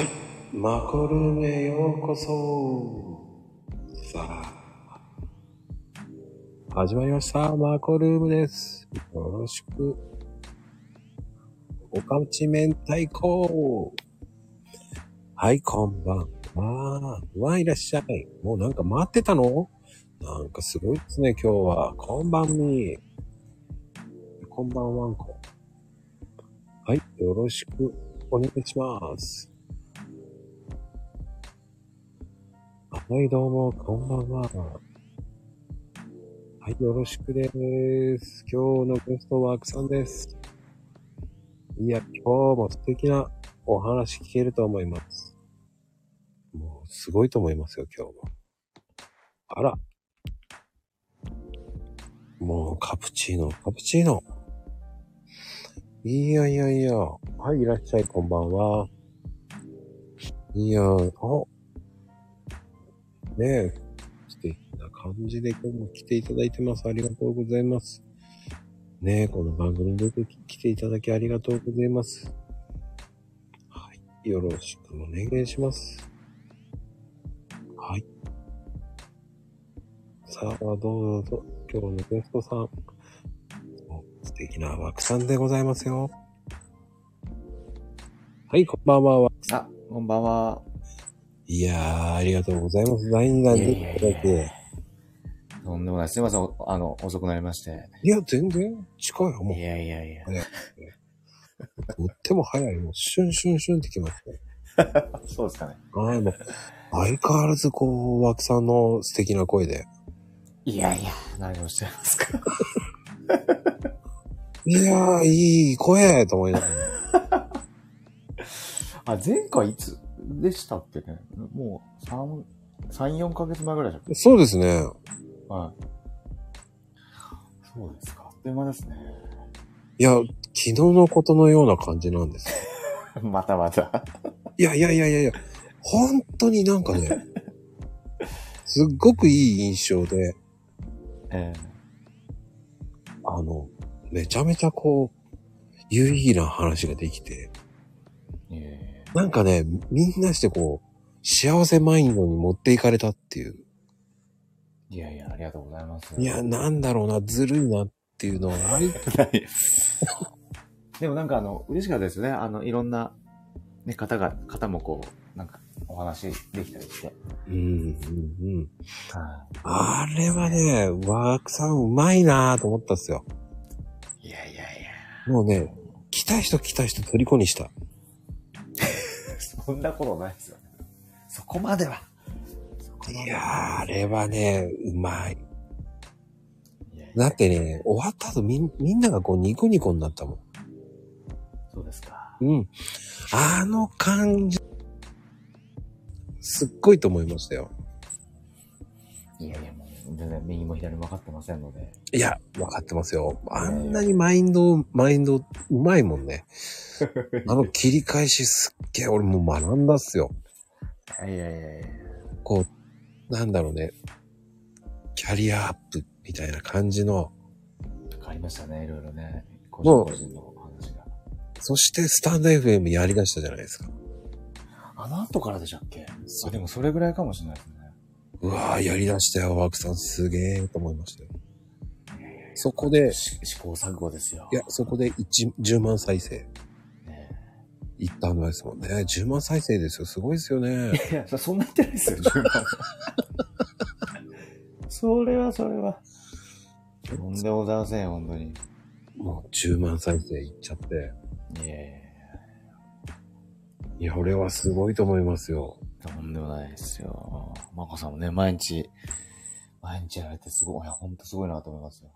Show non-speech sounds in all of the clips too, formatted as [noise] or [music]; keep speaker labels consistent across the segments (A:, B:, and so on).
A: はい。マコルームへようこそ。さあ。始まりました。マコルームです。よろしく。おかち明太子。はい、こんばんは。わ、いらっしゃい。もうなんか待ってたの？なんかすごいですね、今日は。こんばんみ。こんばんわんこ。はい、よろしくお願いします。はい、どうも、こんばんは。はい、よろしくです。今日のゲストはアクさんです。いや、今日も素敵なお話聞けると思います。もう、すごいと思いますよ、今日も。あら。もう、カプチーノ、カプチーノ。いやいやいや。はい、いらっしゃい、こんばんは。いや、あ、ねえ、素敵な感じで今日も来ていただいてます。ありがとうございます。ねえ、この番組に出てきていただきありがとうございます。はい、よろしくお願いします。はい。さあ、どうぞ、今日のゲストさん。素敵な枠さんでございますよ。はい、こんばんは。枠さん
B: あ、こんばんは。
A: いやー、ありがとうございます。第2弾でいただいて。
B: とんでもない。すいません、おあの、遅くなりまして。
A: いや、全然近いよ。もう
B: い、やいやいや。
A: とっても早い。もう、シュンシュンシュンってきますね。[laughs]
B: そうですかね。
A: はい、もう、相変わらずこう、枠さんの素敵な声で。
B: いやいや、何をしてますか。[laughs]
A: いやー、いい声と思いながら。[laughs]
B: あ、前回いつ？でしたっけねもう、3、3、4ヶ月前ぐらいでしたっ
A: そうですね。
B: けはい。そうですか。あっという間ですね。
A: いや、昨日のことのような感じなんです。[laughs]
B: またまた。
A: いやいやいやいやいや、本当になんかね、[laughs] すっごくいい印象で、
B: え
A: あの、めちゃめちゃこう、有意義な話ができて、
B: ええ
A: なんかね、みんなしてこう、幸せマインドに持っていかれたっていう。
B: いやいや、ありがとうございます。
A: いや、なんだろうな、ずるいなっていうのはある。[laughs]
B: でもなんかあの、嬉しかったですね。あの、いろんな、ね、方が、方もこう、なんか、お話できたりして。
A: うん、うん、うん。
B: はい。
A: あれはね、ワークさんうまいなぁと思ったっすよ。
B: いやいやいや。
A: もうね、来た人来た人虜にした。
B: そんなことないですよね。そこまでは。
A: いやー、あれはね、うまい。だってね、終わった後みんみんながこうニコニコになったもん。
B: そうですか。
A: うん。あの感じ、すっごいと思いましたよ。
B: いやいや、全然右も左も分かってませんので。
A: いや、わかってますよ。あんなにマインド、マインドうまいもんね。[laughs] あの切り返しすっげえ俺もう学んだっすよ。
B: いやいやいや。
A: こう、なんだろうね。キャリアアップみたいな感じの、
B: 変わりましたね、いろいろね。個人個人の話が。
A: そしてスタンド FM やりだしたじゃないですか。
B: あの後からでしたっけ？あ、でもそれぐらいかもしれないですね。
A: うわぁ、やりだしたよ、ワークさんすげえと思いましたよ。そこで、
B: し試行錯誤ですよ。
A: いや、そこで1 10万再生
B: ね
A: いったんですもんね。10万再生ですよ。すごいですよね。
B: いや、そそんな言ってないですよ、10万。それはそれは。とんでもございませんよ、本当に。
A: もう10万再生いっちゃって。
B: いやいやい
A: いや、俺はすごいと思いますよ。
B: や、とんでもないですよ。まこさんもね、毎日、毎日やられてすごい、いや、ほんとすごいなと思いますよ。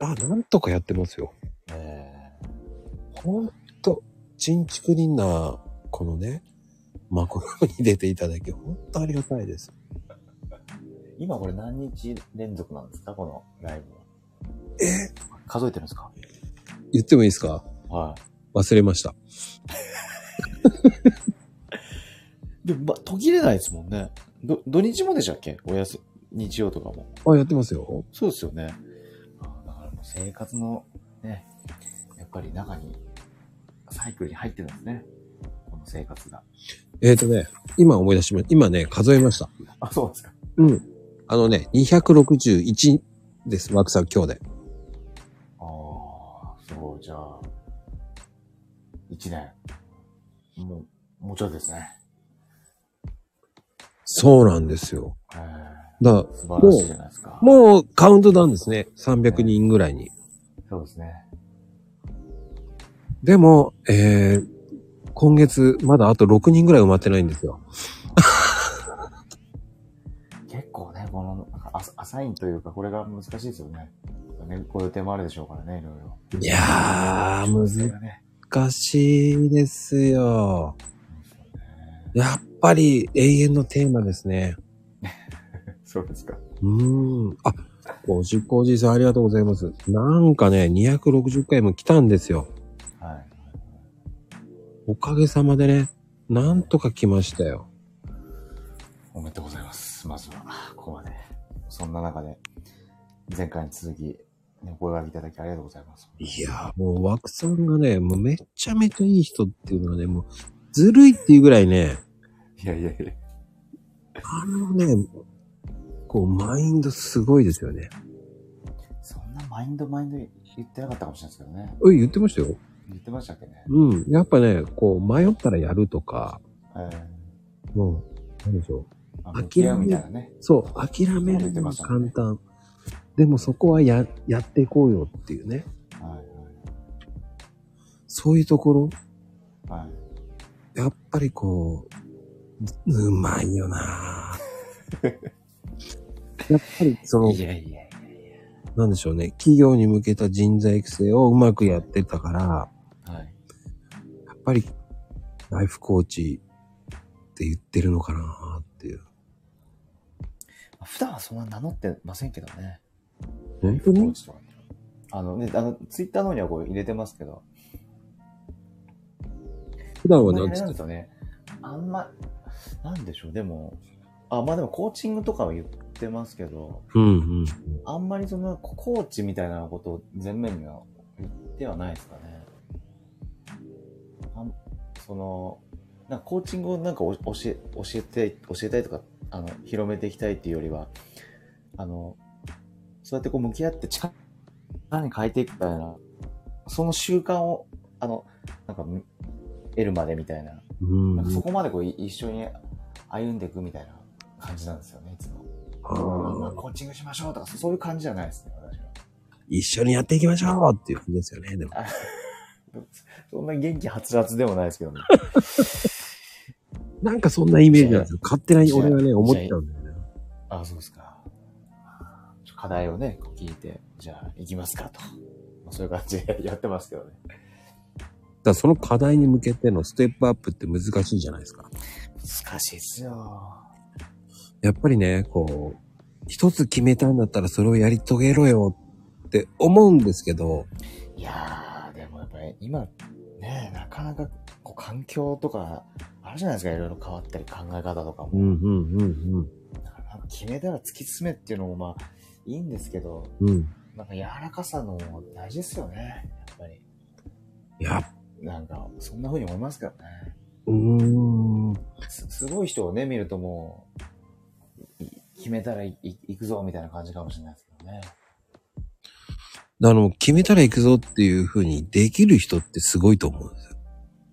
A: あ、なんとかやってますよ。
B: え
A: ほんと、チンチクリンな、このね、マコロに出ていただき、ほんとありがたいです。
B: え今これ何日連続なんですか？このライブは。
A: え？
B: 数えてるんですか？
A: 言ってもいいですか？
B: はい。
A: 忘れました。
B: でも、ま、途切れないですもんね。ど、土日もでしたっけ？おやす、日曜とかも。
A: あ、やってますよ。
B: そうですよね。あだからもう生活のね、やっぱり中に、サイクルに入ってるんですね。この生活が。
A: えっ、とね、今思い出しま今ね、数えました。
B: あ、そうですか。
A: うん。あのね、261です、枠さん今日で。
B: ああ、そう、じゃあ、一年。もう、もうちょいですね。
A: そうなんですよ。
B: え
A: だから
B: ー、素晴らしいじゃないですか。
A: もうカウントダウンですね。300人ぐらいに。
B: そうですね。
A: でも、えー、今月まだあと6人ぐらい埋まってないんですよ。
B: 結構ね、この、アサアサインというか、これが難しいですよね。ね、こういう予定もあるでしょうからね、いろいろ。
A: いやー。難しいですよ。やっぱり永遠のテーマですね。[laughs]
B: そうですか。
A: うーん。あ、ご出向おじいさんありがとうございます。なんかね、260回も来たんですよ。
B: はい。
A: おかげさまでね、なんとか来ましたよ。
B: おめでとうございます。まずは、ここまで。そんな中で、前回に続き、ね、お声掛けいただきありがとうございます。
A: いやー、もう枠さんがね、もうめちゃめちゃいい人っていうのはね、もうずるいっていうぐらいね、
B: いやいやいや。
A: あのね、こう、マインドすごいですよね。
B: そんなマインドマインド言ってなかったかもしれないですけどね。
A: え、言ってましたよ。
B: 言ってましたっけね。
A: うん。やっぱね、こう、迷ったらやるとか、
B: え
A: もう、なんでしょう。諦め
B: 向き合うみたいなね。
A: そう、諦めるのは簡単。でもそこはや、やっていこうよっていうね。
B: は
A: そういうところ、
B: いはい。はい。
A: やっぱりこう、うまいよなぁやっぱりその
B: い、やいやい
A: なんでしょうね、企業に向けた人材育成をうまくやってたから、
B: や。はい。
A: やっぱり、ライフコーチって言ってるのかなっていう。
B: 普段はそんな名乗ってませんけどね。
A: 本当に？
B: あのね、あの、ツイッターの方にはこう入れてますけど。
A: 普段は何ですか
B: ね。あんま、なんでしょう、でも、あ、まあでもコーチングとかは言ってますけど、
A: うんうん。
B: あんまりそのココーチみたいなことを前面には言ってはないですかね。あんその、なんかコーチングをなんかお教え、教えて、教えたいとか、あの、広めていきたいっていうよりは、あの、そうやってこう向き合って力に変えていくみたいな、その習慣を、あの、なんか、得るまでみたいな、
A: うん
B: なんかそこまでこうい一緒に歩んでいくみたいな感じなんですよね、いつも。
A: あ
B: まあ
A: ー
B: コーチングしましょうとか、そういう感じじゃないですね、私は。
A: 一緒にやっていきましょうっていう感じですよね、でも。[laughs]
B: そんな元気はつらつでもないですけどね。
A: なんかそんなイメージなんですよ。勝手に俺はね、思っちゃうんだよね。
B: あそうですか。課題をね、聞いて、じゃあ行きますかと。まあそういう感じでやってますけどね。
A: だからその課題に向けてのステップアップって難しいじゃないですか？
B: 難しいっすよ。
A: やっぱりね、こう、一つ決めたんだったらそれをやり遂げろよって思うんですけど、
B: いやー、でもやっぱり今、ね、なかなかこう環境とかあるじゃないですか、いろいろ変わったり考え方とかも。
A: うんうんうん
B: だからなんか決めたら突き進めっていうのもまあいいんですけど、
A: うん。うん。
B: なんか柔らかさのも大事ですよね、やっぱり。
A: やっ
B: なんか、そんな風に思いますけどね。
A: うーん。
B: すすごい人をね、見るともう、い決めたら行くぞみたいな感じかもしれないですけどね。
A: あの、決めたら行くぞっていう風にできる人ってすごいと思うんですよ。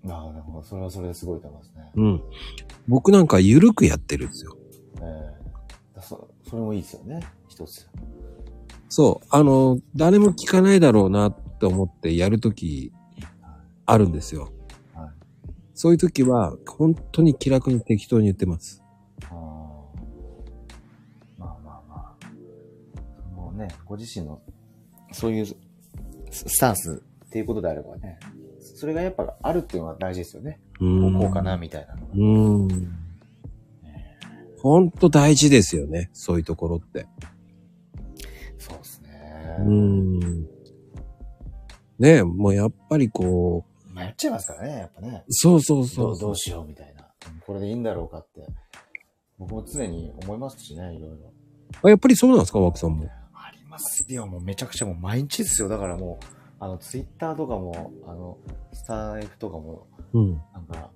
B: なるほど、それはそれですごいと思いますね。
A: うん。僕なんか緩くやってるんですよ。
B: ええだそそれもいいですよね、一つ。
A: そう。あの、誰も聞かないだろうなって思ってやるときあるんですよ。
B: はい。
A: そういうときは、本当に気楽に適当に言ってます。
B: あーまあまあまあ。そのね、ご自身の、そういうススタンスっていうことであればね、それがやっぱあるっていうのは大事ですよね。
A: うーん。
B: こうかな、みたいなのが。
A: うーん。ほんと大事ですよね。そういうところって。
B: そうですね。
A: うーん。ねえ、もうやっぱりこう、
B: 迷っちゃいますからね、やっぱね。
A: そうそうそうう。
B: どどうしようみたいな。これでいいんだろうかって。僕も常に思いますしね、いろいろ。
A: あやっぱりそうなんですか、枠さんも。
B: ありますよ、もうめちゃくちゃもう毎日ですよ。だからもう、あの、ツイッターとかも、あの、スター F とかも、
A: うん。
B: なんか、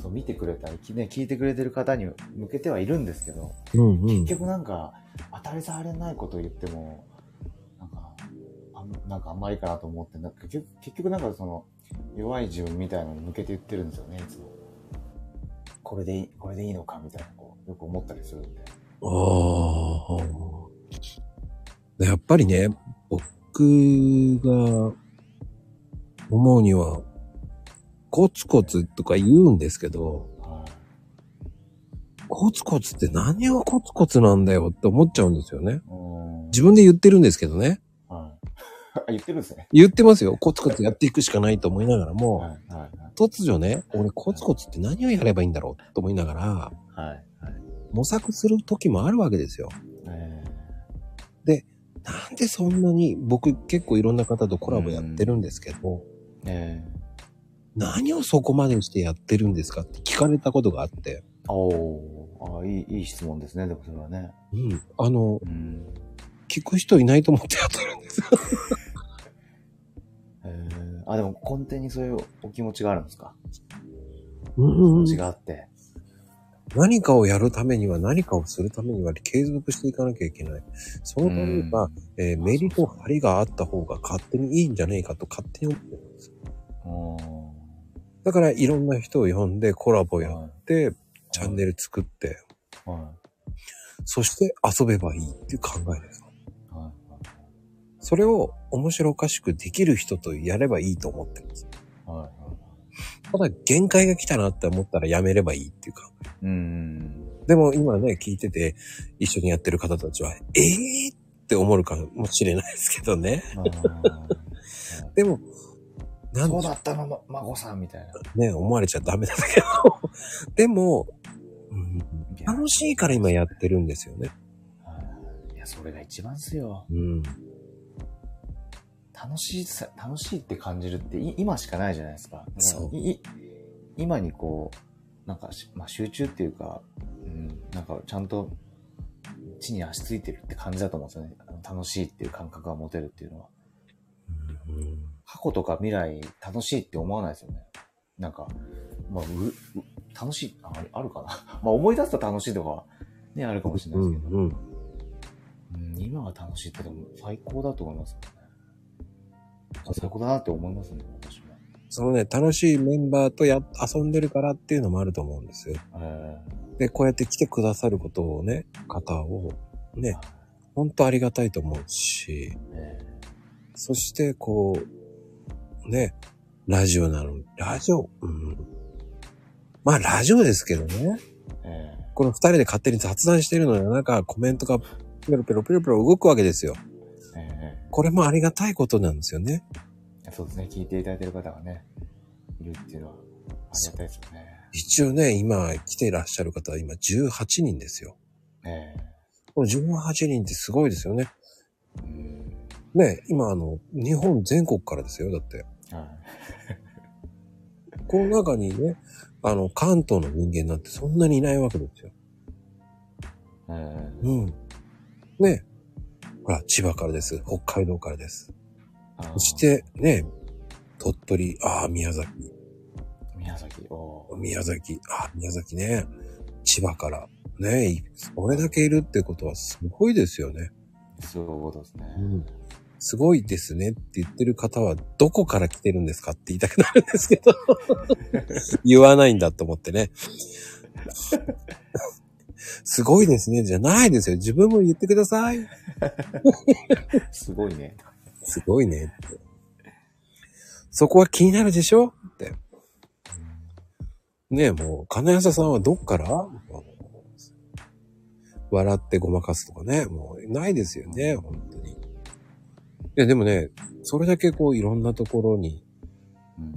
B: そう見てくれたり、きね、聞いてくれてる方に向けてはいるんですけど、
A: うんうん
B: 結。局なんか、当たり障りないことを言っても、なんか、あんなんかあんまりかなと思って、なんか結局結局なんかその、弱い自分みたいなのに向けて言ってるんですよね、いつも。これでいい、これでいいのかみたいな、こう、よく思ったりするんで。
A: ああ。やっぱりね、僕が思うには、コツコツとか言うんですけど、
B: は
A: コツコツって何がコツコツなんだよって思っちゃうんですよね。自分で言ってるんですけどね。
B: はい。あ、言ってるんですね。
A: 言ってますよ。コツコツやっていくしかないと思いながらも、
B: はい、はい、はい。
A: 突如ね、俺コツコツって何をやればいいんだろうと思いながら、
B: はい、はい。
A: 模索する時もあるわけですよ。
B: え
A: なんでそんなに、僕結構いろんな方とコラボやってるんですけど、
B: ー、え
A: 何をそこまでしてやってるんですかって聞かれたことがあって、
B: ー、おー、あいい、いい質問ですね、でもそれはね。
A: うん。あの、
B: うん。
A: 聞く人いないと思ってやってるんですよ。[laughs]
B: えー、あ、でも根底にそういうお気持ちがあるんですか？
A: うん
B: 気持ちがあって。
A: 何かをやるためには何かをするためには継続していかなきゃいけない。そのためには、えーメリと張りがあった方が勝手にいいんじゃねえかと勝手に思ってるんですよ。
B: うん。
A: だからいろんな人を呼んでコラボや
B: は
A: って、チャンネル作って、
B: い。はい。
A: そして遊べばいいっていう考えです。
B: はい。
A: それを面白おかしくできる人とやればいいと思ってます。
B: はい。はい。
A: ただ限界が来たなって思ったらやめればいいっていうか。
B: うん。
A: でも今ね、聞いてて一緒にやってる方たちは、ええー、って思うかもしれないですけどね。でも、なん
B: そうだったの、ま、孫さんみたいな。
A: うね、思われちゃダメなんだけど。でも、うん、楽しいから今やってるんですよね。
B: はいいや、それが一番っすよ。
A: うん。
B: 楽しいさ、楽しいって感じるってい今しかないじゃないですか。
A: そう
B: 今にこう、なんかし、まあ、集中っていうか、うん、なんかちゃんと地に足ついてるって感じだと思うんですよね。楽しいっていう感覚が持てるっていうのは。
A: うん
B: 過去とか未来楽しいって思わないですよね。なんか、まあ、う、う楽しい、ああるかな。[laughs] まあ思い出すと楽しいとかはね、あるかもしれないですけど、
A: うん。
B: うん今が楽しいってでも最高だと思いますよね。最高だなって思いますね、私も。
A: そのね、楽しいメンバーとや、遊んでるからっていうのもあると思うんですよ。
B: え
A: で、こうやって来てくださることをね、方を、
B: ー
A: ね、ほんとありがたいと思うし、
B: え
A: そして、こう、ね、ラジオなのに、ラジオ、うん。まあ、ラジオですけどね。
B: ーえ
A: この二人で勝手に雑談してるのに、なんかコメントがペロペロペロペロ動くわけですよ。これもありがたいことなんですよね。
B: ーそうですね、聞いていただいてる方がね、いるっていうのはありがたいですよね。
A: 一応ね、今来ていらっしゃる方は今18人ですよ。
B: え
A: この18人ってすごいですよね。
B: ーうん
A: ね、今あの、日本全国からですよ。だって。
B: はい
A: この中にね、あの、関東の人間なんてそんなにいないわけですよ。
B: えー
A: うん。ね。ほら、千葉からです。北海道からです。そして、ね、鳥取、ああ、宮崎、
B: 宮崎、おー
A: 宮崎、ああ、宮崎ね。千葉から。ね、いそれだけいるってことはすごいですよね。
B: そうですね。
A: うん。すごいですねって言ってる方は、どこから来てるんですかって言いたくなるんですけど、[laughs] 言わないんだと思ってね。[laughs] すごいですね、じゃないですよ。自分も言ってください。
B: すごいね。
A: すごいねって。そこは気になるでしょ？って。ねえ、もう、金谷さんはどっから？笑ってごまかすとかね、もうないですよね、本当に。いや、でもね、それだけこう、いろんなところに、
B: うん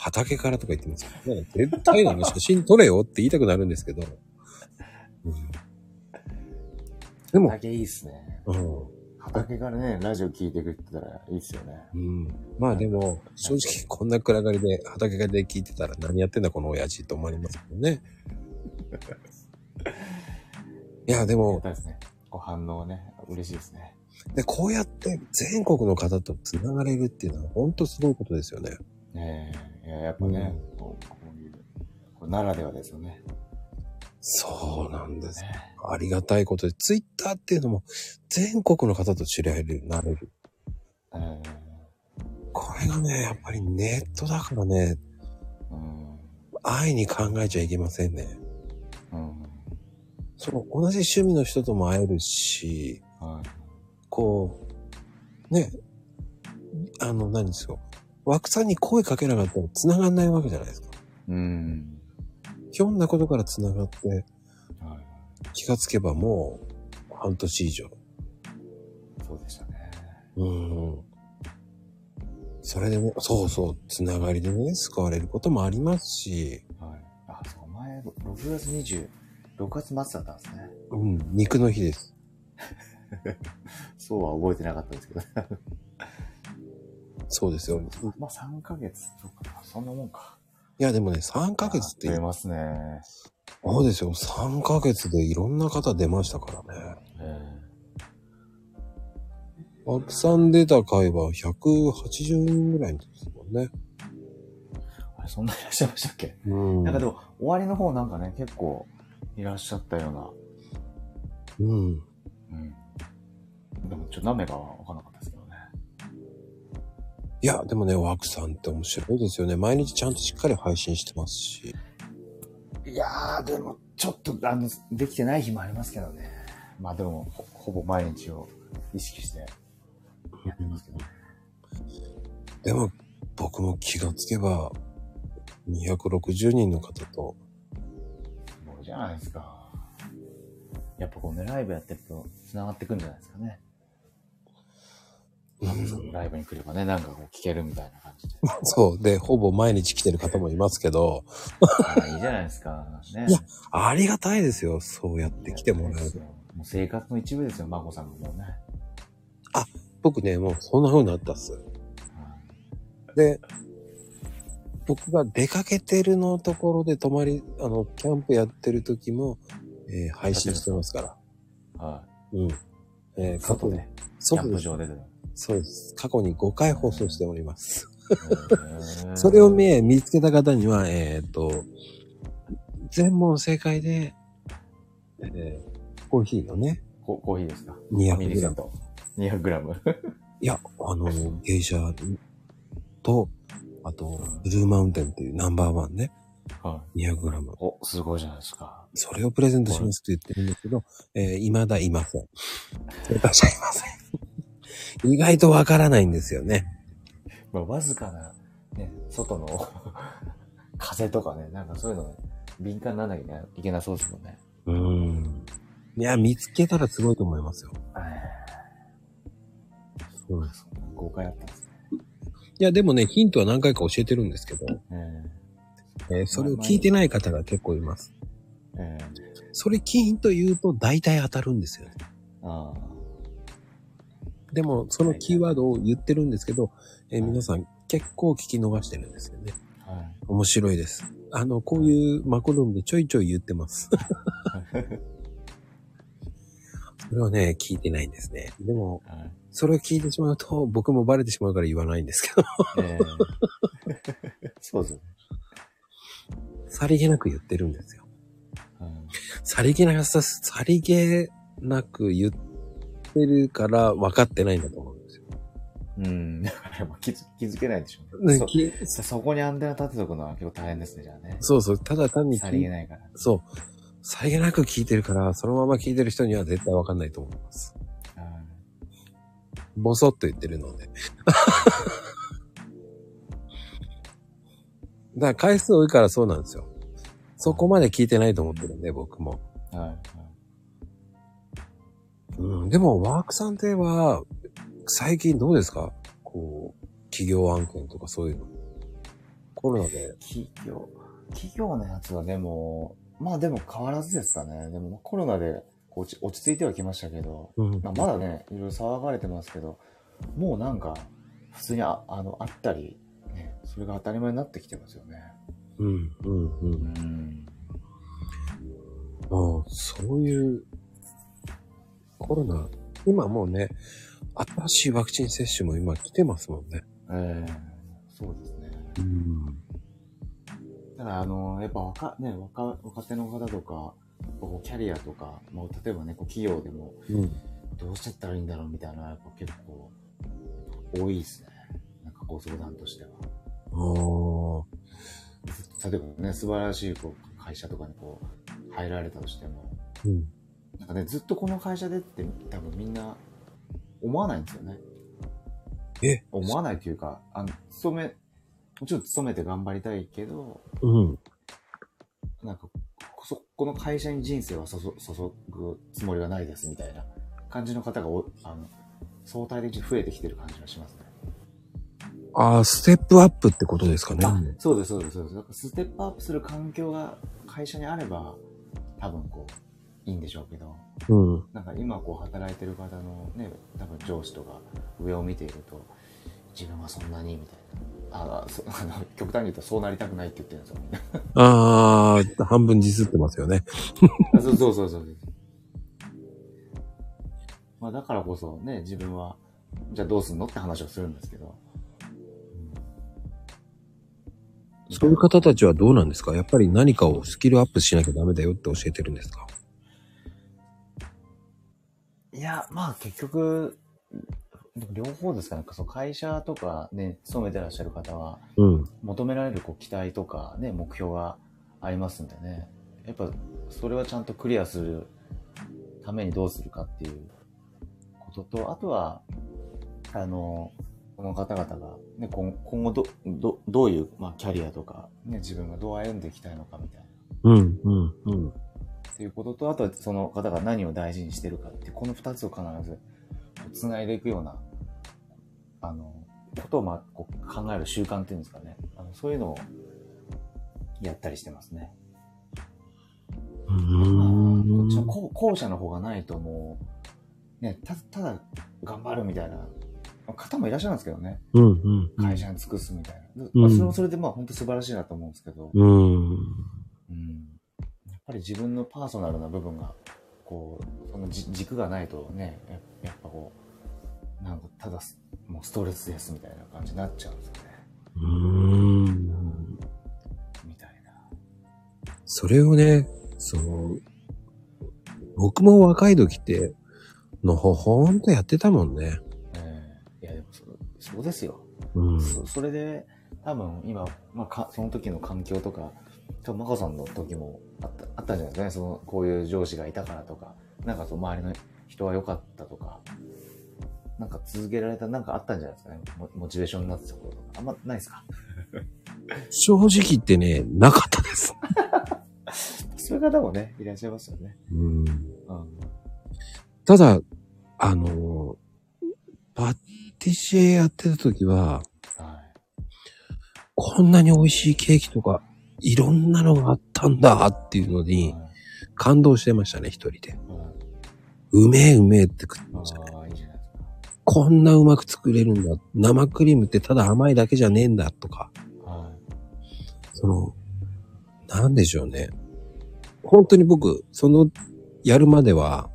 A: 畑からとか言ってますからね、絶対なの写真撮れよって言いたくなるんですけど。うん、でも、
B: 畑いいっすね。
A: うん。
B: 畑からね、ラジオ聞いてくれてたらいいっすよね。
A: うん。まあでも、正直こんな暗がりで畑で聞いてたら何やってんだこの親父と思われますけどね。[laughs] いや、でも
B: ですね。ご反応ね、嬉しいですね。
A: でこうやって全国の方と繋がれるっていうのは本当すごいことですよね。
B: ええいや、やっぱね、こうこういう、こならではですよね。
A: そうなんです。
B: ね
A: ありがたいことで、ツイッターっていうのも全国の方と知り合えるようになれる。
B: うん。
A: これがね、やっぱりネットだからね、
B: うん。
A: 安易に考えちゃいけませんね。
B: うん。
A: その同じ趣味の人とも会えるし、
B: はい。
A: こう、ね、あの、何ですよ。枠さんに声かけなかったら繋がんないわけじゃないですか。
B: うん。
A: ひょんなことから繋がって、
B: はい。
A: 気がつけばもう半年以上。
B: そうでしたね。
A: うん。それでね、そうそう、つながりでね、使われることもありますし、
B: はい。あ、そう、前、6月20、6月末だったんですね。
A: うん、肉の日です。[laughs]
B: そうは覚えてなかったんですけど。
A: そうですよ。
B: まあ3ヶ月とか、そんなもんか。
A: いや、でもね、3ヶ月って
B: 増え、ますね。
A: そうですよ。3ヶ月でいろんな方出ましたからね。
B: え
A: 枠さん出た回は180人ぐらいですもんね。
B: えあれ、そんないらっしゃいましたっけ、
A: うん。
B: なんかでも、終わりの方なんかね、結構いらっしゃったような。
A: うん。
B: うん。でも、ちょっと何名かは分からなかった。
A: いや、でもね、枠さんって面白いですよね。毎日ちゃんとしっかり配信してますし。
B: いやー、でも、ちょっと、あの、できてない日もありますけどね。まあでも、ほほぼ毎日を意識してやってますけどね。
A: でも、僕も気がつけば、260人の方と、
B: そうじゃないですか。やっぱこうね、ライブやってると繋がってくんじゃないですかね。
A: うん
B: ライブに来ればね、なんかこう聞けるみたいな感じで。[laughs]
A: そう。で、ほぼ毎日来てる方もいますけど、
B: あいいじゃないですか。[laughs] ね。
A: いやありがたいですよ。そうやって来てもらえる。
B: もう生活の一部ですよ、まこさんがもうね。
A: 僕ね、もうそんな風になったっす。で、僕が出かけてるのところで泊まり、あの、キャンプやってる時も、えー配信してますから。
B: は
A: うん。えー
B: い。
A: 過去ね。
B: 外で、キャン。プ場でで。
A: そうです。過去に5回放送しております。それをね、見つけた方には、えっ、と、全問正解で、えーコーヒーのね、
B: ココーヒーですか
A: ？200
B: ミリセット。200グラム。[laughs]
A: いや、あの、ゲイシャと、あと、ブルーマウンテンっていうナンバーワンね、
B: は
A: 200g。
B: い。お、すごいじゃないですか。
A: それをプレゼントしますって言ってるんですけど、えー未だいません。正解者いません。意外とわからないんですよね。
B: まあ、わずかな、ね、外の [laughs] 風とかね、なんかそういうのね、敏感にならなきゃいけなそうですもんね。
A: うーん。いや、見つけたらすごいと思いますよ。
B: そんな誤解あったんですね。
A: や、でもね、ヒントは何回か教えてるんですけど、
B: え
A: えーそれを聞いてない方が結構います。
B: ええ
A: それヒント言うと大体当たるんですよね。
B: あ
A: でも、そのキーワードを言ってるんですけど、えー皆さん結構聞き逃してるんですよね。
B: あ。はい。
A: 面白いです。あの、こういうマコルームでちょいちょい言ってます。[laughs] それはね、聞いてないんですね。でも、
B: はい。
A: それを聞いてしまうと、僕もバレてしまうから言わないんですけど、
B: ええ [laughs] そうですよね。
A: さりげなく言ってるんですよ。
B: はい
A: さりげなさ、さりげなく言ってるから分かってないんだと思うんですよ。
B: うん。だからまあ気づ気づけないでしょうね。そそそこにアンテナ立てとくのは結構大変ですね、じゃあね。
A: そうそう、ただ単に
B: さりげないから。
A: そう。さりげなく聞いてるから、そのまま聞いてる人には絶対分かんないと思います。
B: はい
A: ボソッと言ってるので。[laughs] だから回数多いからそうなんですよ。そこまで聞いてないと思ってるんで、僕も。
B: はい。はい。
A: うん、でも、ワークさんっては、最近どうですか？こう、企業案件とかそういうの。コロナで。
B: 企業、企業のやつはでも、まあでも変わらずですかね。でもまあコロナで落ち落ち着いてはきましたけど、
A: うん
B: まあ、まだね、いろいろ騒がれてますけど、もうなんか、普通にああのあったり、ね、それが当たり前になってきてますよね。
A: うん、うん、うん。
B: ん。
A: もう、そういう、コロナ、今もうね、新しいワクチン接種も今来てますもんね。
B: ええそうですね。
A: うん。
B: ただ、あの、やっぱ若、ね、若、若手の方とか、こうキャリアとか、もう例えばね、こう企業でも、
A: うん。
B: どうしてったらいいんだろうみたいな、やっぱ結構、多いですね。なんかご相談としては。
A: ああ。
B: 例えばね、素晴らしいこう会社とかにこう、入られたとしても、
A: うん。
B: なんかね、ずっとこの会社でって多分みんな思わないんですよね。
A: え？
B: 思わないというか、あの、勤め、もちろん勤めて頑張りたいけど、
A: うん。
B: なんか、そ、この会社に人生は注注ぐつもりはないですみたいな感じの方がお、あの、相対的に増えてきてる感じがしますね。
A: ああ、ステップアップってことですかね。
B: あ、そうです、そうです、そうです。ステップアップする環境が会社にあれば、多分こう、いいんでしょうけど、
A: うん。
B: なんか今こう働いてる方のね、多分上司とか上を見ていると、自分はそんなにみたいな。あそ [laughs] あの極端に言うとそうなりたくないって言ってるんですよ。
A: ああ、半分ディスってますよね。
B: あそうそうそうそう。まあだからこそね、自分は、じゃあどうすんのって話をするんですけど。
A: そういう方たちはどうなんですか？やっぱり何かをスキルアップしなきゃダメだよって教えてるんですか？
B: いや、まあ結局、両方ですかね。その会社とかね、勤めてらっしゃる方は、
A: うん。
B: 求められるこう期待とかね、目標がありますんでね。やっぱそれはちゃんとクリアするためにどうするかっていうことと、あとは、あの、この方々が、ね、今今後ど、ど、どういう、まあ、キャリアとか、ね、自分がどう歩んでいきたいのかみたいな。
A: うん、うん、うん。
B: っていうことと、あとはその方が何を大事にしてるかってこの二つを必ず繋いでいくような、あの、ことをまあ、こう考える習慣っていうんですかね。あのそういうのをやったりしてますね。
A: う
B: こっちの
A: ーん。
B: 後後者の方がないともう、ね、たただ頑張るみたいな方もいらっしゃるんですけどね。
A: うん、うん。
B: 会社に尽くすみたいな。
A: うん
B: まあ、ぱり自分のパーソナルな部分が、こう、そのじ軸がないとね、ややっぱこう、なんかただすもうストレスですみたいな感じになっちゃうんですよね。
A: うーん。
B: みたいな。
A: それをね、その、僕も若い時って、のほほんとやってたもんね。
B: ええいやでもそそうですよ。
A: うん。
B: そそれで、多分今、まあか、その時の環境とか、多分マコさんの時もあったあったんじゃないですかね。その、こういう上司がいたからとか、なんかそう、周りの人は良かったとか、なんか続けられた、なんかあったんじゃないですかね。モモチベーションになってたこととか。あんまないですか？[laughs]
A: 正直言ってね、なかったです。[laughs]
B: そういう方もね、いらっしゃいますよね。
A: うん。
B: うん。
A: ただ、あの、パティシエやってた時は、
B: はい。
A: こんなに美味しいケーキとか、いろんなのがあったんだっていうのに、
B: はい
A: 感動してましたね、一人で。
B: は
A: うめえうめえって食ってましたね。こんなうまく作れるんだ。生クリームってただ甘いだけじゃねえんだとか。その、なんでしょうね。本当に僕、その、やるまでは、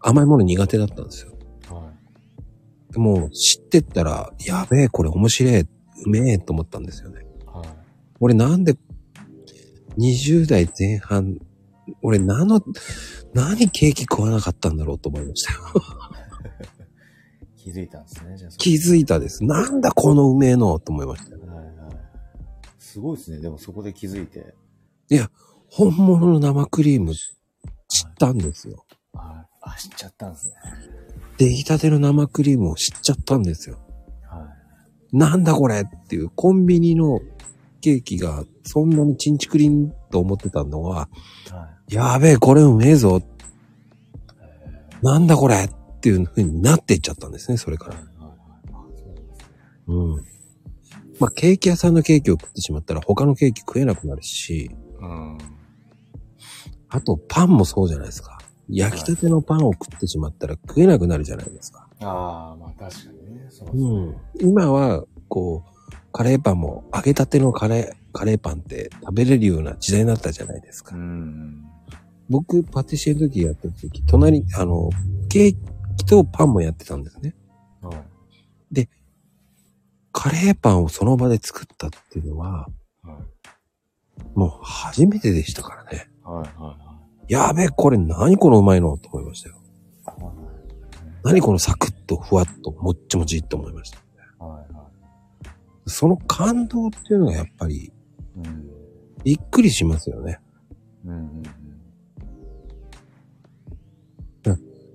A: 甘いもの苦手だったんですよ。
B: はい。
A: でも、知ってったら、やべえ、これ面白え、うめえと思ったんですよね。
B: はい。
A: 俺なんで、20代前半、俺何の、何ケーキ食わなかったんだろうと思いましたよ。[laughs]
B: 気づいたんですね、じゃあ
A: 気づいたです。なんだこのうめえのと思いましたよ。
B: はいはい。すごいですね。でもそこで気づいて。
A: 本物の生クリーム知ったんですよ。
B: はい。あ、知っちゃったんですね。
A: 出来たての生クリームを知っちゃったんですよ。
B: は
A: なんだこれっていうコンビニのケーキがそんなにチンチクリンと思ってたのは、
B: い。はい。
A: やべえ、これうめえぞ。
B: え
A: なんだこれっていう風になっていっちゃったんですね、それから。
B: うん。
A: まあ、ケーキ屋さんのケーキを食ってしまったら他のケーキ食えなくなるし、
B: うん。
A: あとパンもそうじゃないですか。焼きたてのパンを食ってしまったら食えなくなるじゃないですか。
B: ああ、まあ確かにね。そうですね。
A: うん。今は、こう、カレーパンも揚げたてのカレー、カレーパンって食べれるような時代になったじゃないですか。
B: うん。
A: 僕、パティシエの時やった時、隣、あの、ケーキとパンもやってたんですね。
B: はい。
A: カレーパンをその場で作ったっていうのは、
B: はい。
A: もう初めてでしたからね。
B: はいはいはい。
A: やべえ、これ何このうまいのと思いましたよ。
B: はい
A: 何このサクッとふわっともっちもちっと思いました。その感動っていうのがやっぱり
B: い。うん。
A: びっくりしますよね。
B: うんうん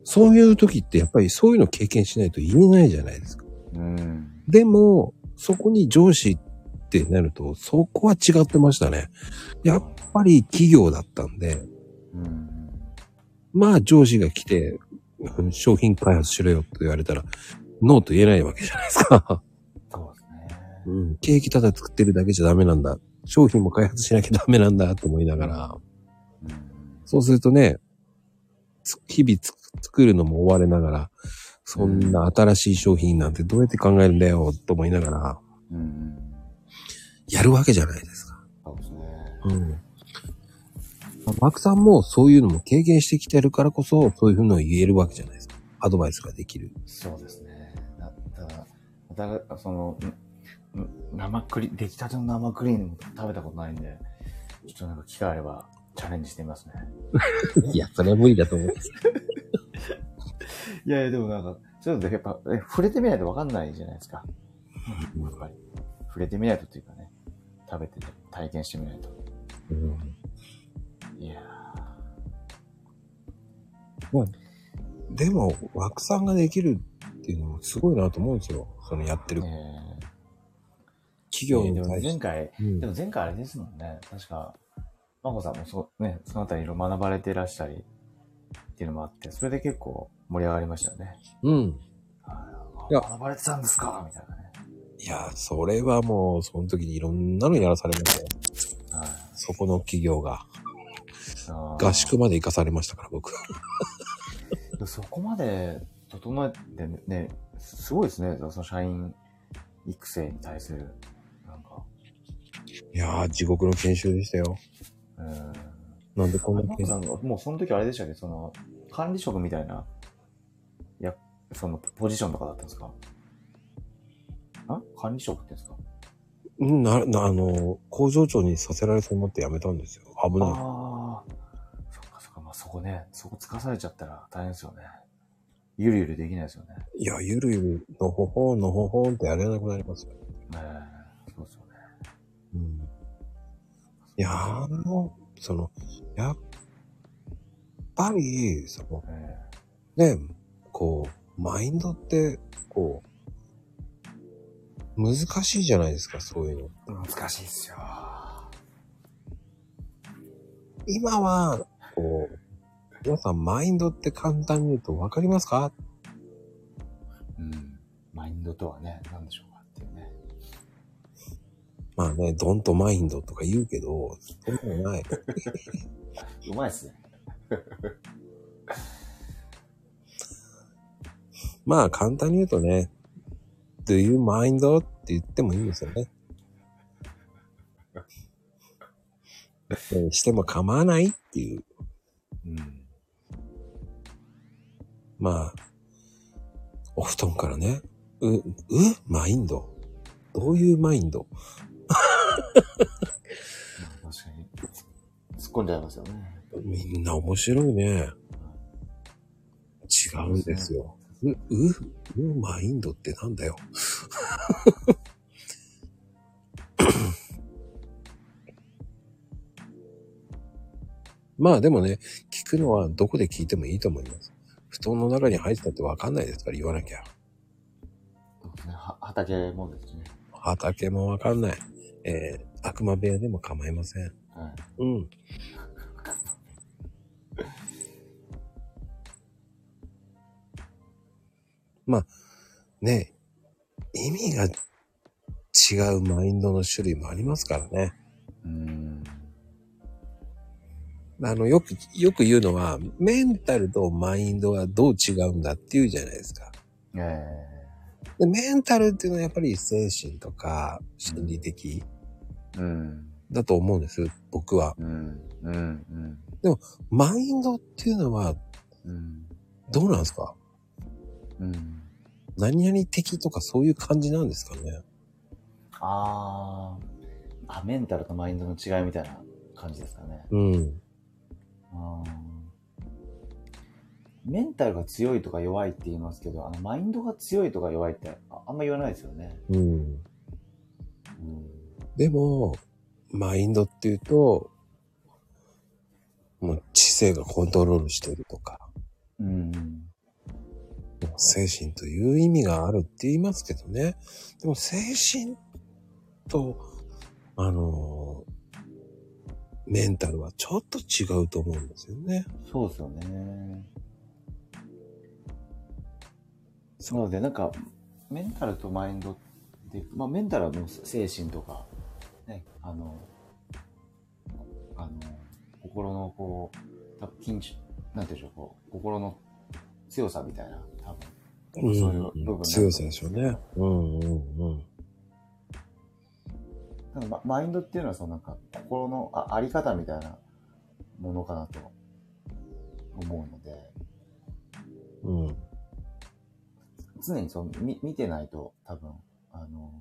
A: そういう時ってやっぱりそういうの経験しないと言えないじゃないですか。
B: うん。うん。
A: でも、そこに上司ってなると、そこは違ってましたね。やっぱり企業だったんで、
B: うん。
A: まあ上司が来て、うん商品開発しろよって言われたら、ノーと言えないわけじゃないですか。
B: そう
A: ん。ケーキただ作ってるだけじゃダメなんだ。商品も開発しなきゃダメなんだと思いながら、
B: うん。
A: そうするとね、つ日々つ作るのも追われながら、そんな新しい商品なんてどうやって考えるんだよと思いながら、
B: うん。
A: やるわけじゃないですか。
B: そうですね。
A: うん。マークさんもそういうのも経験してきてるからこそ、そういうのを言えるわけじゃないですか。アドバイスができる。
B: そうですね。だただ、ただ、その、生クリ、出来たての生クリーム食べたことないんで、ちょっとなんか機会あればチャレンジしてみますね。[laughs]
A: いや、それは無理だと思うんです。[laughs]
B: いやいや、でもなんか、そういうのってやっぱ、え触れてみないとわかんないじゃないですか。やっぱり。触れてみないとっていうかね、食べて体験してみないと。
A: うん
B: いや
A: でも、枠さんができるっていうのもすごいなと思うんですよ。そのやって
B: ー。
A: る
B: え
A: 企業
B: ー、でも
A: に対して。
B: 前回、
A: うん
B: でも前回あれですもんね。確か、まこさんもそう、ね、そのあたりいろいろ学ばれてらしたりっていうのもあって、それで結構盛り上がりましたよね。
A: うん。
B: はい
A: や
B: 学ばれてたんですかみたいなね。
A: いや、それはもう、その時にいろんなのやらされましたよ。
B: はい
A: そこの企業が。合宿まで行かされましたから、僕。
B: そこまで整えてね、すごいですね。その社員育成に対する、
A: いやー、地獄の研修でしたよ。
B: うん。
A: なんでこんな
B: マコさんが、もうその時あれでしたっけ？その、管理職みたいな、いや、その、ポジションとかだったんですか？あ？管理職って言うんですか？
A: うんな、な、あの、工場長にさせられそうになって辞めたんですよ。危ない。
B: ああ、そっかそっか、まあそこね、そこつかされちゃったら大変ですよね。ゆるゆるできないですよね。
A: いや、ゆるゆる、のほほん、のほほんってやれなくなりますよ。
B: ねえ。う
A: ん。いやー、あの、その、やっぱり、その、
B: え
A: ね、こう、マインドって、こう、難しいじゃないですか、そういうの。
B: え難しいっすよ。
A: 今は、こう、皆さんマインドって簡単に言うと分かりますか？
B: うん。マインドとはね、何でしょう。
A: まあね、ドンとマインドとか言うけど、そんなのない。
B: うまいっすね。[laughs]
A: まあ簡単に言うとね、Do you mind? って言ってもいいんですよね。え [laughs] しても構わないっていう。
B: うん。
A: まあ、お布団からね、う、うマインド？どういうマインド？
B: まあ確かに。突っ込んじゃいますよね。
A: みんな面白いね。違うんですよ。う、う、う、マインドってなんだよ。[laughs] まあでもね、聞くのはどこで聞いてもいいと思います。布団の中に入ってたってわかんないですから言わなきゃ。
B: 畑もですね。
A: 畑もわかんない。えー、悪魔部屋でも構いません。
B: はい。
A: うん。まあ、ね、意味が違うマインドの種類もありますからね。
B: うん。
A: あの、よく、よく言うのは、メンタルとマインドはどう違うんだっていうじゃないですか。
B: え
A: でメンタルっていうのはやっぱり精神とか心理的
B: えうん。
A: だと思うんです。僕は。
B: うん。うん。うん。
A: マインドっていうのは
B: うん。
A: どうなんですか？
B: うん。
A: 何々的とかそういう感じなんですかね？
B: あー。あ、メンタルとマインドの違いみたいな感じですかね。
A: うん。
B: メンタルが強いとか弱いって言いますけど、あの、マインドが強いとか弱いってああんま言わないですよね。
A: うん。
B: うん。
A: でも、マインドっていうと、もう知性がコントロールしてるとか、
B: うん。
A: 精神という意味があるって言いますけどね。でも精神と、あの、メンタルはちょっと違うと思うんですよね。
B: そうですよね。なので、なんか、メンタルとマインドって、まあ、メンタルはもう精神とか、ね、あの、あの、心のこう、多分緊張、なんていうんでしょう、こう、心の強さみたいな、多分、そういう部分
A: ん強さでしょうね。うんうんうん。
B: なんかまマインドっていうのはそのなんか心のああり方みたいなものかなと思うので、
A: うん。
B: 常にそう見見てないと多分、あの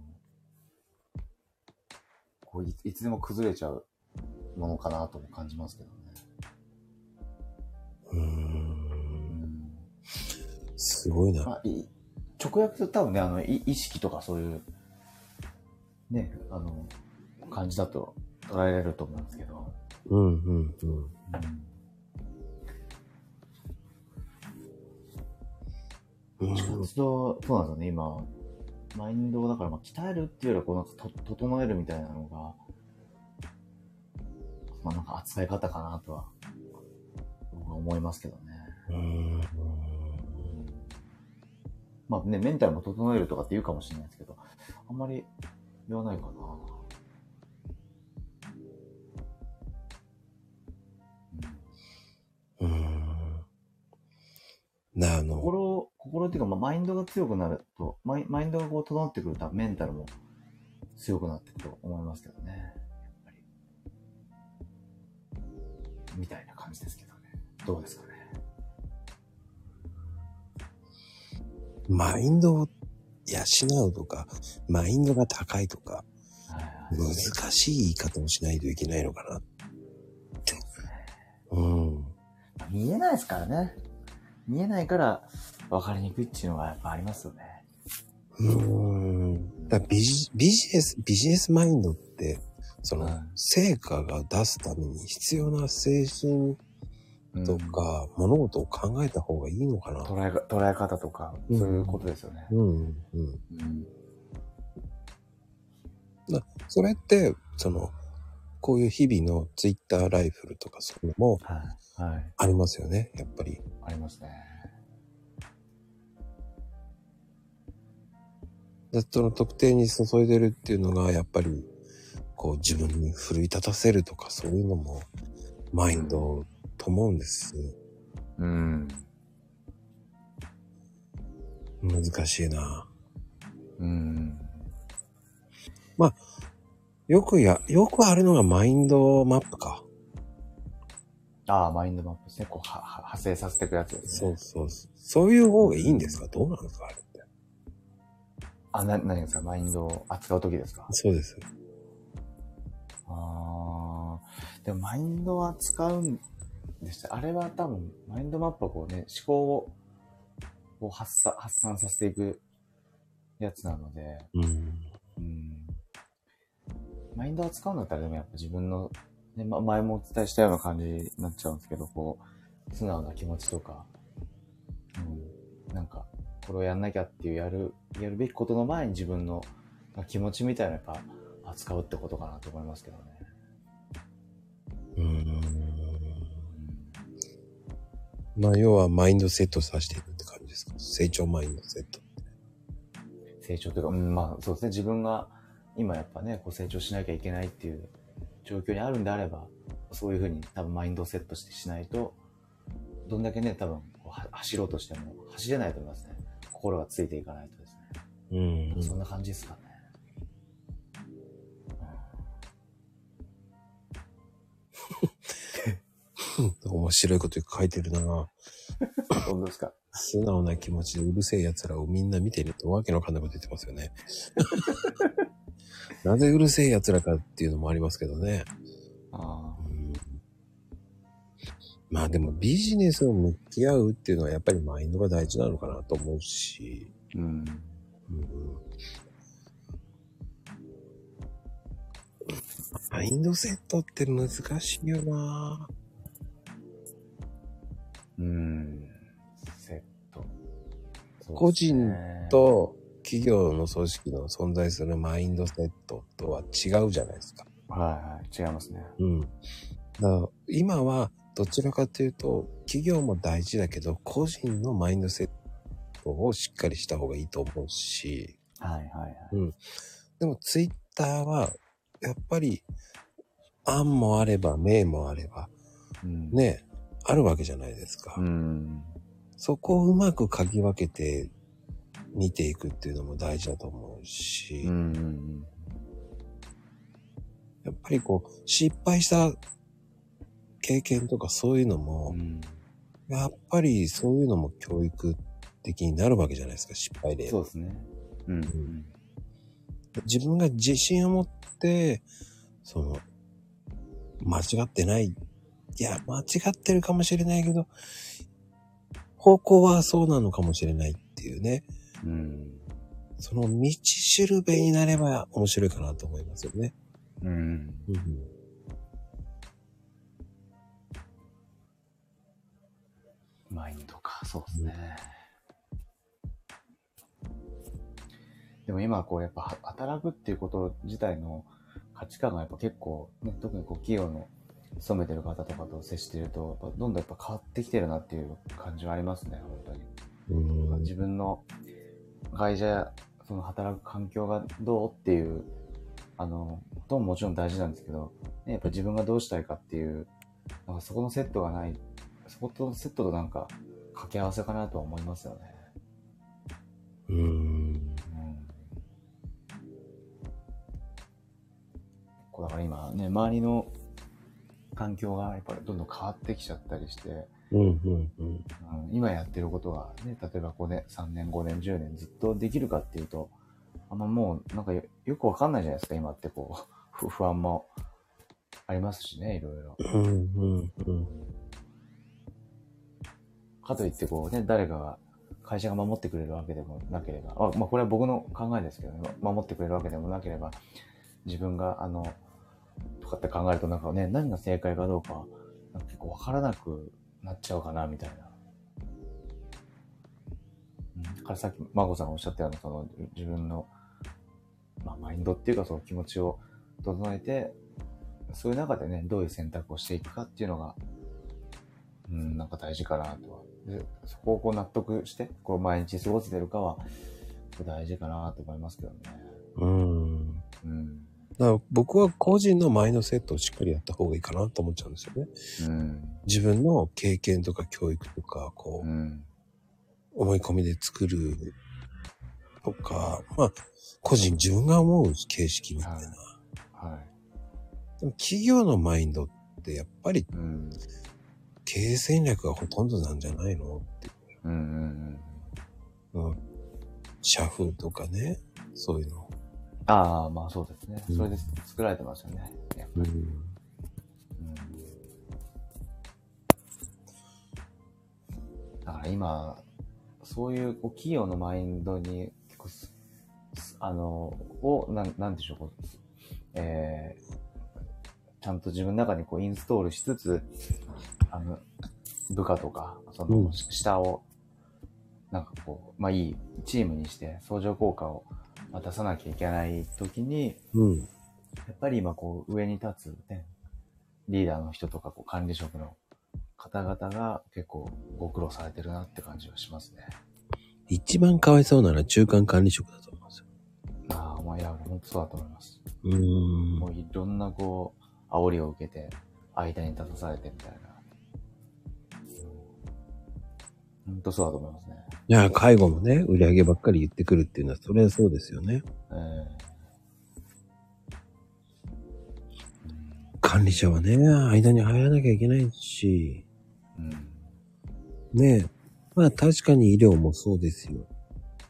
B: こういいつでも崩れちゃうものかなとも感じますけどね。
A: うー。
B: うんん
A: すごいな。
B: まあ、い直訳すると多分ね、あの、い意識とかそういう、ね、あの、感じだと捉えられると思うんですけど、
A: うんうんうん。
B: うん
A: うん
B: 活動、そうなんですよね、今。マインドをだから、まあ、鍛えるっていうよりは、こう、なんかと、整えるみたいなのが、まあ、なんか扱い方かなとは、僕は思いますけどね。
A: うん
B: まあね、メンタルも整えるとかって言うかもしれないですけど、あんまり言わないかな。
A: なあの、
B: 心、心っていうか、まあ、マインドが強くなると、マイマインドがこう整ってくると、メンタルも強くなっていくと思いますけどね。やっぱり。みたいな感じですけどね。どうですかね。
A: マインドを養うとか、マインドが高いとか、
B: はい
A: 難しい言い方をしないといけないのかなって。うん。
B: 見えないですからね。見えないから分かりにくいっていうのがやっぱありますよね。
A: うーん。だビジビジネス、ビジネスマインドって、その
B: はい、
A: 成果が出すために必要な精神とか、物事を考えた方がいいのかな。
B: 捉えが捉え方とか、
A: うん
B: そういうことですよね。
A: うん、うん。
B: うん。
A: それって、その、こういう日々のツイッターライフルとかそういうのも
B: はい。はい。
A: ありますよね、やっぱり。
B: ありますね。
A: でその特定に注いでるっていうのが、やっぱり、こう自分に奮い立たせるとかそういうのも、マインドと思うんです。
B: うん。
A: 難しいな。
B: うん。
A: よくや、よくあるのがマインドマップか。
B: ああ、マインドマップですね。こう、は、は派生させていくやつですね。
A: そうそうそう。いう方がいいんですか？どうなんですか？あれって。
B: あ、な、何ですか？マインドを扱うときですか？
A: そうです。
B: ああ。でも、マインドは使うんでした。あれは多分、マインドマップはこうね、思考を、こう発散、発散させていくやつなので、
A: うん。
B: うん。マインドを使うんだったら、でもやっぱ自分の、ね、ま、前もお伝えしたような感じになっちゃうんですけど、こう、素直な気持ちとか、うん。なんか、これをやんなきゃっていうやる、やるべきことの前に自分のまあ気持ちみたいなのやっぱ扱うってことかなと思いますけどね。
A: うん。
B: うん
A: まあ、要はマインドセットさせていくって感じですか？成長マインドセット。
B: 成長というか、うん、まあそうですね、自分が今やっぱね、こう成長しなきゃいけないっていう状況にあるんであれば、そういうふうに多分マインドをセットしてしないと、どんだけね、多分走ろうとしても走れないと思いますね。心がついていかないとですね。
A: うん。
B: そんな感じですかね。[laughs]
A: 面白いこと書いてるな
B: 本当ですか？
A: 素直な気持ちでうるせえ奴らをみんな見てるとわけのわかんないこと言ってますよね。なぜうるせえ奴らかっていうのもありますけどね。
B: ああ
A: うんまあでもビジネスを向き合うっていうのはやっぱりマインドが大事なのかなと思うし。
B: うん。
A: うんマインドセットって難しいよな
B: うん。セット。
A: 個人、と企業の組織の存在するマインドセットとは違うじゃないですか。
B: はいはい。違いますね。
A: うん。だから今はどちらかというと企業も大事だけど個人のマインドセットをしっかりした方がいいと思うし、
B: はいはいはい。
A: うん。でもツイッターはやっぱり案もあれば名もあれば
B: うん。。
A: ね、あるわけじゃないですか。
B: うん。
A: そこをうまく嗅ぎ分けて見ていくっていうのも大事だと思うし、
B: うんうん
A: やっぱりこう、失敗した経験とかそういうの
B: う
A: も、
B: ん。
A: やっぱりそういうのも教育的になるわけじゃないですか、失敗例。
B: そうですね。うんうん。
A: 自分が自信を持って、その、間違ってない。いや、間違ってるかもしれないけど、方向はそうなのかもしれないっていうね。
B: うん。
A: その道しるべになれば面白いかなと思いますよね。
B: うん。
A: うん。
B: マインドか、そうですね。でも今こうやっぱは働くっていうこと自体の価値観がやっぱ結構、ね、特にこう企業の勤めてる方とかと接してると、やっぱどんどんやっぱ変わってきてるなっていう感じはありますね、本当に。
A: うん。
B: 自分の会社やその働く環境がどうっていう、あの、ことももちろん大事なんですけど、ね、やっぱ自分がどうしたいかっていう、なんかそこのセットがない、そことのセットとなんか掛け合わせかなとは思いますよね。
A: うん。
B: うん。こうだから今ね、周りの環境がやっぱりどんどん変わってきちゃったりして、
A: うん、うん、うん。
B: うん今やってることがね、例えば5年、3年、5年、10年ずっとできるかっていうと、あんまもうなんかよよくわかんないじゃないですか、今ってこう、不 [laughs] 不安もありますしね、いろいろ。
A: うん、うん、うん。
B: かといってこうね、誰かが、会社が守ってくれるわけでもなければ、あまあこれは僕の考えですけどね、守ってくれるわけでもなければ、自分があの、とかって考えるとなんかね、何が正解かどうか、なんか結構わからなくなっちゃうかな、みたいな。だからさっき、マゴさんがおっしゃったような、その、自分の、まあ、マインドっていうか、その気持ちを整えて、そういう中でね、どういう選択をしていくかっていうのが、うん、なんか大事かなとは。で、そこをこう納得して、こう毎日過ごせてるかは、大事かなと思いますけどね。
A: うん。
B: うん。
A: だから僕は個人のマインドセットをしっかりやった方がいいかなと思っちゃうんですよね。
B: うん。
A: 自分の経験とか教育とか、こう、
B: うん。
A: 思い込みで作るとか、まあ、個人自分が思う形式みたいな。
B: はい。
A: でも企業のマインドってやっぱり
B: うん。
A: 経営戦略がほとんどなんじゃないのって。
B: うんうんうん。
A: うん。社風とかね、そういうの。
B: ああ、まあそうですね。
A: うん
B: それで作られてますよね。やっぱり
A: うん。
B: うんだから今、そういうこう企業のマインドに結構す、すあの、を、なん、なんでしょう、こうえー、ちゃんと自分の中にこうインストールしつつ、あの、部下とか、その、
A: うん
B: 下を、なんかこう、まあいいチームにして相乗効果をまあ出さなきゃいけない時に、
A: うん。
B: やっぱり今こう上に立つね、リーダーの人とかこう管理職の方々が結構ご苦労されてるなって感じはしますね。
A: 一番かわいそうなのは中間管理職だと思うんですよ。
B: ああ、まあいや、本当そうだと思います。
A: うーん。
B: もういろんなこう、煽りを受けて、間に立たされてみたいな。本当そうだと思いますね。
A: いや、介護もね、売り上げばっかり言ってくるっていうのは、それはそうですよね。
B: ええ
A: 管理者はね、間に入らなきゃいけないし、
B: うん。
A: ねまあ確かに医療もそうですよ。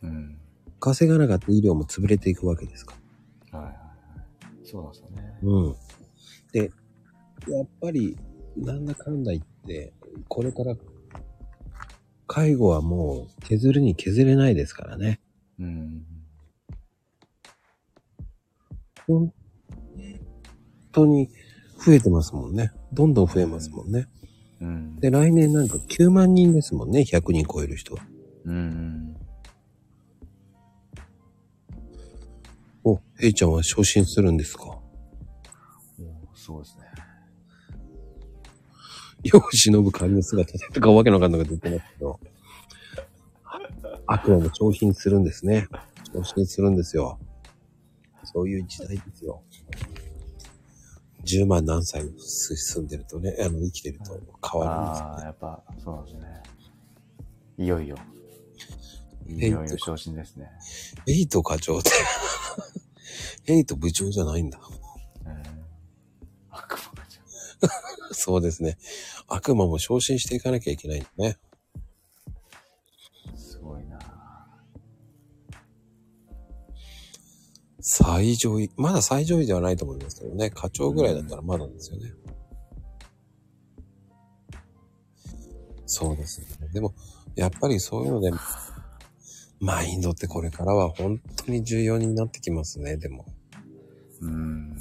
B: うん。
A: 稼がなかった医療も潰れていくわけですか
B: はいはいはい。そうなんですよね。
A: ら。うん。で、やっぱり、なんだかんだ言っって、これから、介護はもう削るに削れないですからね。
B: うん。
A: 本当に増えてますもんね。どんどん増えますもんね。
B: うん。
A: で、来年なんか9万人ですもんね。100人超える人は。
B: うん。
A: お、A ちゃんは昇進するんですか？
B: おそうですね。
A: 世を忍ぶ仮の姿とかわけのわかんなく言ってますけど。悪魔も昇進するんですね。昇進するんですよ。そういう時代ですよ。10万何歳住んでるとね、あの、生きてると変わるんですよ
B: ああ、やっぱ、そうなんですね。いよいよ。い
A: え
B: よいよ昇進ですね。
A: エイト課長って。[laughs] エイト部長じゃないんだ。
B: えー、悪魔 [laughs]
A: そうですね。悪魔も昇進していかなきゃいけないんだね。
B: すごいな
A: 最上位、まだ最上位ではないと思いますけどね。課長ぐらいだったらまだですよね。そうですね。でも、やっぱりそういうので、マインドってこれからは本当に重要になってきますね、でも。
B: うん。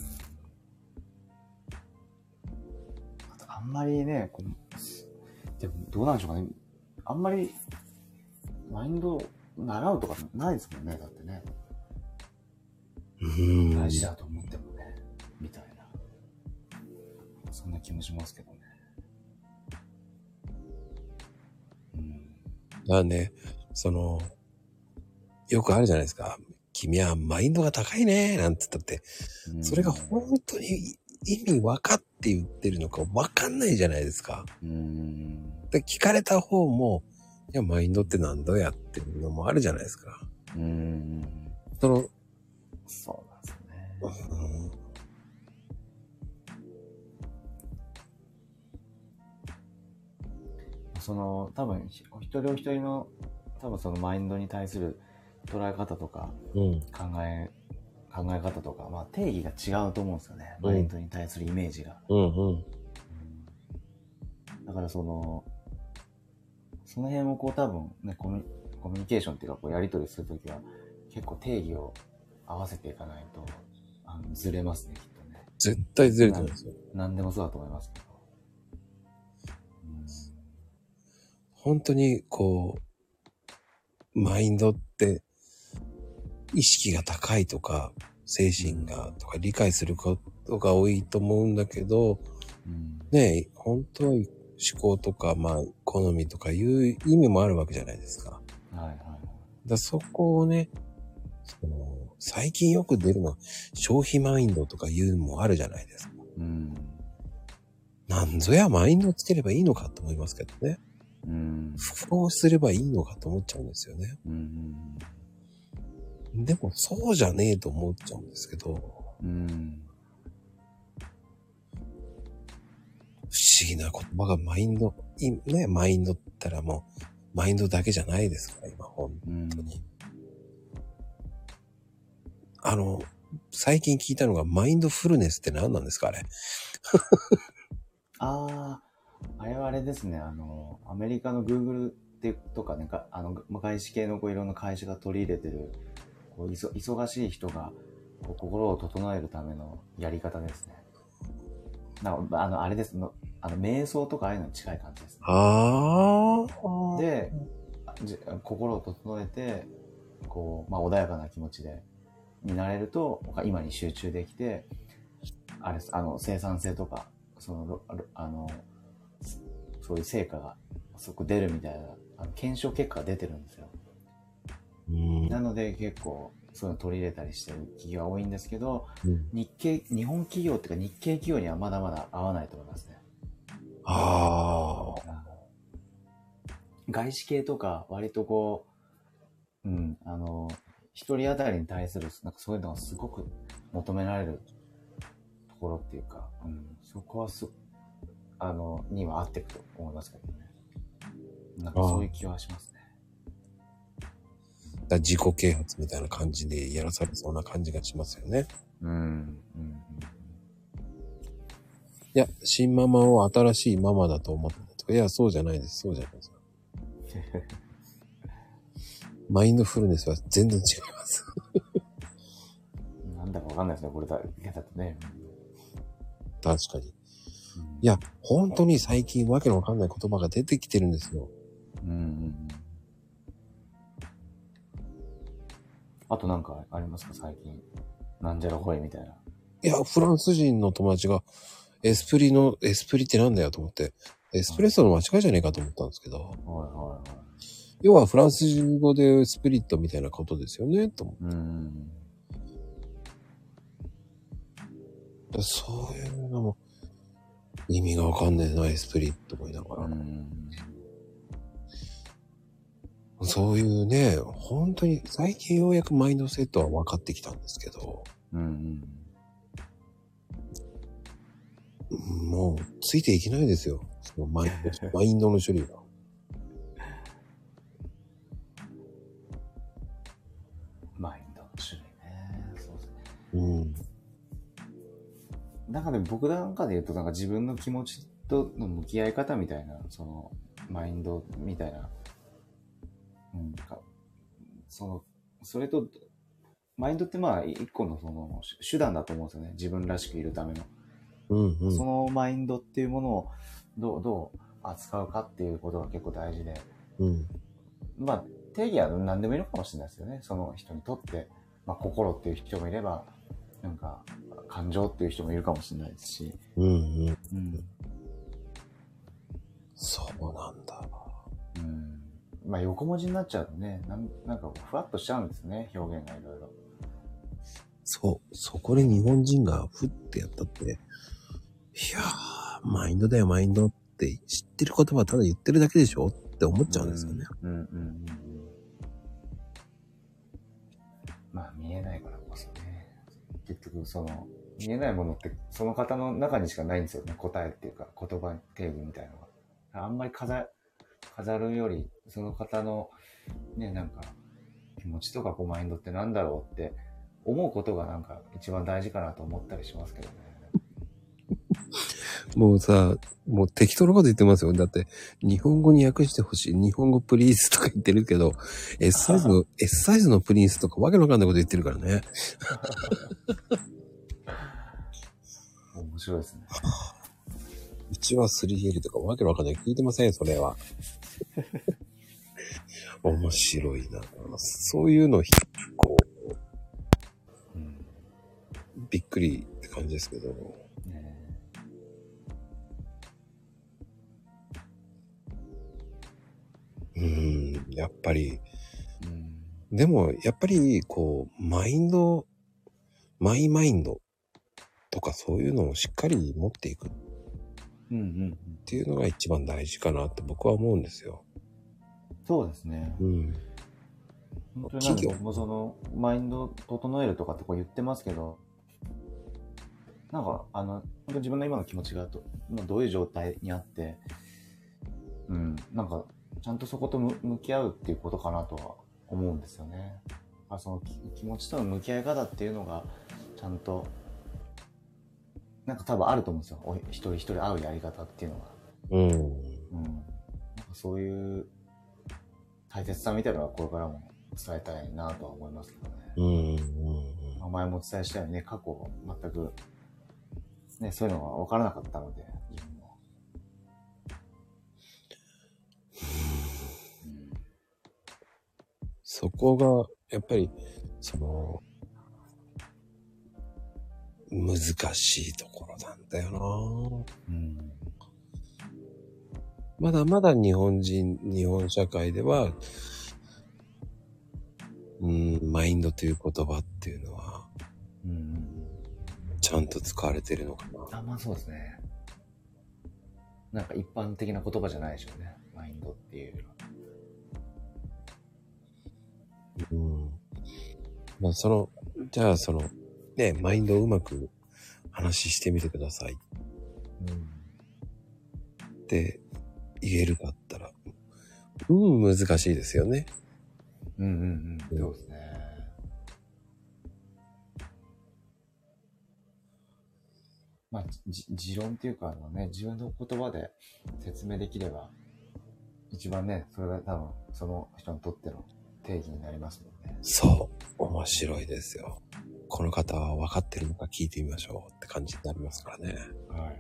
B: んまりね、こうでもどうなんでしょうかね。あんまり、マインド習うとかないですもんね、だってね。
A: うーん。
B: 大事だと思ってもね、みたいな。そんな気もしますけどね。うん。
A: だからね、その、よくあるじゃないですか。君はマインドが高いね、なんて言ったって、
B: うん
A: それが本当に意味分かって言ってるのか分かんないじゃないですか。
B: うん。
A: で、聞かれた方も、いや、マインドって何度やってるのもあるじゃないですか。
B: うん。
A: その、
B: そうなんですよね。
A: うん
B: その、多分、ひお一人お一人の、多分そのマインドに対する捉え方とか、
A: うん。
B: 考え、考え方とか、まあ定義が違うと思うんですよね。
A: うん
B: マインドに対するイメージが。
A: うんうん。
B: だからその、その辺をこう多分ね、コミュコミュニケーションっていうかこうやり取りするときは、結構定義を合わせていかないと、あの、ずれますね、きっとね。
A: 絶対ずれてますよ。
B: 何でもそうだと思いますけど。
A: 本当に、こう、マインドって、意識が高いとか、精神がとか理解することが多いと思うんだけど、
B: うん。
A: ねえ、本当は思考とか、まあ、好みとかいう意味もあるわけじゃないですか。
B: うん。はいはい。
A: だそこをね、その最近よく出るのは消費マインドとかいうのもあるじゃないですか。
B: うん。
A: なんぞやマインドつければいいのかと思いますけどね。
B: うん。
A: 複合すればいいのかと思っちゃうんですよね。
B: うん。
A: でもそうじゃねえと思っちゃうんですけど、
B: うん。
A: 不思議な言葉がマインド、いね、マインドって言ったらもう、マインドだけじゃないですから、今、本。当に。あの、最近聞いたのが、マインドフルネスって何なんですかあれ？[laughs]
B: ああ、あれはあれですね、あの、アメリカの Google とかね、かあの、外資系のこういろんな会社が取り入れてる、こう忙しい人がこう心を整えるためのやり方ですね。なあの、あれですの、あの、瞑想とかああいうのに近い感じですね。
A: ああ。
B: で、じ心を整えて、こう、まあ、穏やかな気持ちで、になれると、今に集中できて、あれです、あの、生産性とか、その、あの、そういう成果が、すごく出るみたいな、あの検証結果が出てるんですよ。
A: うん
B: なので、結構、そういうの取り入れたりしてる企業が多いんですけど、
A: うん
B: 日系、日本企業っていうか日系企業にはまだまだ合わないと思いますね。
A: ああ。
B: 外資系とか、割とこう、うん、あの、一人当たりに対する、なんかそういうのがすごく求められるところっていうか、うん、そこはす、あの、には合っていくと思いますけどね。なんかそういう気はしますね。
A: だ自己啓発みたいな感じでやらされそうな感じがしますよね。
B: うん、うん、
A: いや、新ママを新しいママだと思ってたト。いや、そうじゃないです。そうじゃないです。[laughs] マインドフルネスは全然違います。
B: なんだかわかんないですね、これだけだとね。
A: 確かに。
B: うん
A: いや、本当に最近わけのわかんない言葉が出てきてるんですよ。
B: うんうんあとなんかありますか、最近。なんじゃらほいみたいな。
A: いや、フランス人の友達が、エスプリの、エスプリってなんだよと思って、エスプレッソの間違いじゃねえかと思ったんですけど、
B: はいはいはい。
A: 要はフランス語でスプリットみたいなことですよね、と思
B: うん。
A: って。そういうのも、意味がわかんねえな、エスプリット思いながら。
B: うん。
A: そういうね、本当に最近ようやくマインドセットは分かってきたんですけど、
B: うんうん。
A: もうついていけないですよ。そのマインド [laughs] マインドの処理が。
B: マインドの種類ね。そうですね。
A: うん。
B: なんかでも僕なんかで言うと、なんか自分の気持ちとの向き合い方みたいな、その、マインドみたいな、うん、か、その、それと、マインドってまあ、一個のその、手手段だと思うんですよね。自分らしくいるための。
A: うんうん。
B: そのマインドっていうものを、どう、どう扱うかっていうことが結構大事で、
A: うん。
B: まあ、定義は何でもいいのかもしれないですよね。その人にとって、まあ、心っていう人もいれば、なんか、感情っていう人もいるかもしれないですし、
A: うんうん。
B: うん。
A: そうなんだ。
B: うん。まあ、横文字になっちゃうとね、なんなんか、ふわっとしちゃうんですね、表現がいろいろ。
A: そう。そこで日本人がふってやったって、いやー、マインドだよ、マインドって知ってる言葉ただ言ってるだけでしょ？って思っちゃうんですよね。
B: うんうんうんうん。まあ、見えないからこそね。結局、その、見えないものって、その方の中にしかないんですよね。答えっていうか、言葉定義みたいなのが。あんまり飾飾るより、その方の、ね、なんか、気持ちとかこうマインドってなんだろうって思うことがなんか一番大事かなと思ったりしますけどね。
A: もうさ、もう適当なこと言ってますよ。だって、日本語に訳してほしい。日本語プリンスとか言ってるけど、[laughs] S サイズの、S サイズのプリンスとかわけのわかんないこと言ってるからね。
B: 面白いですね。[laughs]
A: うちは 3L とかわけのわかんない。聞いてません、それは。[laughs] 面白いな。そういうの、こ
B: うん。
A: う、びっくりって感じですけど。
B: ね
A: うーん、やっぱり、
B: うん。
A: でも、やっぱり、こう、マインド、マイマインドとかそういうのをしっかり持っていくっ
B: うんうんうん。
A: ていうのが一番大事かなって僕は思うんですよ。
B: そうですね。
A: うん。
B: 本当になん
A: 企業
B: か僕もその、マインド整えるとかってこう言ってますけど、なんか、あの、本当に自分の今の気持ちがど今どういう状態にあって、うん、なんか、ちゃんとそことむ向き合うっていうことかなとは思うんですよね。あそのき気持ちとの向き合い方っていうのが、ちゃんと、なんか多分あると思うんですよ。お一人一人会うやり方っていうのが。
A: うん。
B: うん。なんかそういう大切さみたいなのはこれからも伝えたいなとは思いますけどね。
A: うん。うん。
B: まあ前もお伝えしたようにね、過去全く、ね、そういうのが分からなかったので、自分も。
A: そこが、やっぱり、その、難しいところなんだよな
B: うん。
A: まだまだ日本人、日本社会では、うん、マインドという言葉っていうのは、
B: うん。うん。
A: ちゃんと使われてるのかな。
B: あ、まあそうですね。なんか一般的な言葉じゃないでしょうね。マインドっていう。
A: うん。まあ、その、じゃあ、その、ね、マインドをうまく話してみてくださいって言えるかったら、うん、難しいですよね。
B: うん。うんうんうん。そうですね。まあ、じ持論っていうか、あのね、自分の言葉で説明できれば、一番ね、それが多分、その人にとっての定義になりますもんね。
A: そう。面白いですよ。この方は分かってるのか聞いてみましょうって感じになりますからね。
B: はいはい。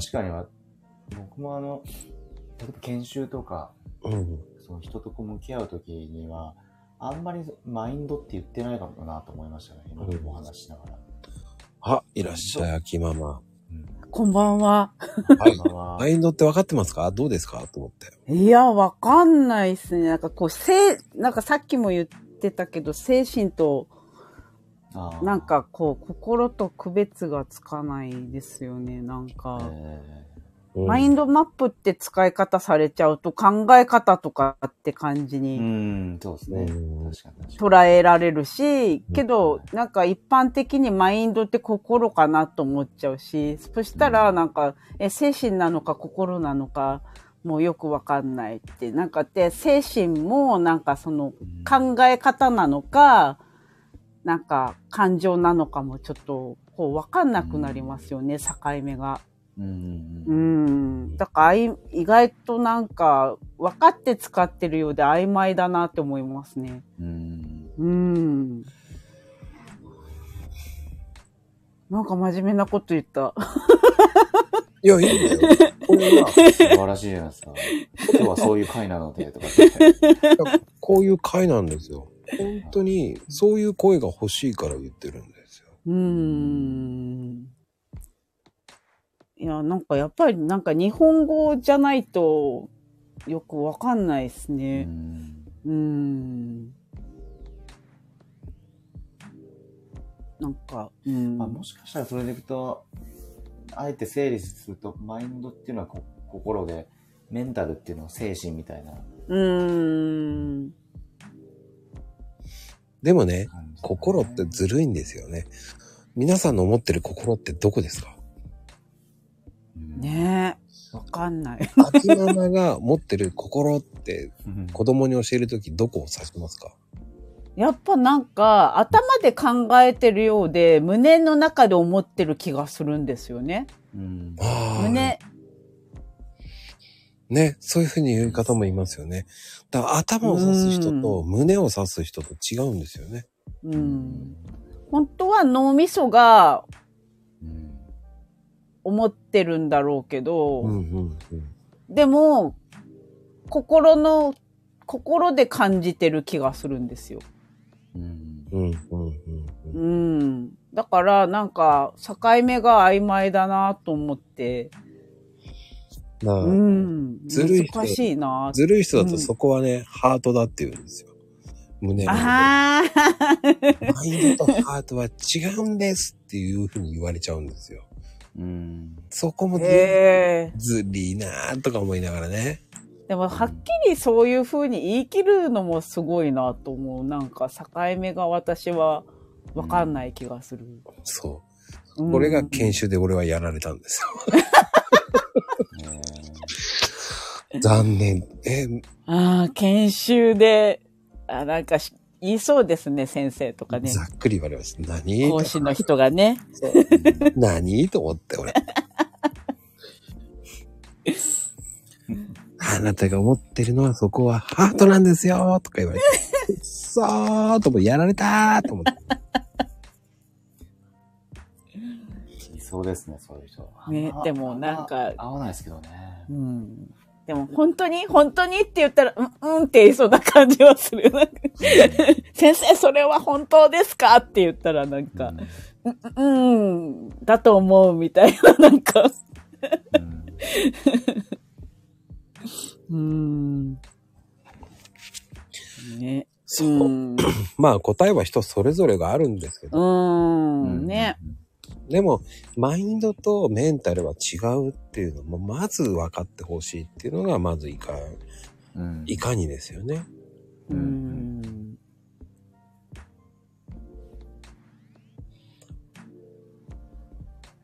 B: 確かには、僕もあの、例えば研修とか、
A: うん。
B: その人とこう向き合うときには、あんまりマインドって言ってないかもなと思いましたね。今
A: うん
B: お話ししながら。
A: あ、いらっしゃい、秋ママ。
B: うん。
C: こんばんは。
A: はい。
B: ま [laughs] あ
A: マインドって分かってますか？どうですか？と思って。
C: いや、わかんないっすね。なんかこう、せなんかさっきも言ってたけど、精神と、なん、かこう、心と区別がつかないですよね。なんか、
B: え
A: うん
C: マインドマップって使い方されちゃうと考え方とかって感じ
B: ー、う
C: に
B: ん、そうですね。
C: 捉えられるし、けど、なんか一般的にマインドって心かなと思っちゃうし、そしたらなんか、え、精神なのか心なのか、もうよくわかんないって。なんかで、精神もなんかその
B: うん
C: 考え方なのか、なんか感情なのかもちょっとこうわかんなくなりますよね、境目が。
B: うんうん。
C: だから意外となんか分かって使ってるようで曖昧だなって思いますね。
B: うん。
C: うん。なんか真面目なこと言った。
A: いや、いいんだよ。これは、
B: 素晴らしいじゃないですか。今日はそういう回なので、とかって。
A: こういう回なんですよ。本当に、そういう声が欲しいから言ってるんですよ。
C: うーん。いや、なんかやっぱりなんか日本語じゃないとよくわかんないです
B: う
C: ね。
B: ん。
C: うーん。なんか、うん。
B: まあ、もしかしたらそれでいくと、あえて整理すると、マインドっていうのはこ心で、メンタルっていうのは精神みたいな
C: うーん。
A: でもね、心ってずるいんですよね。皆さんの思ってる心ってどこですか？
B: うん
C: ねえ。わかんない。
A: 秋ママが持ってる心って
B: うん
A: 子供に教えるときどこを指しますか？
C: やっぱなんか頭で考えてるようで胸の中で思ってる気がするんですよね。
B: うん。
C: 胸、
A: ね、そういうふうに言う方もいますよね。だから頭を指す人と胸を指す人と違うんですよね。
C: うん。本当は脳みそが
B: うん。
C: 思ってるんだろうけど、
A: うんうんうん。
C: でも、心の、心で感じてる気がするんですよ。
B: うん。
A: うん。
C: だから、なん。か、境目が曖昧だなと思って、
A: なあ
C: うん。
A: ずるい人
C: 難しいな
A: ずるい人だとそこはね、ハートだって言うん。ですよ。胸の部分。
C: ああ
A: マインドとハートは違うん。ですっていうふうに言われちゃうん。ですよ。
B: うん。
A: そこもず,、
C: ええ
A: ずりーなーとか思いながらね。
C: でも、はっきりそういう風に言い切るのもすごいなと思う。なんか、境目が私はわかんない気がする。
A: そう。
C: うん
A: これが研修で俺はやられたんですよ。[laughs] 残念。え、
C: ああ、研修で、あなんかし言いそうですね、先生とかね。
A: ざっくり言われました。何？
C: 講師の人がね。
A: 何？と思って、俺。あなたが思ってるのはそこはハートなんですよとか言われて。[laughs] そうーともやられたーと思って。
B: いそうですね、そういう人。あ
C: ねでもなんか
B: 合わないですけどね。
C: うん。でも、本当に本当にって言ったら、うん、うんって言いそうな感じはする。なんか先生、それは本当ですかって言ったら、なんか、うん、うん、だと思うみたいな、なんか。
B: うん
C: うん。ね。
A: そうう。
C: ん。
A: まあ答えは人それぞれがあるんですけど。
C: うん。ね。。
A: でも、マインドとメンタルは違うっていうのも、まず分かってほしいっていうのが、まずいか、
B: うん。
A: いかにですよね。
C: う
B: うん
C: ん。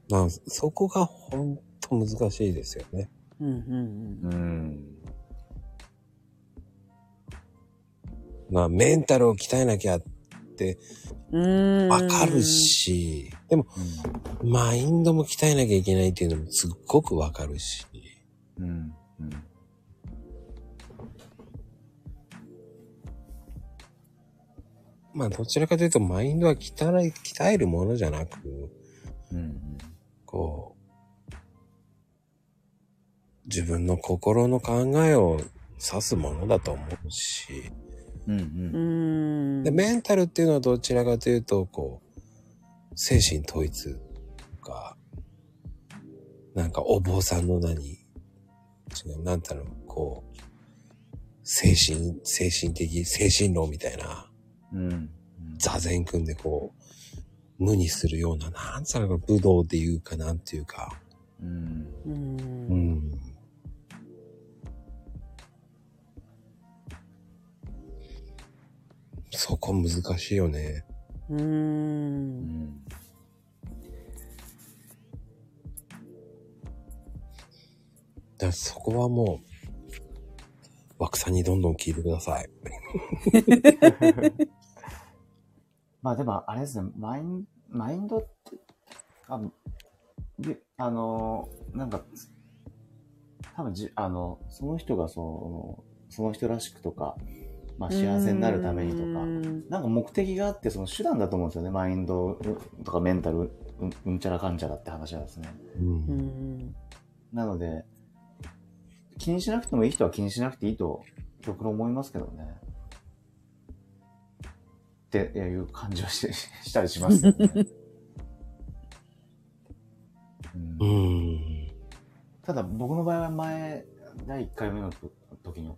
A: まあ、そこが本当難しいですよね。
C: うん。うん。
B: うん。
A: まあ、メンタルを鍛えなきゃっって
C: うーん。
A: わかる。し、でも、マインドも鍛えなきゃいけないっていうのもすっごくわかるし。
B: うん。うん。
A: まあ、どちらかというと、マインドは鍛え、鍛えるものじゃなく、
B: うん。うん。
A: こう、自分の心の考えを指すものだと思うし、
B: うん。う。
C: うんん。
A: で、メンタルっていうのはどちらかというと、こう、精神統一とか、なんかお坊さんの何、違う、なんだろう、こう、精神、精神的、精神論みたいな、
B: うん。
A: 座禅組んでこう、無にするような、なんつうのかな、武道っていうか、なんていうか、
B: うん。
C: う。
A: うんそこ難しいよね。
C: う。
B: うんん。
A: だそこはもう、枠さんにどんどん聞いてください。
B: まあでも、あれですね、マイン、マインドって、あで、あの、なんか、多分じ、あの、その人がその、その人らしくとか、まあ幸せになるためにとか、
C: うん
B: なんか目的があって、その手段だと思うんですよね。マインドとかメンタル、うんうんちゃらかんちゃらって話はですね。なので、気にしなくてもいい人は気にしなくていいと、極論思いますけどね。っていう感じはししたりしますね。[laughs] うん
A: うん。
B: ただ僕の場合は前、第1回目の時に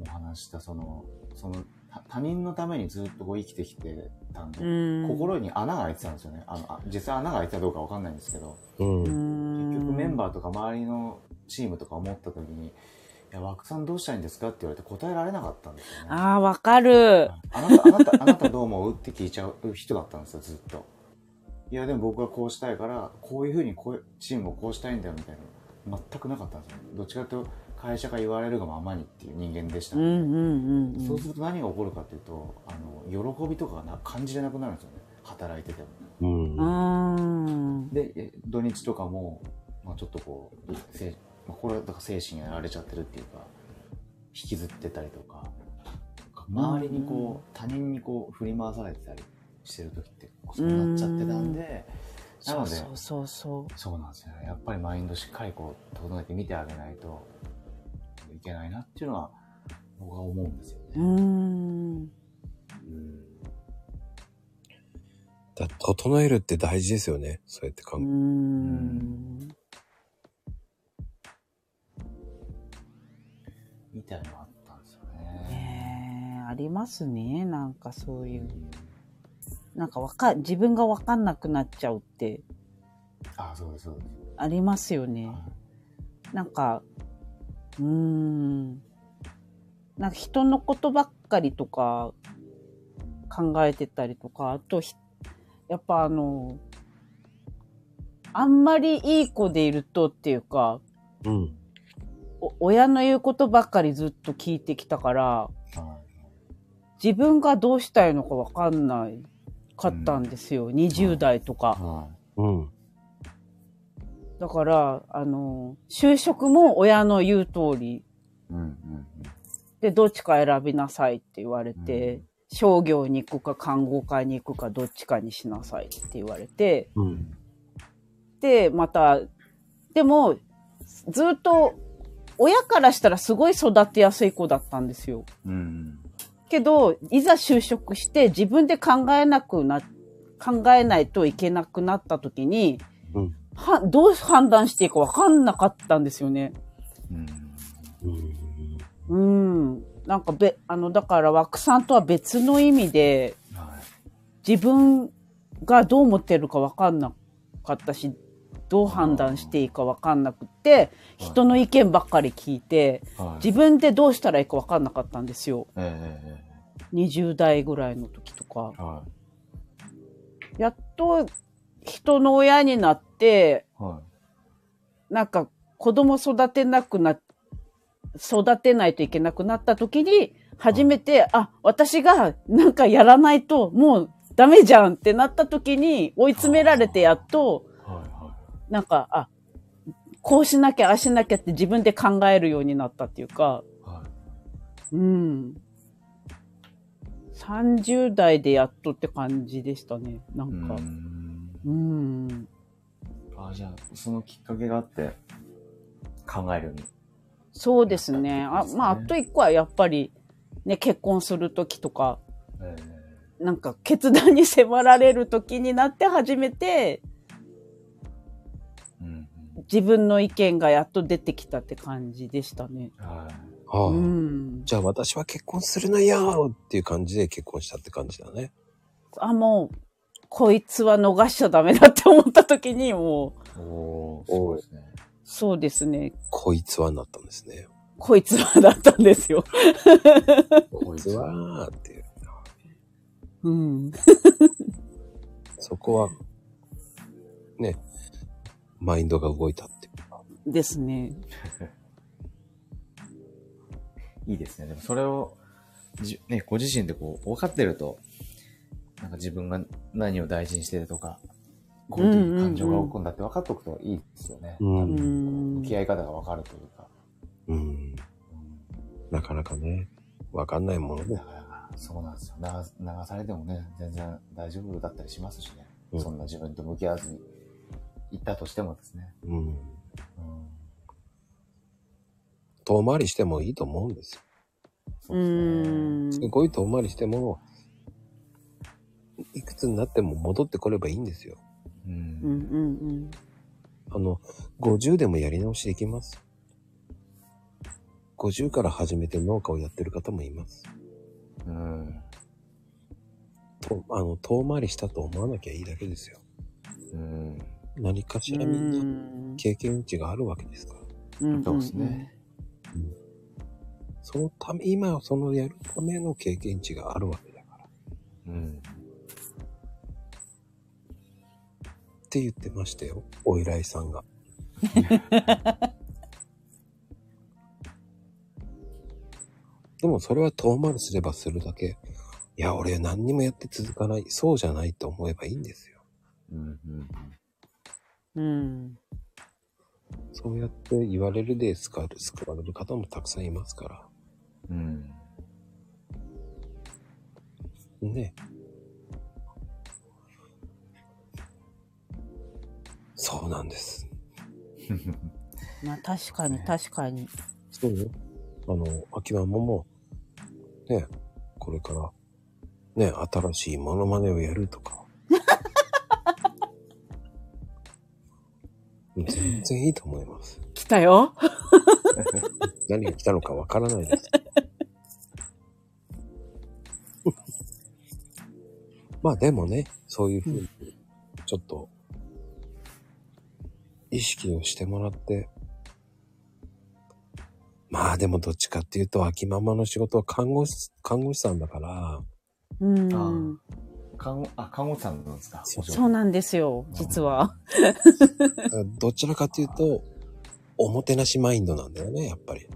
B: お話した、その、その、た他人のためにずっとこう生きてきてたんで、
C: うん。
B: 心に穴が開いてたんですよね。あの、あ実際穴が開いてたかどうかわかんないんですけど、
A: うん。
C: 結
B: 結局メンバーとか周りのチームとか思った時に、いや、枠さんどうしたいんですか？って言われて答えられなかったんですよね。
C: ああ、わかる。
B: あなた、あなた、あなたどう思う？って聞いちゃう人だったんですよ、ずっと。いや、でも僕はこうしたいから、こういうふうにこうチームをこうしたいんだよみたいな。全くなかったんですよ。どっちかというと、会社が言われるがままにっていう人間でした。そうすると何が起こるかっていうと、あの、喜びとかがな感じれなくなるんですよね。働いてても。
A: うん。
C: うん。
B: で、え土日とかも、まあ、ちょっとこう、せまあ、これはだから精神やられちゃってるっていうか、引きずってたりとか、周りにこう、他人にこう、振り回されてたりしてる時って、そうなっちゃってたんで、なので、
C: そうそうそう。
B: そうなんですよね。やっぱりマインドしっかりこう、整えて見てあげないといけないなっていうのは、僕は思うんですよ
C: う
B: ね。
C: ん。
B: うん
A: だ整えるって大事ですよね。そうやって考
C: う
A: え。
C: ん。
B: みたいなのがあったんですよね。
C: ねえありますね。なんかそういう。なんかわか、自分がわかんなくなっちゃうって
B: あ、そうです、そうです。
C: ありますよね。なんか、うーん。なんか人のことばっかりとか考えてたりとか、あとひ、やっぱあの、あんまりいい子でいるとっていうか、
A: うん。
C: お親の言うことばっかりずっと聞いてきたから、
B: はい
C: 自分がどうしたいのかわかんないかったんですよ。20代とか。
B: は
A: うん。
C: だから、あの、就職も親の言う通り
B: い。うん、うん、
C: で、どっちか選びなさいって言われて、商業に行くか看護科に行くかどっちかにしなさいって言われて、
A: うん。
C: で、また、でも、ずっと、親からしたらすごい育てやすい子だったんですよ。
B: うん。うん。
C: けど、いざ就職して自分で考えなくな、考えないといけなくなった時に、
A: うん
C: は、どう判断していいかわかんなかったんですよね。
B: うん。
A: うん。
C: うん。なんかべ、あの、だから枠さんとは別の意味で、
B: はい。
C: 自分がどう思ってるかわかんなかったし、どう判断していいかわかんなくって、人の意見ばっかり聞いて、
B: はい。
C: 自分でどうしたらいいかわかんなかったんですよ。
B: えええ
C: 20代ぐらいの時とかやっと人の親になって、
B: い。は
C: なんか子供育てなくな、育てないといけなくなった時に、初めて、あ、私がなんかやらないともうダメじゃんってなった時に追い詰められてやっと、
B: はいは
C: なんか、あ、こうしなきゃ、ああしなきゃって自分で考えるようになったっていうか、
B: い。はい。
C: うん。30代でやっとって感じでしたね。な
B: うん
C: か。
B: ん。
C: うん。
B: あ、じゃあ、そのきっかけがあって、考えるように。
C: そうですね。あ、まあ、あと一個はやっぱり、ね、結婚するときとか、
B: え
C: なんか決断に迫られるときになって初めて、
B: ーうん
C: 自分の意見がやっと出てきたって感じでしたね。
B: うん。はい。
A: はあ
C: うん。
A: じゃあ私は結婚するのよっていう感じで結婚したって感じだね。
C: あ、もう、こいつは逃しちゃダメだって思ったときに、もう、
B: おー、すごいですね。
C: そうですね。
A: こいつはなったんですね。
C: こいつはだったんですよ。
A: こいつはっていう。
C: うん。
A: そこは、ね、マインドが動いたっていうか。
C: ですね。[laughs]
B: いいですね。でもそれを、じね、ご自身でこう、分かってると、なんか自分が何を大事にしてるとか、こういう感情が起こるんだって分かっておくといいですよね。
A: うん
C: う
B: 向。き合い方が分かるというか。
A: うん。
B: うん
A: なかなかね、わかんないもので
B: だ。からそうなんですよ流。流されてもね、全然大丈夫だったりしますしね。
A: うん
B: そんな自分と向き合わずに行ったとしてもですね。
A: うん。
B: うん
A: 遠回りしてもいいと思うんですよ。
B: そうですね。
A: すごい遠回りしても、いくつになっても戻ってこればいいんですよ。
B: う。
C: うんんうん
A: あの、50でもやり直しできます。50から始めて農家をやってる方もいます。
B: うん。
A: とあの、遠回りしたと思わなきゃいいだけですよ。
B: うん。
A: 何かし
C: う
A: らみんな
C: ん。
A: 経験値があるわけですから。
C: うん
B: そうですね。
A: そのため、今そのやるための経験値があるわけだから。
B: うん。
A: って言ってましたよ。お依頼さんが。[laughs] でもそれは遠回りすればするだけ。いや、俺何にもやって続かない。そうじゃないと思えばいいんですよ。
B: うん。うん。
C: うん。
A: そうやって言われるで救われる、救われる方もたくさんいますから。
B: うん。
A: ね。そうなんです。[laughs]
C: まあ確かに確かに。
A: そうよ。あの、秋葉もも、ね、これから、ね、新しいモノマネをやるとか。[laughs] 全然いいと思います。
C: 来たよ。[laughs]
A: 何が来たのかわからないです。まあでもね、そういうふうに、ちょっと、意識をしてもらって、まあでもどっちかっていうと、秋ママの仕事は看護師、看護師さんだから、
C: うん。
B: あ看護、あ、看護師さんなんですか？
A: そう
C: そうなんですよ、実は。[laughs]
A: どちらかというと、おもてなしマインドなんだよね、やっぱり。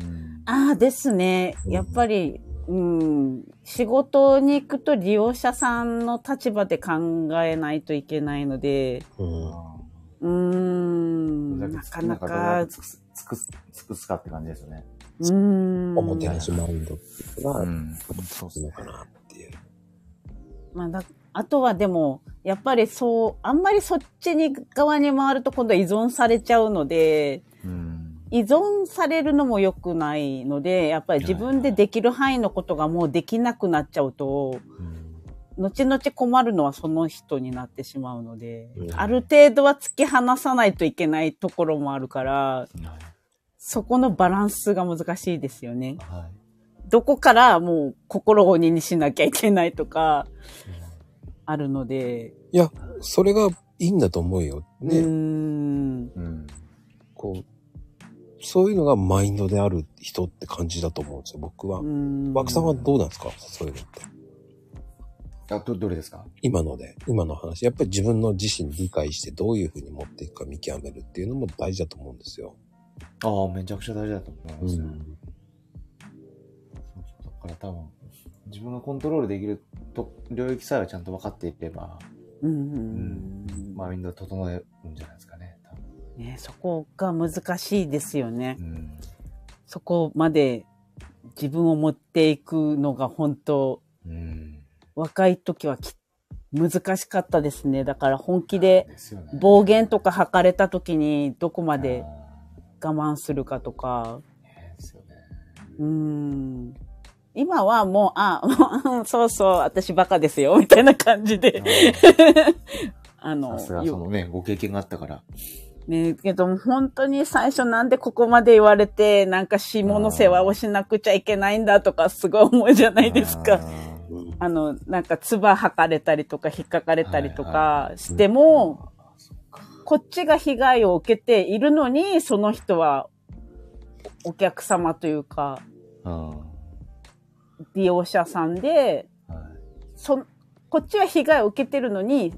B: うん。
C: ああですね。やっぱり、うん、仕事に行くと利用者さんの立場で考えないといけないので、
A: うん。
B: あ
C: うーん、
B: ー
C: なかなか
B: くす、尽くす、尽くすかって感じですよね。
C: うーん。
A: おもてなしマインドっていうのが、
B: ん。
A: そうするのかなっていう。
C: まあだ、あとはでも、やっぱりそう、あんまりそっちに側に回ると今度は依存されちゃうので、
B: うん。
C: 依存されるのも良くないので、やっぱり自分でできる範囲のことがもうできなくなっちゃうと、後々困るのはその人になってしまうので、
A: うん
C: ある程度は突き放さないといけないところもあるから、
B: はい。
C: そこのバランスが難しいですよね。
B: はい。
C: どこからもう心を鬼にしなきゃいけないとか、あるので、
A: いや、それがいいんだと思うよ。ね、
C: ん。
B: うん。
A: こう、そういうのがマインドである人って感じだと思うんですよ、僕は。枠さんはどうなんですか？そういうのって。
B: あ、ど、どれですか？
A: 今ので、今の話。やっぱり自分の自身理解してどういうふうに持っていくか見極めるっていうのも大事だと思うんですよ。
B: ああ、めちゃくちゃ大事だと思います。そうそうから多分、自分がコントロールできると領域さえちゃんと分かっていれば、
C: うんうん
B: うんマインド整えるんじゃないですかね。多分
C: ね、そこが難しいですよね。
B: うん。
C: そこまで自分を持っていくのが本当、
B: うん。
C: 若い時はき難しかったですね。だから本気で。暴言とか吐かれた時にどこまで
B: あ
C: 我慢するかとか。うーん。今はもう、あ、もう [laughs] そうそう、私バカですよ、みたいな感じで。あ [laughs] の
B: さすがそのね、ご経験があったから。
C: ねけど、本当に最初なんでここまで言われて、なんか下の世話をしなくちゃいけないんだとか、すごい思うじゃないですか。
A: うん
C: あの、なんか、唾吐かれたりとか、引っかかれたりと
B: はい
C: かしても、こっちが被害を受けているのに、その人は、お客様というか、利用者さんで、
B: い。
C: そ、こっちは被害を受けてるのに、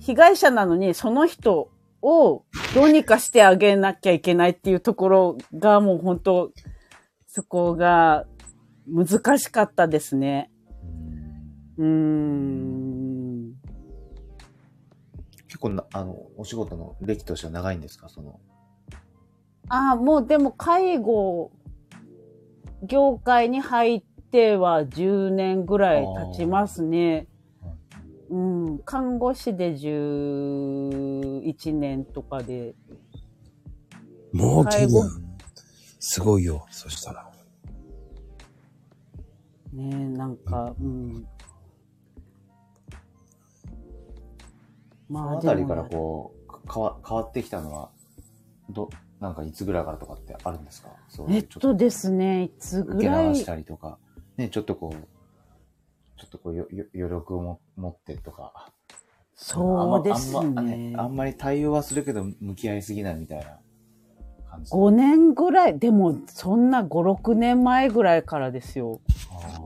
C: 被害者なのに、その人をどうにかしてあげなきゃいけないっていうところがもう本当、そこが難しかったですね。
B: うん
C: うーん。
B: 結構な、あの、お仕事の歴としては長いんですか？その。
C: ああ、もうでも介護業界に入っては10年ぐらい経ちますね。うん。看護師で11年とかで。
A: もう10
C: 介護
A: 年。すごいよ、そしたら。
C: ねなんか、うん。
B: その
C: ま
B: あたりから
C: う。
B: こう、か変わ変わってきたのは、ど、なんかいつぐらいからとかってあるんですか？そう
C: えっとですね、いつ
B: 受け
C: ぐらい？
B: 流し、たりとか、ね、ちょっとこう、ちょっとこう、よよ余力をも持ってとか。
C: そうです
B: あんまあんま
C: ね。
B: あんまり対応はするけど、向き合いすぎないみたいな感じ。
C: 5年ぐらい、でもそんな5、6年前ぐらいからですよ。
B: あ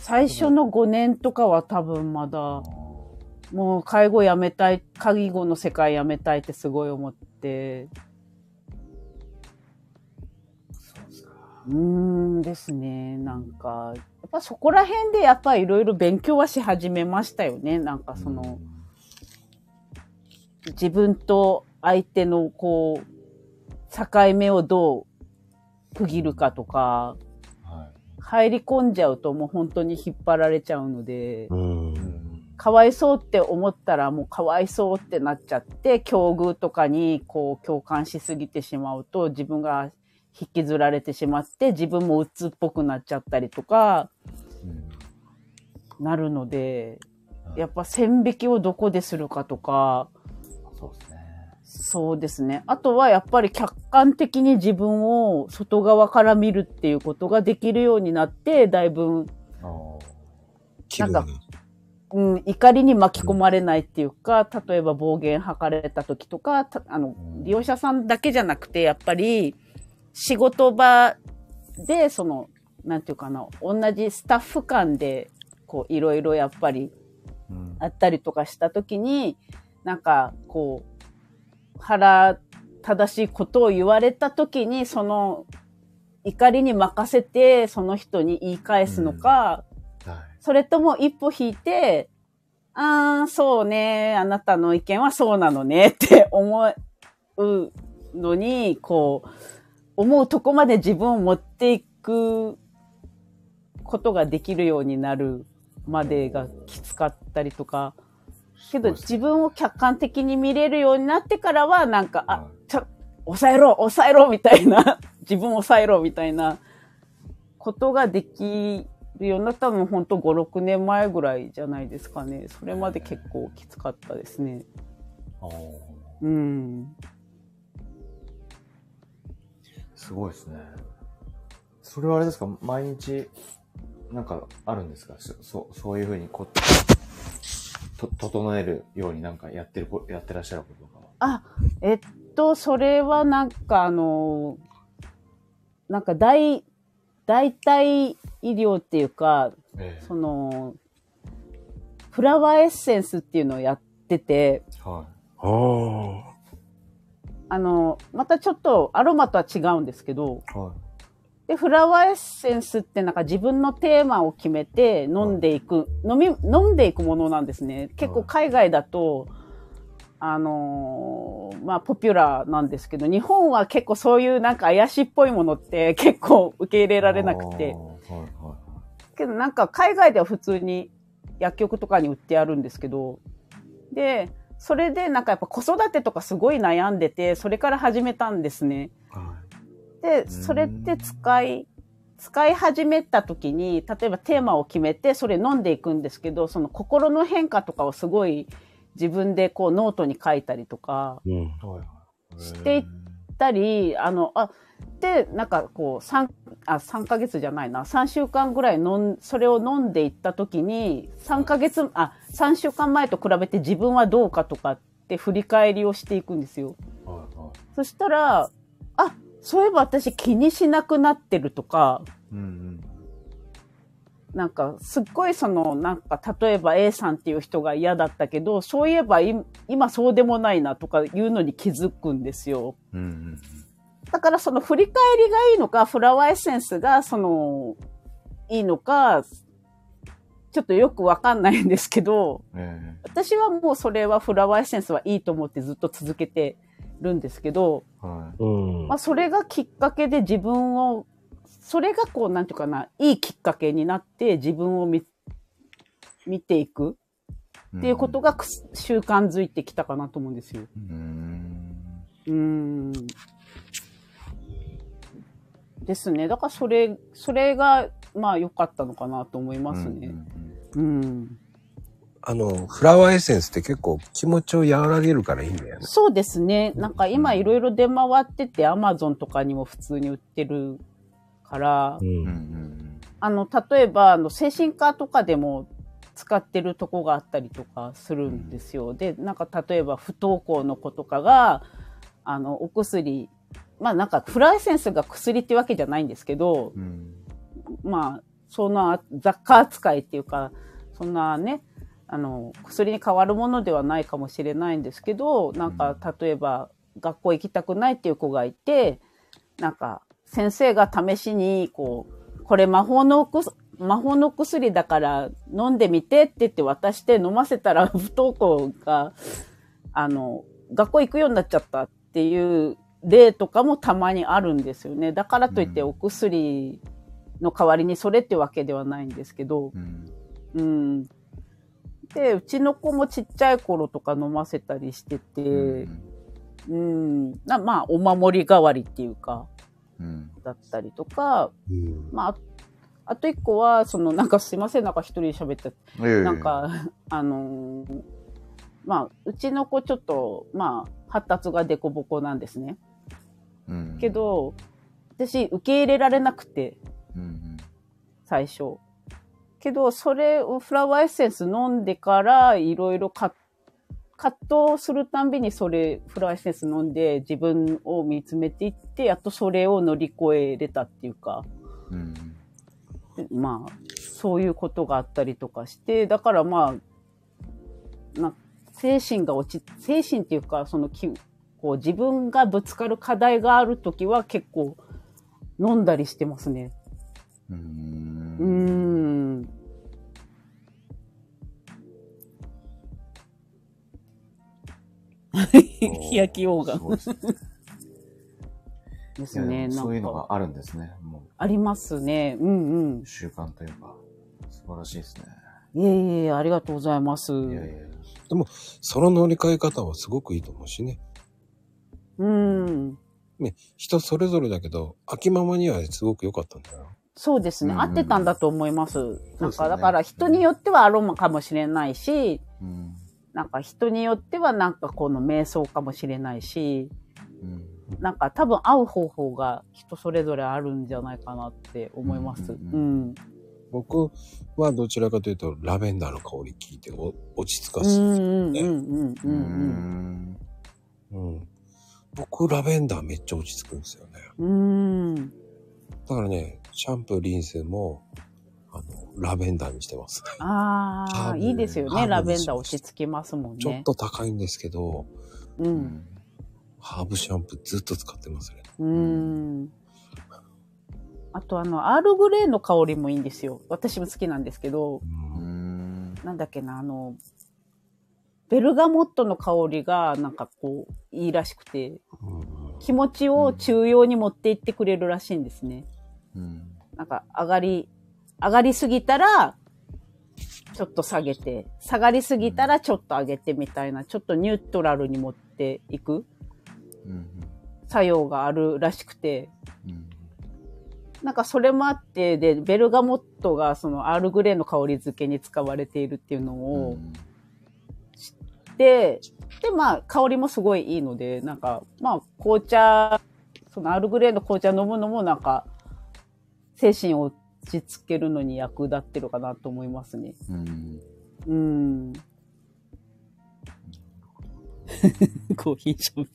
C: 最初の5年とかは多分ま
B: ー
C: だ、もう介護やめたい、介護の世界やめたいってすごい思って。
B: う
C: ーんですね。なんか、やっぱそこら辺でやっぱいろいろ勉強はし始めましたよね。なんかその、自分と相手のこう、境目をどう区切るかとか、
B: はい。
C: 入り込んじゃうともう本当に引っ張られちゃうので、
A: うん。
B: うん
C: かわいそうって思ったらもうかわいそうってなっちゃって、境遇とかにこう共感しすぎてしまうと自分が引きずられてしまって自分も鬱っぽくなっちゃったりとか
B: うん
C: なるので、
B: はい
C: やっぱ線引きをどこでするかとか、
B: そうですね。
C: そうですね。あとはやっぱり客観的に自分を外側から見るっていうことができるようになって、だいぶ、なんかうん、怒りに巻き込まれないっていうか、例えば暴言吐かれた時とか、たあの
B: う、ん
C: 利用者さんだけじゃなくて、やっぱり仕事場で、その、なんていうかな、同じスタッフ間で、こう、いろいろやっぱり
B: うん
C: あったりとかした時に、なんか、こう、腹正しいことを言われた時に、その、怒りに任せて、その人に言い返すのか、
B: はい。
C: それとも一歩引いて、ああ、そうね、あなたの意見はそうなのねって思うのに、こう、思うとこまで自分を持っていくことができるようになるまでがきつかったりとか、けど自分を客観的に見れるようになってからは、なんか、あ
B: は、
C: ちょ、抑えろ、抑えろみたいな、[laughs] 自分を抑えろみたいなことができるようになったのも本当5、6年前ぐらいじゃないですかね。それまで結構きつかったですね。
B: あー
C: うん。
B: すごいですね。それはあれですか？毎日、なんかあるんですか？そそう、いうふうにこう、と、整えるようになんかやってるこ、やってらっしゃることとかは？
C: あ、えっと、それはなんかあの、なんか大、代替医療っていうか、
B: え
C: その、フラワーエッセンスっていうのをやってて、
B: は
A: ああ。
C: あの、またちょっとアロマとは違うんですけど、
B: い。は
C: で、フラワーエッセンスってなんか自分のテーマを決めて飲んでいく、飲み、飲んでいくものなんですね。結構海外だと、あのーまあ、ポピュラーなんですけど、日本は結構そういうなんか怪しいっぽいものって [laughs] 結構受け入れられなくて。
B: はいは
C: けどなんか海外では普通に薬局とかに売ってあるんですけど、で、それでなんかやっぱ子育てとかすごい悩んでて、それから始めたんですね。
A: は
C: で、それって使い、使い始めた時に、例えばテーマを決めて、それ飲んでいくんですけど、その心の変化とかをすごい自分でこうノートに書いたりとか。していったり、あの、あ、で、なんかこう、3、あ、3ヶ月じゃないな、3週間ぐらい飲ん、それを飲んでいった時に、3ヶ月、あ、3週間前と比べて自分はどうかとかって振り返りをしていくんですよ。そしたら、あ、そういえば私気にしなくなってるとか、
B: い。うん
C: なんか、すっごいその、なんか、例えば A さんっていう人が嫌だったけど、そういえばい今そうでもないなとかいうのに気づくんですよ。
B: うん。うんうん
C: だからその振り返りがいいのか、フラワーエッセンスがその、いいのか、ちょっとよくわかんないんですけど、
B: え
C: 私はもうそれはフラワーエッセンスはいいと思ってずっと続けてるんですけど、
B: えはい。
A: うん
C: まあ、それがきっかけで自分を、それがこう、なんていうかな、いいきっかけになって自分を見、見ていくっていうことが習慣づいてきたかなと思うんですよ。
B: うん。
C: うーん。ですね。だからそれ、それが、まあ良かったのかなと思いますね。うん。
A: あの、フラワーエッセンスって結構気持ちを和らげるからいいんだよね。
C: そうですね。なんか今いろいろ出回ってて、アマゾンとかにも普通に売ってるから、あの、例えば、あの、精神科とかでも使ってるとこがあったりとかするんですよ。で、なんか例えば不登校の子とかが、あの、お薬、まあなんかフラーエッセンスが薬ってわけじゃないんですけど。まあ、そんな雑貨扱いっていうか、そんなね、あの、薬に変わるものではないかもしれないんですけど、なんか、例えば、学校行きたくないっていう子がいて、なんか、先生が試しに、こう、これ魔法の薬、魔法の薬だから飲んでみてって言って渡して飲ませたら不登校が、あの、学校行くようになっちゃったっていう例とかもたまにあるんですよね。だからといって
B: うん
C: お薬の代わりにそれってわけではないんですけど、
B: うん。
C: うん。で、うちの子もちっちゃい頃とか飲ませたりしてて、うん、なまあ、お守り代わりっていうか、
B: うん。
C: だったりとか、
A: うん。
C: まあ、ああと一個は、その、なんかすいません、なんか一人で喋って、
B: ええ
C: なん、か、あのーまあ、うちの子ちょっと、まあ、発達がデコボコなんですね。
B: うん
C: け、ど、私、受け入れられなくて、
B: うん
C: 最初。けど、それをフラワーエッセンス飲んでから、いろいろか葛藤するたんびにそれ、フラワーエッセンス飲んで自分を見つめていって、やっとそれを乗り越えれたっていうか、
B: うん。うん。
C: まあ、そういうことがあったりとかして、だからまあ、な精神が落ち、精神っていうか、そのき、こう自分がぶつかる課題があるときは結構飲んだりしてますね。
B: う。
C: うんーん。日 [laughs] 焼きオーガン
B: そうですね
C: ですね。
B: いやそういう
C: なんか、
B: のがあるんですね。も
C: ありますね。うんうん
B: う、。習慣というか、素晴らしいですね。
C: いえいえ、ありがとうございます。
B: いやいや。
A: その乗り換え方はすごくいいと思うしね。
C: うん。
A: ね、人それぞれだけど、秋ママにはすごく良かったんだよ。
C: そうですね。
B: うんうん
C: 合ってたんだと思います。なんか、
B: ね
C: だから人によってはアロマかもしれないし、
B: うん。
C: なんか人によってはなんかこの瞑想かもしれないし、
B: うん。
C: なんか多分合う方法が人それぞれあるんじゃないかなって思います。
B: う
C: うんん。
A: 僕はどちらかというと、ラベンダーの香り聞いてお落ち着かす。
C: うんうんうんうんう
B: うん
C: うん。
B: ん。
A: うん。僕、ラベンダーめっちゃ落ち着くんですよね。
C: うん。
A: だからね、シャンプー、リンスも、ラベンダーにしてます。
C: ああ、いいですよね。ラベンダー落ち着きますもんね。
A: ちょっと高いんですけど、
C: う。
B: うんん。
A: ハーブシャンプーずっと使ってますね。
C: うん。あとあの、アールグレーの香りもいいんですよ。私も好きなんですけど、
B: うーん。
C: なんだっけな、あの、ベルガモットの香りがなんかこう、いいらしくて、
A: うん
C: 気持ちを中央に持っていってくれるらしいんですね。
B: うん。
C: なんか上がり、上がりすぎたら、ちょっと下げて、下がりすぎたらちょっと上げてみたいな、ちょっとニュートラルに持っていく
B: うん。
C: 作用があるらしくて、
B: うん。
C: なんかそれもあって、で、ベルガモットがそのアールグレーの香り付けに使われているっていうのを知って、で、まあ香りもすごいいいので、なんか、まあ紅茶、そのアールグレーの紅茶飲むのもなんか、精神を落ち着けるのに役立ってるかなと思いますね。
B: うん。
C: うん。[laughs] コーヒーショップ。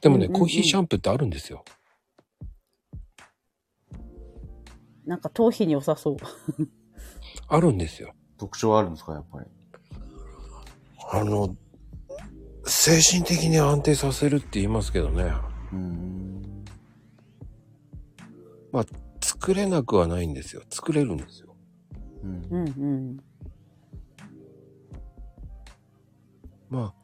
A: でもね、
C: うんうんうん
A: コーヒーシャンプーってあるんですよ。
C: なんか頭皮に良さそう。
A: あるんですよ。
B: 特徴あるんですか、やっぱり？
A: あの、精神的に安定させるって言いますけどね。
B: うん。
A: 作れなくはないんですよ。作れるんですよ。
B: うん
C: う。んうん。
A: まあ、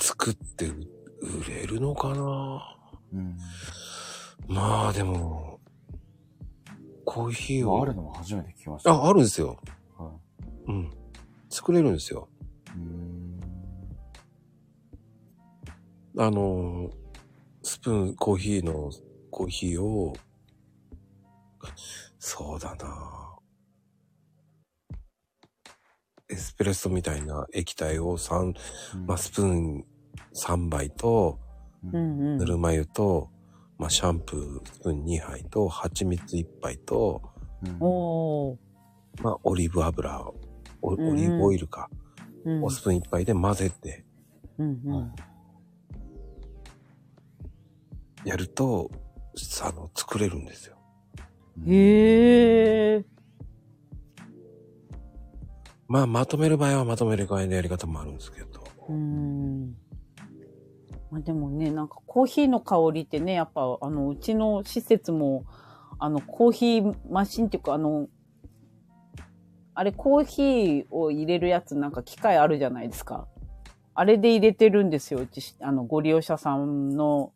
A: 作って売売れるのかな
B: うん。
A: まあでも、コーヒーを。
B: あるのも初めて聞きました。
A: あ、あるんですよ。
B: は
A: うん。作れるんですよ。
B: い。うん。
A: あの、スプーン、コーヒーの、コーヒーを、そうだな。エスプレッソみたいな液体を3、まあ、スプーン3杯と、
C: うん。うん。
A: ぬるま湯と、まあ、シャンプースプーン2杯と、蜂蜜1杯と、
B: うん。
A: まあ、オリーブ油、オリーブオイルか、
C: うん。
A: をスプーン1杯で混ぜて
C: うんうん。
B: はい
A: やると、あの、作れるんですよ。
C: へえ。
A: まあ、まとめる場合はまとめる場合のやり方もあるんですけど。
C: うん。まあでもね、なんかコーヒーの香りってね、やっぱあの、うちの施設も、あの、コーヒーマシンっていうか、あの、あれコーヒーを入れるやつなんか機械あるじゃないですか。あれで入れてるんですよ。うち、あの、ご利用者さんの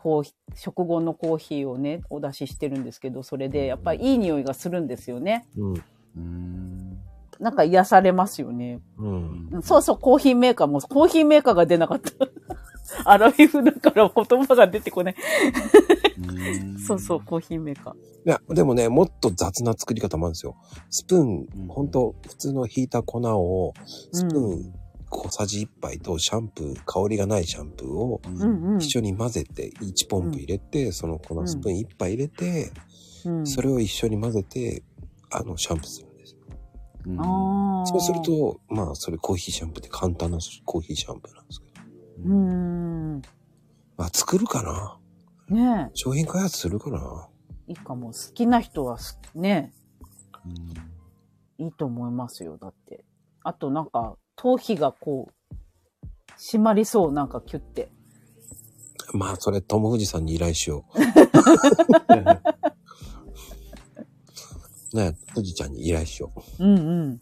C: コーヒー、食後のコーヒーをね、お出ししてるんですけど、それでやっぱりいい匂いがするんですよね。
A: うん。
B: うん。
C: なんか癒されますよね。
A: うん。
C: うんそうそう、コーヒーメーカーも、コーヒーメーカーが出なかった。[laughs] アラフィフだから言葉が出てこない。そうそう、コーヒーメーカー。
A: いや、でもね、もっと雑な作り方もあるんですよ。スプーン、
B: うん
A: ほんと、普通のひいた粉を、スプーン小さじ1杯とシャンプー、香りがないシャンプーを。一緒に混ぜて、1ポンプ入れて、その粉スプーン1杯入れて、
C: うん、
A: それを一緒に混ぜて、あの、シャンプーするんですよ。
B: うん
C: ああ。
A: そうする、と、まあ、それコーヒーシャンプーって簡単なコーヒーシャンプーなんですけど。
C: うーん。
A: まあ、作るかな？
C: ね
A: 商品開発するかな？
C: え、いいかも。好きな人はす、ね
B: うん
C: え、いいと思いますよ。だって。あとなんか、頭皮がこう、締まりそう、なんかキュッて。
A: まあ、それ、トム・フジさんに依頼しよう。[laughs] ね、富士ちゃんに依頼しよう。
C: うんうん。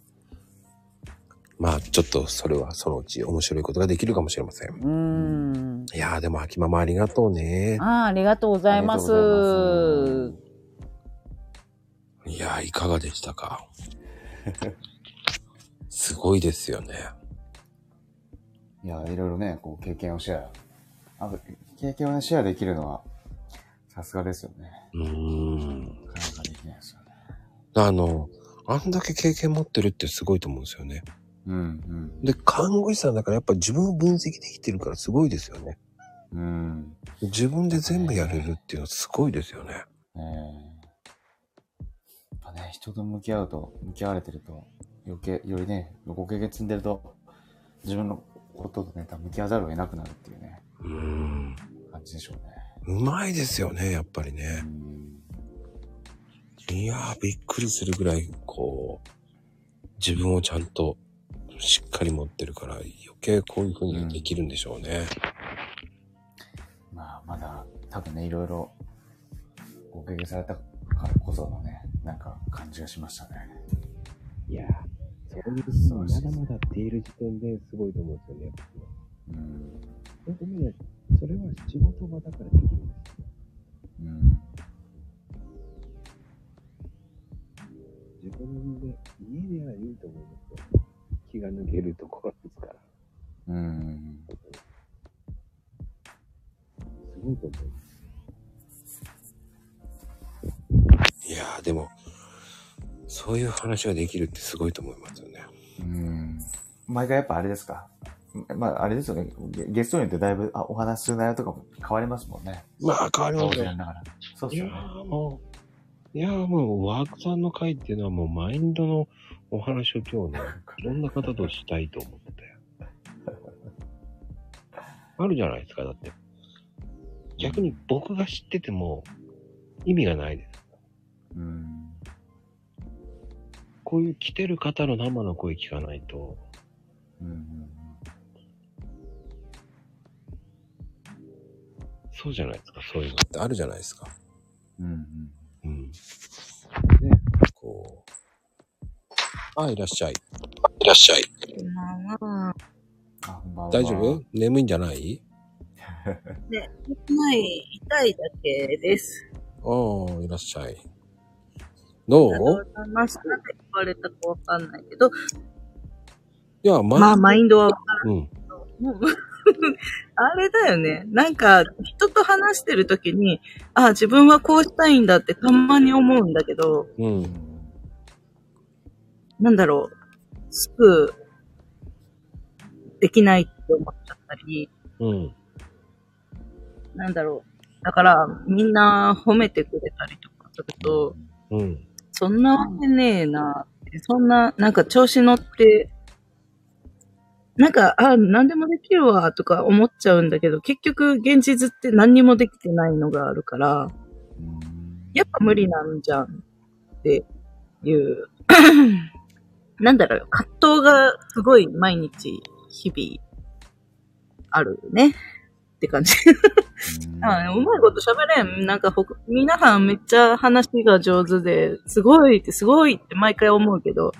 A: まあ、ちょっと、それはそのうち面白いことができるかもしれません。
C: うーん。
A: いやー、でも、秋ママありがとうね。
C: ああ、ありがとうございます。
B: ありがとうございます
A: いやー、いかがでしたか？[laughs] すごいですよね。
B: いや、いろいろね、こう、経験をシェア。あと、経験をね、シェアできるのは、さすがですよね。
A: うーん。
B: なかなかできないですよね。
A: あの、あんだけ経験持ってるってすごいと思うんですよね。
B: うん、
A: で、看護師さんだからやっぱ自分を分析できてるからすごいですよね。
B: うん。うん。
A: 自分で全部やれるっていうのはすごいですよね。
B: ええやっぱね、人と向き合うと、向き合われてると、余計、よりね、ご経験積んでると、自分のこととね、多分向き合わざるを得なくなるっていうね、
A: うーん。
B: 感じでしょうね。
A: うまいですよね、やっぱり
B: う
A: ね。
B: ん。
A: いやー、びっくりするぐらい、こう、自分をちゃんとしっかり持ってるから余計こういう風にできるんでしょうね。
B: まあ、まだ、多分ね、いろいろ、ご経験されたからこそのね、なんか感じがしましたね。
A: いやそういうのまだまだっている時点ですごいと思うん。ですよね。
B: うん。
A: 本当にね、それは仕事場だからできるん。ですよ。
B: うん。
A: 自分で、家ではいいと思いますよ。気が抜けるところですから。
B: うん。
A: すごいと思います。いやー、でも、そういう話ができるってすごいと思いますよね。
B: うん。毎回やっぱあれですか？まあ、あれですよね。ゲゲストによってだいぶ、あ、お話しする内容とかも変わりますもんね。
A: まあ、変わりますよ
B: 当然。ながら。そうっ
A: いや
B: すよね。
A: ーもう、いやーもう、ワークさんの会っていうのはもうマインドのお話を今日ね、[laughs] いろんな方としたいと思ってて。あるじゃないですか、だって。逆に僕が知ってても意味がないです。
B: うん。
A: こういう来てる方の生の声聞かないと、
B: うん。
A: そうじゃないですか、そういうのってあるじゃないですか。
B: うん。
A: うん。ね、こう。あ、いらっしゃい。いらっしゃい。大丈夫？眠いんじゃない？[laughs]
D: ね、ない、痛いだけです。
A: ああ、いらっしゃい。ど
D: う？
A: う
D: ございます？なんで言われたかわかんないけど、
A: いや、ま
D: まあ、マインドは、
A: うん。
D: も [laughs] うあれだよね。なんか、人と話してるときに、あ、自分はこうしたいんだってたまに思うんだけど、
A: うん。
D: なんだろう、すぐ、できないって思っちゃったり、
A: うん。
D: なんだろう。だから、みんな褒めてくれたりとかすると、
A: うん。
D: そんなわけねえな。そんな、なんか調子乗って、なんか、あ、何でもできるわ、とか思っちゃうんだけど、結局、現実って何にもできてないのがあるから、やっぱ無理なんじゃんっていう、[coughs] なんだろう、葛藤がすごい毎日、日々、あるね。って感じ。あうまいこと喋れん。なんか皆さんめっちゃ話が上手で、すごいってすごいって毎回思うけど、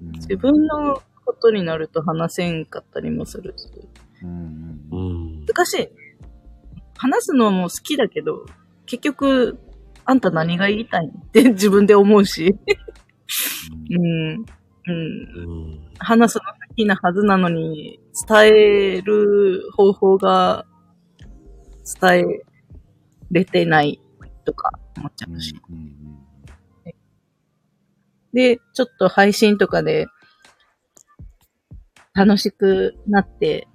D: 自分のことになると話せんかったりもするし。難しい。話すのも好きだけど、結局、あんた何が言いたいんって自分で思うし。うん。うん。
A: うん。
D: 話すの好きなはずなのに、伝える方法が伝えれてないとか思っちゃうし。で、ちょっと配信とかで楽しくなって、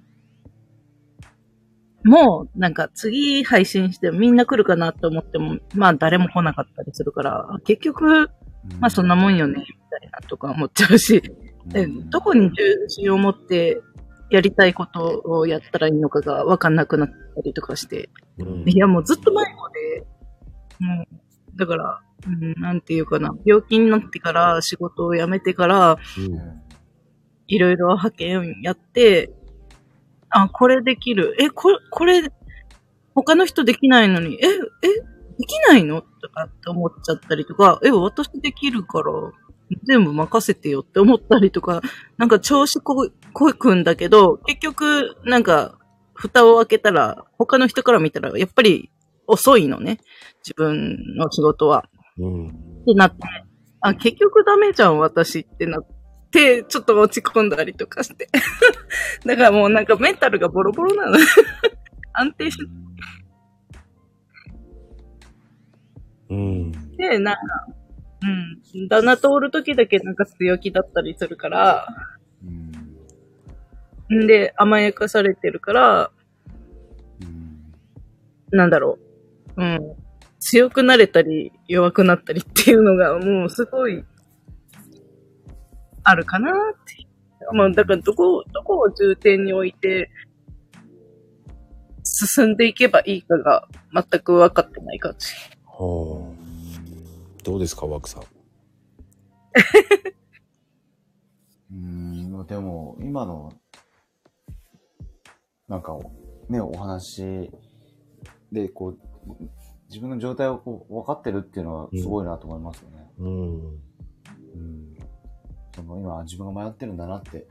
D: もうなんか次配信してみんな来るかなと思っても、まあ誰も来なかったりするから、結局、まあそんなもんよね、みたいなとか思っちゃうし、でどこに重心を持ってやりたいことをやったらいいのかがわかんなくなったりとかして、
A: うん。
D: いやもうずっと前まで、もう、だから、うん、なんていうかな、病気になってから仕事を辞めてから、いろいろ派遣やって、あ、これできる。え、これ、これ、他の人できないのに、え、え、できないの？とかって思っちゃったりとか、え、私できるから、全部任せてよって思ったりとか、なんか調子ここくんだけど、結局、なんか、蓋を開けたら、他の人から見たら、やっぱり遅いのね。自分の仕事は。
A: うん。
D: ってなって、あ、結局ダメじゃん、私ってなって、ちょっと落ち込んだりとかして。[laughs] だからもうなんかメンタルがボロボロなの。[laughs] 安定し
A: うん。
D: て、なんか、うん。旦那とおるときだけなんか強気だったりするから、んで、甘やかされてるから、なんだろう。うん。強くなれたり、弱くなったりっていうのが、もうすごい、あるかなって。まあ、だからどこ、どこを重点に置いて、進んでいけばいいかが全く分かってない感じ。
A: はあ。どうですか、ワクさん？[laughs]
B: うん、でも、今の、なんか、ね、お話で、こう、自分の状態をこう分かってるっていうのはすごいなと思いますよね。
A: うん。
B: うん。その今、自分が迷ってるんだなって、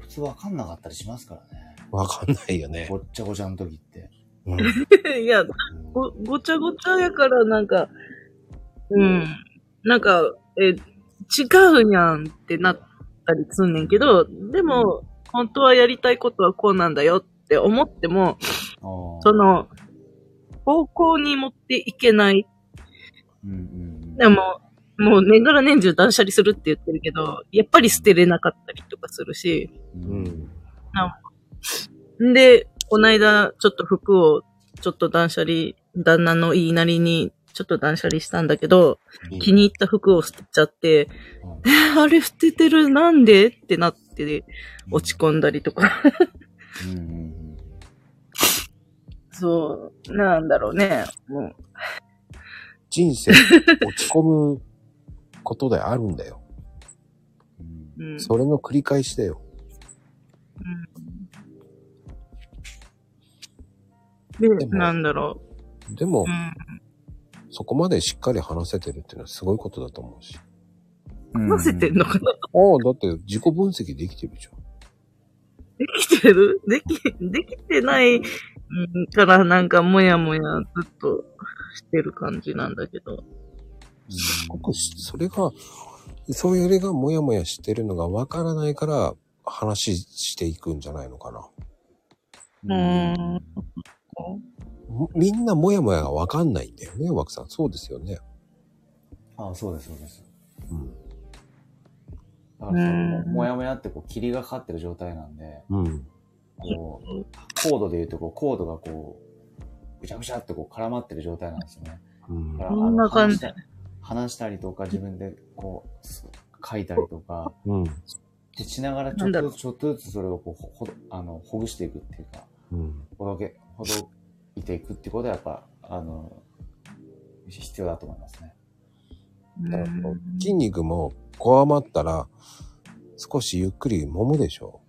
B: 普通分かんなかったりしますからね。
A: わかんないよね。
B: ごっちゃごちゃの時って。
A: うん。[laughs]
D: いや、ご、ごちゃごちゃやからなんか、うん。なんか、え、違うやんってなったりすんねんけど、でも、本当はやりたいことはこうなんだよって思っても、その、方向に持っていけない。
B: うんうんうん。
D: でも、もう年がら年中断捨離するって言ってるけど、やっぱり捨てれなかったりとかするし、
B: う。
A: うんん。
D: んで、こないだちょっと服をちょっと断捨離、旦那の言いなりにちょっと断捨離したんだけど、気に入った服を捨てちゃって、え、あれ捨ててる？なんで？ってなって落ち込んだりとか。
B: うんうんうん。
D: そう、なんだろうね。もう
A: 人生、落ち込むことであるんだよ。
B: うん
D: うん
A: それの繰り返しだよ。
D: で、
A: でも
D: なんだろ
A: でも
D: う。う、ん。
A: そこまでしっかり話せてるっていうのはすごいことだと思うし。
D: 話せてんのかな？
A: ああ、だって自己分析できてるじゃん。
D: できてる？でき、できてないうんからなんかもやもやずっとしてる感じなんだけど。
A: すごくし、それが、そういうれがもやもやしてるのがわからないから話していくんじゃないのかな。
D: うーん。
A: もみんなもやもやがわかんないんだよね、枠さん。そうですよね。
B: ああ、そうです、そうです。
A: うん。
B: だからその、
D: うん
B: もやもやってこう、霧がかかってる状態なんで、
A: うん。
B: こう、コードで言うと、こう、コードがこう、ぐちゃぐちゃってこう絡まってる状態なんですよね。
A: うん
B: だから
D: こんな感じ
B: あの話した話したりとか、自分でこう、す書いたりとか、
A: うん。
B: でしながらちょっとずつ、ちょっとずつそれをこう、ほあの、ほぐしていくっていうか、
A: うん。
B: ほどけ、ほどいていくってことはやっぱ、あの、必要だと思いますね。
A: 筋肉もこわまったら少しゆっくり揉むでしょ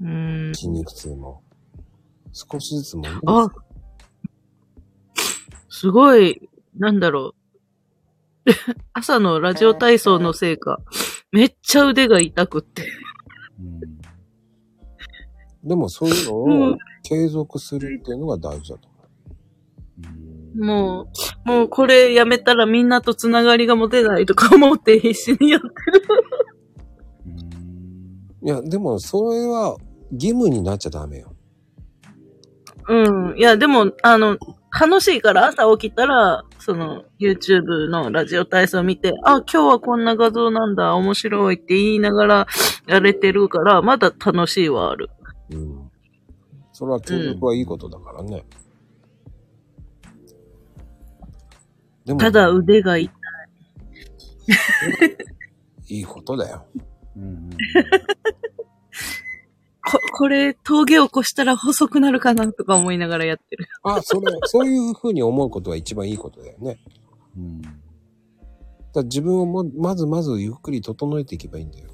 D: うん。
A: 筋肉痛も。少しずつ揉む。
D: あ、すごい、なんだろう。[laughs] 朝のラジオ体操のせいか、めっちゃ腕が痛くって。
B: うん。
A: でもそういう
D: う
A: のを
D: ん
A: 継続するっていうのが大事だと思
B: うん
D: もう、もうこれやめたらみんなとつながりが持てないとか思って必死にやってる。
A: いや、でもそれは義務になっちゃダメよ。
D: うん。いや、でも、あの、楽しいから朝起きたら、その、YouTube のラジオ体操見て、あ、今日はこんな画像なんだ、面白いって言いながらやれてるから、まだ楽しいはある。
A: うん。それは継続はいいことだからね。でも、
D: ただ腕が痛い。
A: いいことだよ。
B: うんうん
D: こ、これ、峠を越したら細くなるかなとか思いながらやってる。
A: あ、それ、そういうふうに思うことが一番いいことだよね。
B: うん
A: だ自分をもまずまずゆっくり整えていけばいいんだよ。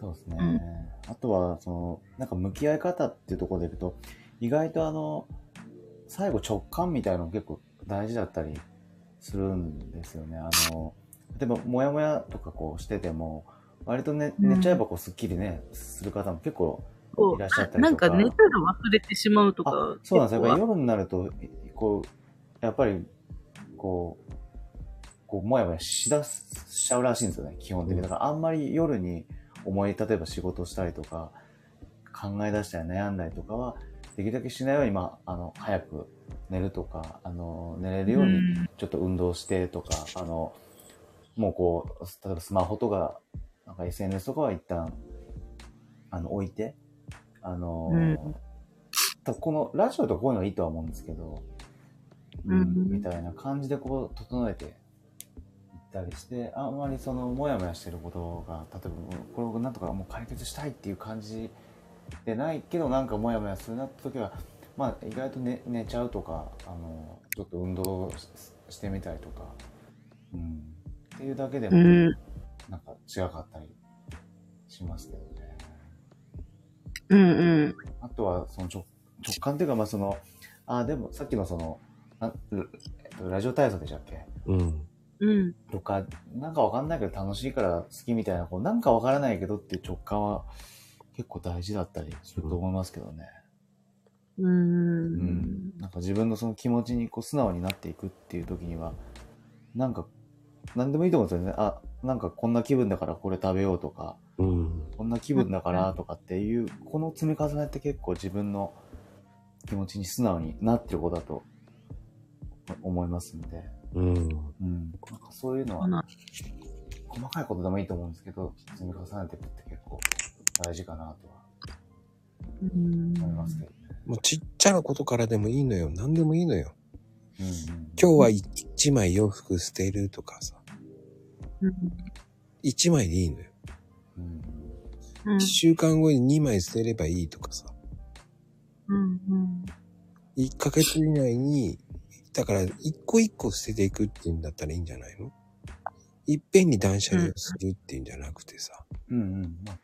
B: そうですね。あとは、その、なんか向き合い方っていうところでいくと、意外とあの、最後直感みたいなの結構大事だったりするんですよね。あの、例えば、もやもやとかこうしてても、割とね、
D: うん
B: 寝ちゃえばこうスッキリね、する方も結構
D: こ
B: いらっしゃったりとか。
D: なんか寝たら忘れてしまうとか
B: あ。そうなんですよ。やっぱ夜になると、こう、やっぱり、こう、こう、もやもやしだす、しちゃうらしいんですよね、基本的に。だからあんまり夜に思い、例えば仕事したりとか、考え出したり悩んだりとかは、できるだけしないように、まあ、あの、早く寝るとか、あの、寝れるように、
D: うん。
B: ちょっと運動してとか、あの、もうこう、例えばスマホとか、なんか SNS とかは一旦、あの、置いて、あの、
D: うん。
B: このラジオとかこういうのがいいとは思うんですけど、
D: うん。
B: みたいな感じでこう、整えてたりして、あんまりその、もやもやしてることが、例えば、これをなんとかもう解決したいっていう感じでないけど、なんかもやもやするなって時は、まあ、意外と寝寝ちゃうとか、あの、ちょっと運動ししてみたりとか、うん、っていうだけでも、
D: うん。
B: なんか違かったりしますけどね。
D: うんうん。
B: あとは、その直直感っていうか、まあその、あ、でもさっきのその、ラジオ体操でしたっけ？
A: うん。
D: うん。
B: とか、なんかわかんないけど楽しいから好きみたいな、こうなんかわからないけどっていう直感は結構大事だったりすると思いますけどね。
D: うー。
B: うんん。なんか自分のその気持ちにこう素直になっていくっていう時には、なんか、なんでもいいと思うんですよね。あ、なんかこんな気分だからこれ食べようとか、
A: うん。
B: こんな気分だからとかっていう、この積み重ねって結構自分の気持ちに素直になってることだと思いますんで、
A: うん。
B: うん。なんかそういうのは細かいことでもいいと思うんですけど、積み重ねていくって結構大事かなとは
D: うん
B: 思いますけどね。
A: もうちっちゃなことからでもいいのよ。何でもいいのよ。
B: うんうん、
A: 今日は一枚洋服捨てるとかさ。
D: うん
A: 一枚でいいのよ。
B: うん
D: うん
A: 一週間後に二枚捨てればいいとかさ。
D: うんうん
A: 一ヶ月以内に、だから一個一個捨てていくっていうんだったらいいんじゃないの？いっぺんに断捨離をするっていうんじゃなくてさ。
B: うんうん。まあ、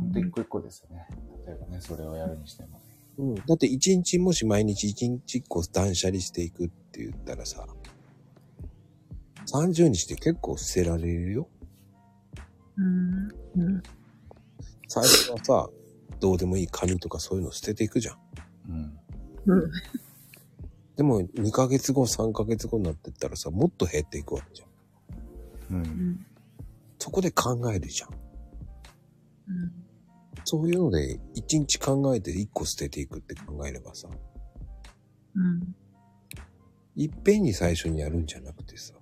B: ほんと一個一個ですよね。例えばね、それをやるにしても。
A: うん。だって一日もし毎日一日一個断捨離していくって言ったらさ、30日で結構捨てられるよ。
D: うんうん
A: 最初はさ、どうでもいい紙とかそういうの捨てていくじゃん。
B: うん。
D: うん
A: でも2ヶ月後、3ヶ月後になってったらさ、もっと減っていくわけじゃん。
B: う。
D: うんん
A: そこで考えるじゃん。
D: うん
A: そういうので、1日考えて1個捨てていくって考えればさ、
D: うん
A: いっぺんに最初にやるんじゃなくてさ、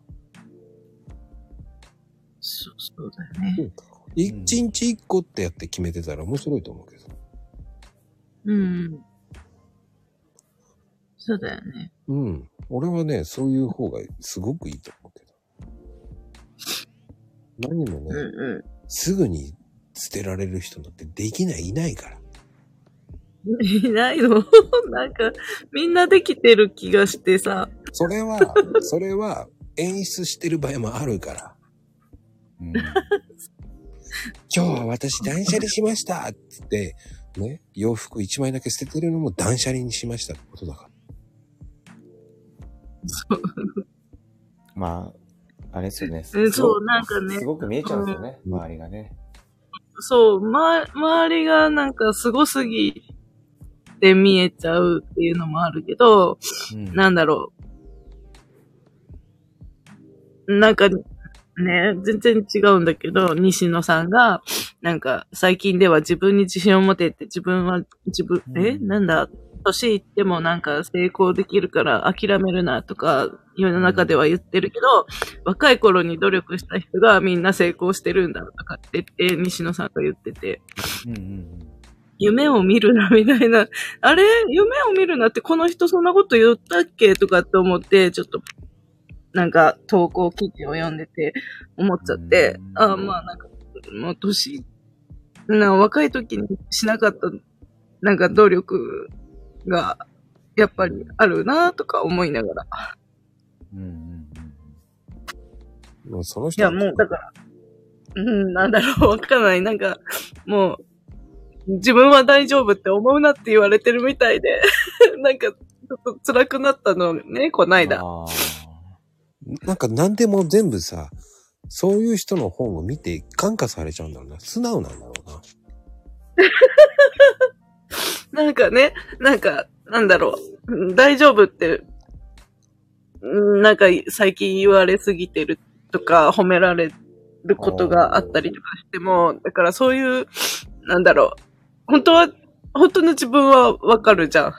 D: そうそうだよね。
A: 1日1個ってやって決めてたら面白いと思うけど。
D: うん。そうだよね。
A: うん。俺はね、そういう方がすごくいいと思うけど。何もね、
D: うんう
A: すぐに捨てられる人なんてできない、いないから。
D: ん。いないの？[laughs] なんか、みんなできてる気がしてさ。
A: それは、それは演出してる場合もあるから。
B: うん。[laughs]
A: 今日は私断捨離しましたっつって、ね、洋服1枚だけ捨ててるのも断捨離にしましたってことだから。
D: そう
B: まあ、あれですよね。
D: うんそうなんかね
B: すごく見えちゃうんですよね、
A: うん
B: 周りがね。
D: そう、ま、周りがなんかすごすぎて見えちゃうっていうのもあるけど、
B: うん
D: なんだろう。なんか、ね、全然違うんだけど、西野さんが、なんか、最近では自分に自信を持てって、自分は、自分、
B: うん
D: え？なんだ、年いってもなんか成功できるから諦めるなとか、世の中では言ってるけど、若い頃に努力した人がみんな成功してるんだとかって言って、西野さんが言ってて、
B: うんうん
D: 夢を見るな、みたいな。あれ？夢を見るなってこの人そんなこと言ったっけとかって思って、ちょっと、なんか投稿記事を読んでて思っちゃって、
B: うん。
D: あまあなんか、もう年、な若い時にしなかった、なんか努力が、やっぱりあるなとか思いながら。
B: うん。うんうんうん
A: もうその人
D: いや、もう、だから、うん、なんだろう、わかんない。なんか、もう、自分は大丈夫って思うなって言われてるみたいで、[laughs] なんか、ちょっと辛くなったのね、こないだ。
B: あ
A: なんか何でも全部さ、そういう人の本を見て感化されちゃうんだろうな。素直なんだろうな。[laughs] [laughs]
D: なんかね、なんか、なんだろう、うん大丈夫って、うんなんか最近言われすぎてるとか、褒められることがあったりとかしても、だからそういう、なんだろう、本当は、本当の自分はわかるじゃん。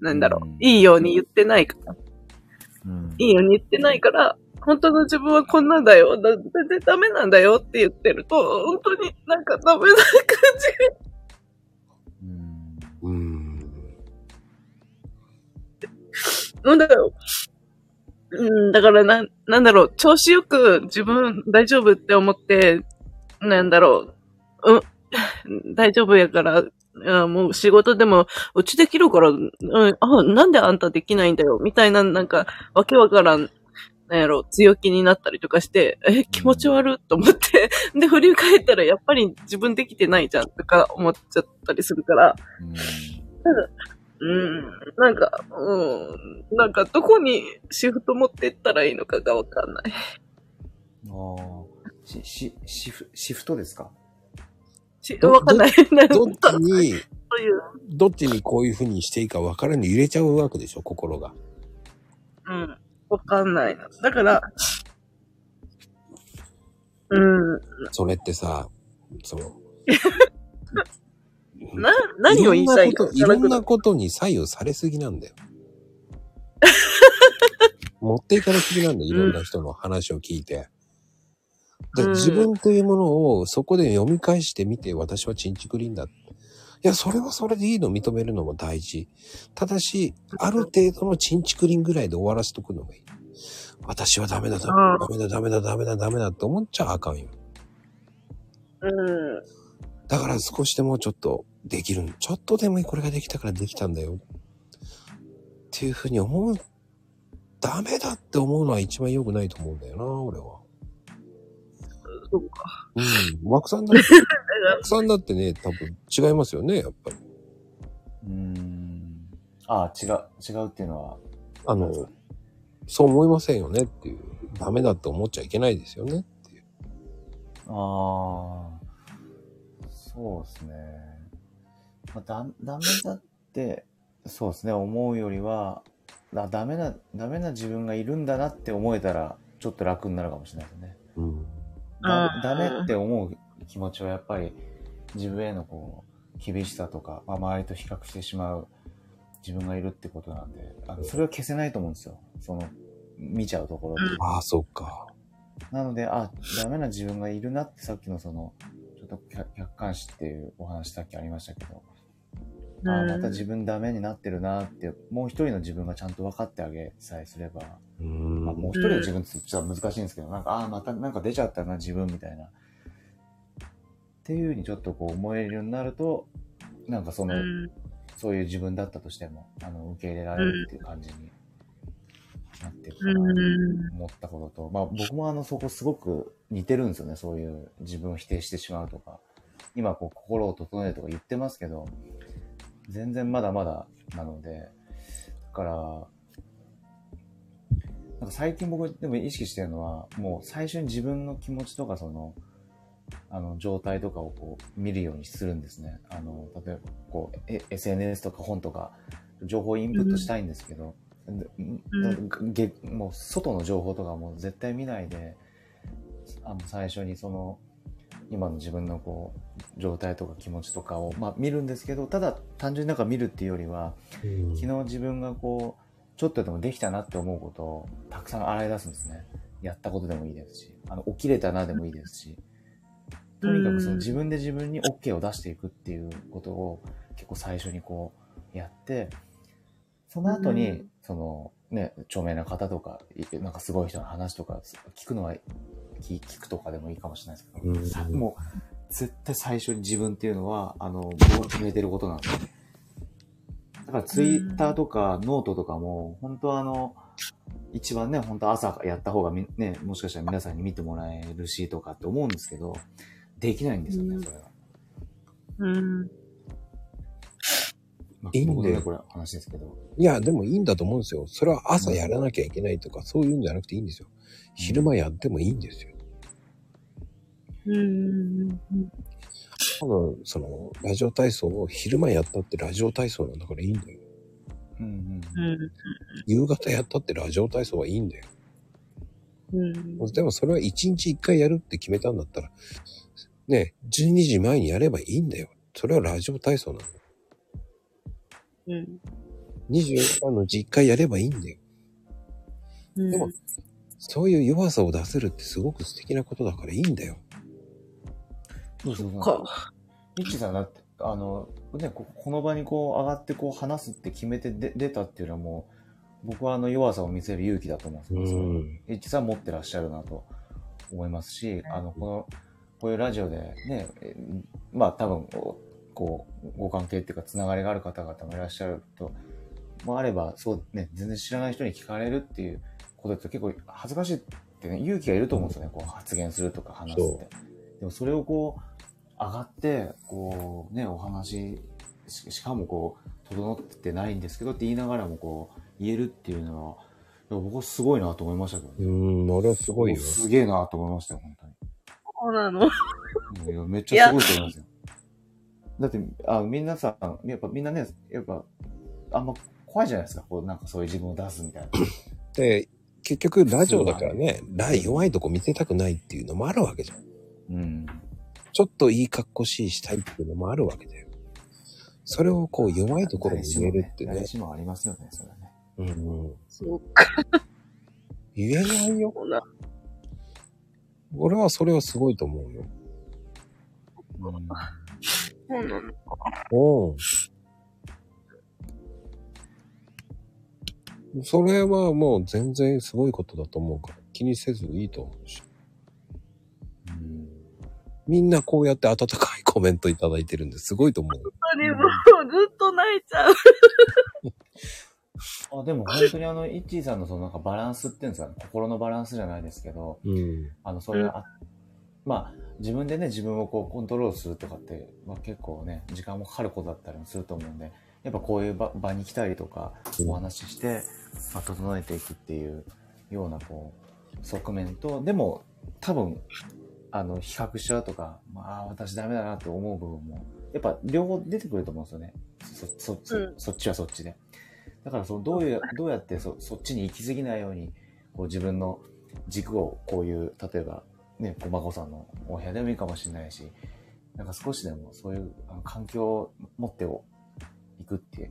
D: なんだろう、
B: うん。
D: いいように言ってないから。
B: ーうん。
D: いいように言ってないから、本当の自分はこんなんだよ、だ全然ダメなんだよって言ってると、本当になんかダメな感
B: う
D: なんだよ。うん、だからな、なんだろう、調子よく自分大丈夫って思って、なんだろう、うん、[laughs] 大丈夫やから、うんもう仕事でも、うちできるから、うん、あ、なんであんたできないんだよ、みたいな、なんか、わけわからん、なんやろ、強気になったりとかして、[laughs] え、気持ち悪いと思って、で、[laughs] 振り返ったらやっぱり自分できてないじゃんとか思っちゃったりするから、
B: うん。
D: うん、なんか、うん、なんかどこにシフト持ってったらいいのかがわかんない。
B: ああ。し、し、シフ、シフトですか？
D: し
A: ど
D: わかんない。
A: どっちに、
D: そういう、
A: どっちにこういう風にしていいか分からんに揺れちゃうわけでしょ、心が。
D: うん、わかんないな。だから、うん、
A: それってさ、その、[laughs]
D: な、何を言いたいか
A: いろんなこといろんなことに左右されすぎなんだよ。[laughs] 持っていかれすぎなんだよ、いろんな人の話を聞いて。で
D: うん
A: 自分というものをそこで読み返してみて、私はチンチクリンだ。いや、それはそれでいいの認めるのも大事。ただし、ある程度のチンチクリンぐらいで終わらせとくのがいい。私はダメだ、ダメだ、ダメだ、ダメだ、ダメだって思っちゃあかんよ。
D: うん、
A: だから少しでもちょっとできる。ちょっとでもこれができたからできたんだよ。っていうふうに思う。ダメだって思うのは一番良くないと思うんだよな、俺は。
D: そうか。
A: うん。枠さんだって、[laughs] 枠さんだってね、多分違いますよね、やっぱり。
B: うーん。ああ、違う、違うっていうのは。
A: あの、そう思いませんよねっていう。ダメだって思っちゃいけないですよねっていう。
B: ああ、そうですね。まあ、だ、ダメだって、そうですね、思うよりは、だダメな、ダメな自分がいるんだなって思えたら、ちょっと楽になるかもしれないですね。
A: うん。
B: ダメって思う気持ちはやっぱり自分へのこう厳しさとか、まあ、周りと比較してしまう自分がいるってことなんであのそれは消せないと思うんですよその見ちゃうところって、
A: ああ、そっか。
B: なのであダメな自分がいるなってさっきのそのちょっと客客観視っていうお話さっきありましたけど、あ
D: うん
B: また自分ダメになってるなってもう一人の自分がちゃんと分かってあげさえすれば
A: うん。
B: まあ、もう一人の自分って言っちゃ難しいんですけど、なんか、ああ、またなんか出ちゃったな、自分みたいな。っていうふうにちょっとこう思えるようになると、なんかその、
D: うん
B: そういう自分だったとしても、あの、受け入れられるっていう感じになってるか
D: う
B: な思ったことと、まあ僕もあの、そこすごく似てるんですよね、そういう自分を否定してしまうとか。今こう、心を整えるとか言ってますけど、全然まだまだなので、だから、なんか最近僕でも意識してるのは、もう最初に自分の気持ちとかその、あの、状態とかをこう見るようにするんですね。あの、例えばこう、え SNS とか本とか、情報インプットしたいんですけど、で
D: うん
B: げもう外の情報とかも絶対見ないで、あの、最初にその、今の自分のこう、状態とか気持ちとかを、まあ見るんですけど、ただ単純になんか見るっていうよりは、
A: うん。
B: 昨日自分がこう、ちょっとでもできたなって思うことをたくさん洗い出すんですね。やったことでもいいですし、あの、起きれたなでもいいですし、とにかくその自分で自分に OK を出していくっていうことを結構最初にこうやって、その後に、
D: うん。
B: そのね、著名な方とか、いなんかすごい人の話とか聞くのは、聞聞くとかでもいいかもしれないですけど、
A: うん
B: さもう絶対最初に自分っていうのは、あの、僕が決めてることなんですよ。だからツイッターとかノートとかも、本当はあの、一番ね、本当朝やった方がみね、もしかしたら皆さんに見てもらえるしとかって思うんですけど、できないんですよね、
D: うん
B: それは。
D: うん。
B: まあ
A: いいんだよ
B: これ話ですけど。
A: いや、でもいいんだと思うんですよ。それは朝やらなきゃいけないとか、そういうんじゃなくていいんですよ。昼間やってもいいんですよ。
D: うん。
A: 多分、その、ラジオ体操を昼間やったってラジオ体操なんだからいいんだよ。
B: うんうん
D: うん。
A: 夕方やったってラジオ体操はいいんだよ。
D: うん。
A: でもそれは一日一回やるって決めたんだったら、ね、12時前にやればいいんだよ。それはラジオ体操なんだよ。
D: うん。
A: 24時間のうち1回やればいいんだよ。
D: うん。
A: でもそういう弱さを出せるってすごく素敵なことだからいいんだよ。
B: そうそうそう。
D: か。
B: ミッチーさんだって、あの、ね、ここの場にこう上がってこう話すって決めてで出たっていうのはもう、僕はあの弱さを見せる勇気だと思うんですよ。
A: うん。
B: ミッチーさん持ってらっしゃるなと思いますし、あの、この、こういうラジオでね、えまあ多分、こうご関係っていうか、つながりがある方々もいらっしゃると、もあれば、そうね、全然知らない人に聞かれるっていうことって結構恥ずかしいってね、勇気がいると思うんですよね。こう発言するとか話す
A: そ
B: って。でもそれをこう、上がって、こうね、お話し、しかもこう、整ってないんですけどって言いながらもこう、言えるっていうのは、いや僕はすごいなと思いましたけどね。
A: うん、俺はすごいよ。
B: すげえなと思いましたよ、本当に。
D: そうなの。
B: いやめっちゃすごいと思いますよ。だって、あ、みんなさ、やっぱみんなね、やっぱ、あんま怖いじゃないですか。こう、なんかそういう自分を出すみたいな。
A: で、結局ラジオだからね、ラ弱いとこ見せたくないっていうのもあるわけじゃん。
B: うん。
A: ちょっといい格好しいしたいっていうのもあるわけだよ。それをこう弱いところに言えるってね
B: 誰。しもありますよね、それはね。
A: うんうん、
D: そうか。
A: 言えないよ。
D: な。
A: 俺はそれはすごいと思うよ。
B: うん。
D: そうなのか。
A: うん。それはもう全然すごいことだと思うから気にせずいいと思うし。
B: うん
A: みんなこうやって温かいコメントいただいてるんですごいと思う。
D: あれもうずっと泣いちゃう。[laughs]
B: あ、でも本当にあの、イッチーさんのそのなんかバランスっていうんですかね、心のバランスじゃないですけど、
A: うん。
B: あの、そういう、あまあ、自分でね、自分をこうコントロールするとかって、まあ結構ね、時間もかかることだったりもすると思うんで、やっぱこういう場場に来たりとか、
A: うん
B: お話しして、まあ、整えていくっていうようなこう、側面と、でも、多分、あの、比較しちゃうとか、まあ、私ダメだなって思う部分も、やっぱ両方出てくると思うんですよね。そ、そ、そ,、
D: うん
B: そっちはそっちで。だから、その、どういう、どうやってそ、そっちに行き過ぎないように、こう自分の軸をこういう、例えば、ね、こう、孫さんのお部屋でもいいかもしれないし、なんか少しでもそういう環境を持っておいくって、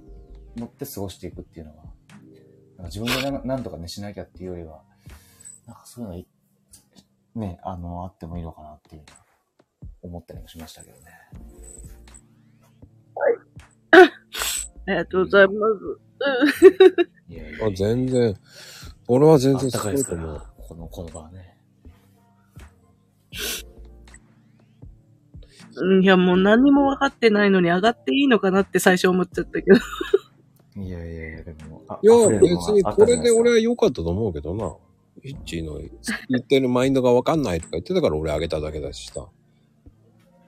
B: 持って過ごしていくっていうのは、なんか自分でななんとかね、しなきゃっていうよりは、なんかそういうのい、ね、あの、あってもいいのかなっていう思ったりもしましたけどね。
D: ありがとうございます。
B: いやいや
A: あ全然、俺は全然す
B: あったかい
A: と思う
B: ら。、この、この場はね。
D: うんいや、もう何も分かってないのに上がっていいのかなって最初思っちゃったけど。
B: いやいやいや、でも、あ
A: いや、別にこれで俺は良かったと思うけどな。ヒッチーの言ってるマインドがわかんないとか言ってたから俺あげただけだしさ。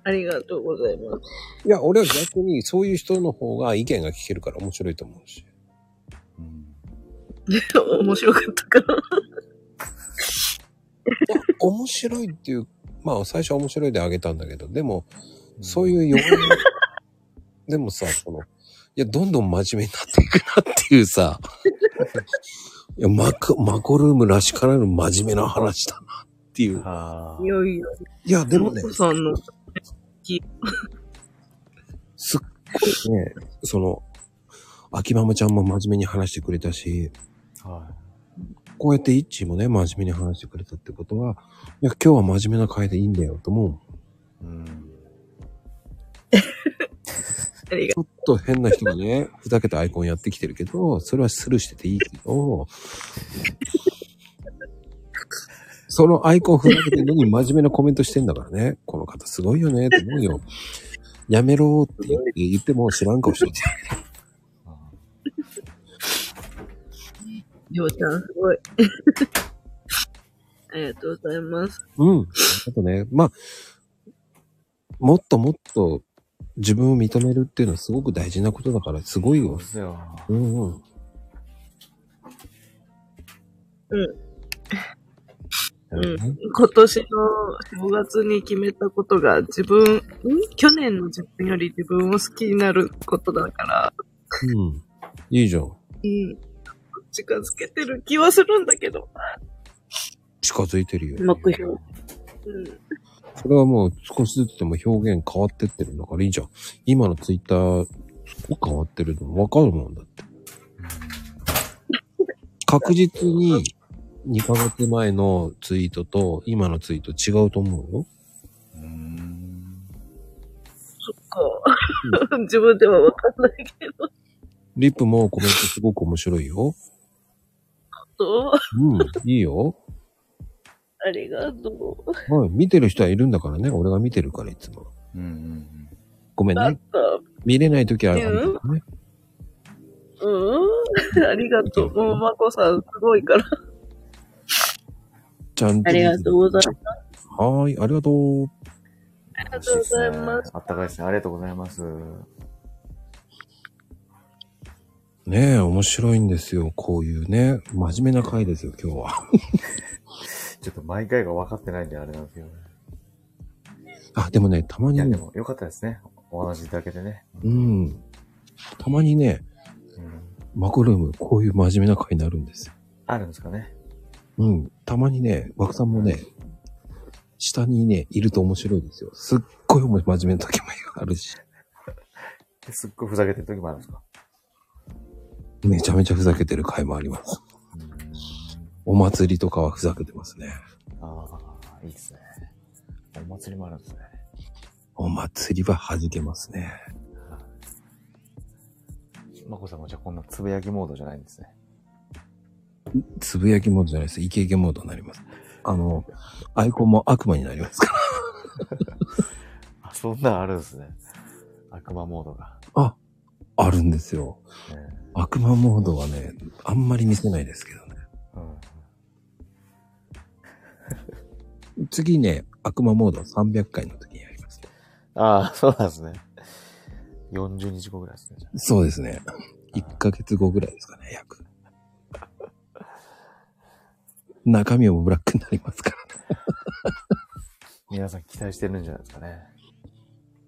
D: ありがとうございます。
A: いや、俺は逆にそういう人の方が意見が聞けるから面白いと思うし。
B: うん [laughs]
D: 面白かったから。
A: 面白いっていう、まあ最初は面白いであげたんだけど、でも、そういう弱い、でもさ、その、いや、どんどん真面目になっていくなっていうさ、いや、マコ、マコルームらしからぬ真面目な話だなっていう。
B: はあ
D: い。やいや、
A: いや、でもね、
D: マコさんの、
A: すっごいね、その、秋ママちゃんも真面目に話してくれたし、
B: は
A: こうやってイッチーもね、真面目に話してくれたってことは、いや、今日は真面目な回でいいんだよと思う。
B: うん。[laughs]
D: ありが
A: ちょっと変な人がね、[laughs] ふざけたアイコンやってきてるけど、それはスルーしてていいけど、そのアイコンふざけてるのに真面目なコメントしてんだからね、この方すごいよねって思うよ。やめろって言って言っても知らん顔してる。
B: あ [laughs]
D: りょうちゃん、すごい。[laughs] ありがとうございます。
A: うん。あとね、まあ、もっともっと自分を認めるっていうのはすごく大事なことだから、すごいよ
B: そうで。すよ。
A: うんうん。
D: うん
A: ね
D: 今年の正月に決めたことが自分、ん去年の自分より自分を好きになることだから、
A: うん。いいじゃん。
D: うん。近づけてる気はするんだけど。
A: 近づいてるよ。
D: 目標。うん。
A: それはもう少しずつでも表現変わってってるんだからいいじゃん。今のツイッター、すごく変わってるの分かるもんだって。確実に2ヶ月前のツイートと今のツイート違うと思うよ。
B: うん。
D: そっか。[laughs] 自分ではわかんないけど。
A: リップもコメントすごく面白いよ。
D: と、
A: うん、いいよ。
D: ありがとう。
A: はい、見てる人はいるんだからね。俺が見てるからいつも。
B: うんうん
A: ごめんね。
D: なんか、
A: 見れない時はあるけどね。
D: うんありがとう。もう、まこさん、すごいから。
A: ちゃんと。
D: ありがとうございます。
A: はーい、ありがとう。
D: ありがとうございます。
B: あったかいですね。ありがとうございます。
A: ねえ、面白いんですよ。こういうね、真面目な回ですよ、今日は。
B: ちょっと毎回が分かってないんであれなんですけどね。
A: あ、でもね、たま
B: いや、で
A: にね、
B: もよかったですね。お話いただけてね。
A: うん。たまにね、
B: うん。
A: マコルーム、こういう真面目な回になるんですよ。
B: あるんですかね。
A: うん。たまにね、枠さんもね、下にね、いると面白いですよ。すっごい真面目な時もあるし、[laughs]
B: ですっごいふざけてる時もあるんですか？
A: めちゃめちゃふざけてる回もあります。お祭りとかはふざけてますね。
B: ああ、いいですね。お祭りもあるんですね。
A: お祭りは弾けますね。
B: まこさんもじゃあこんなつぶやきモードじゃないんですね。
A: つぶやきモードじゃないです。イケイケモードになります。あの、アイコンも悪魔になりますか
B: あ、そんなんあるんですね。悪魔モードが。
A: ら。あ、あるんですよ。
B: ね
A: 悪魔モードはね、あんまり見せないですけどね。
B: うん。
A: 次ね、悪魔モードは300回の時にやります。
B: ああ、そうなんですね。40日後ぐらいですね。
A: そうですね。1ヶ月後ぐらいですかね、約。[laughs] 中身もブラックになりますから
B: 皆さん期待してるんじゃないですかね。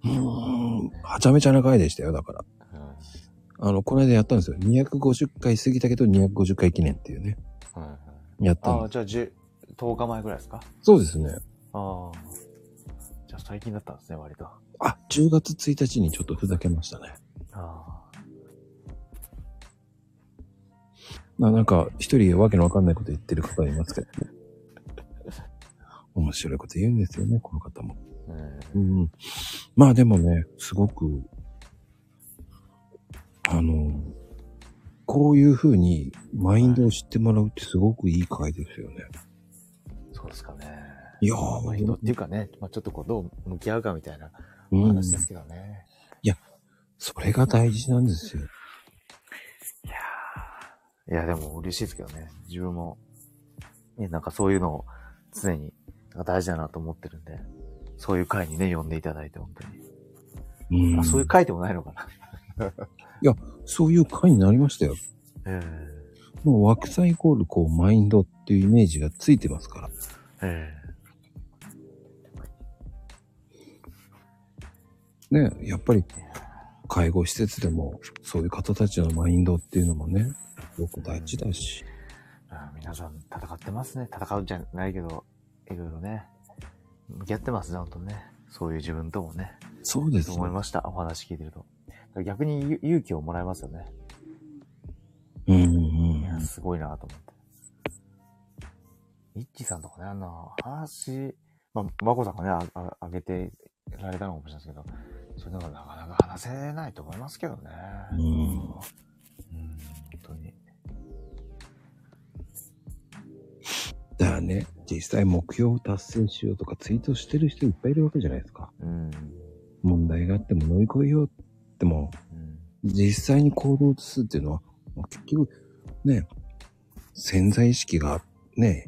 A: うーん。はちゃめちゃな回でしたよ、だから。
B: うん。
A: あの、この間やったんですよ。250回過ぎたけど250回記念っていうね。
B: はいはい
A: やったん
B: ああ、じゃあ10、10日前ぐらいですか？
A: そうですね。
B: ああ。じゃあ最近だったんですね、割と。
A: あ、10月1日にちょっとふざけましたね。
B: あ
A: ななんか、一人わけのわかんないこと言ってる方いますけどね。[laughs] 面白いこと言うんですよね、この方も。うん。まあでもね、すごく、あの、こういう風にマインドを知ってもらうってすごくいい回ですよね。
B: そうですかね。
A: いやー、
B: まあ、人っていうかね、まあ、ちょっとこう、どう向き合うかみたいな話ですけどね。
A: それが大事なんですよ。
B: いやーいや、でも嬉しいですけどね。自分も、ね、なんかそういうのを常に大事だなと思ってるんで、そういう会にね、呼んでいただいて、本当に。
A: うん
B: あ、そういう会でもないのかな。
A: そういう回になりましたよ。[laughs]
B: え
A: もう枠さんイコールこうマインドっていうイメージがついてますから。
B: ええ
A: ね、やっぱり介護施設でもそういう方たちのマインドっていうのもね、すごく大事だし。
B: えあ皆さん戦ってますね。戦うんじゃないけど、いろいろね、向き合ってますね、本当ね。そういう自分ともね。
A: そうです
B: と思いました。お話聞いてると。逆にゆ勇気をもらえますよね。
A: うん
B: や、すごいなと思って。ミッチーさんとかね、あの、話、まあ、さんがね、あああげてられたのかもしれないですけど、そういうのがなかなか話せないと思いますけどね。
A: うん。
B: うん、本当に。
A: だからね、実際目標を達成しようとかツイートしてる人いっぱいいるわけじゃないですか。
B: うん。
A: 問題があっても乗り越えようっても、
B: うん。
A: 実際に行動を移すっていうのは、結局、ね、潜在意識がね、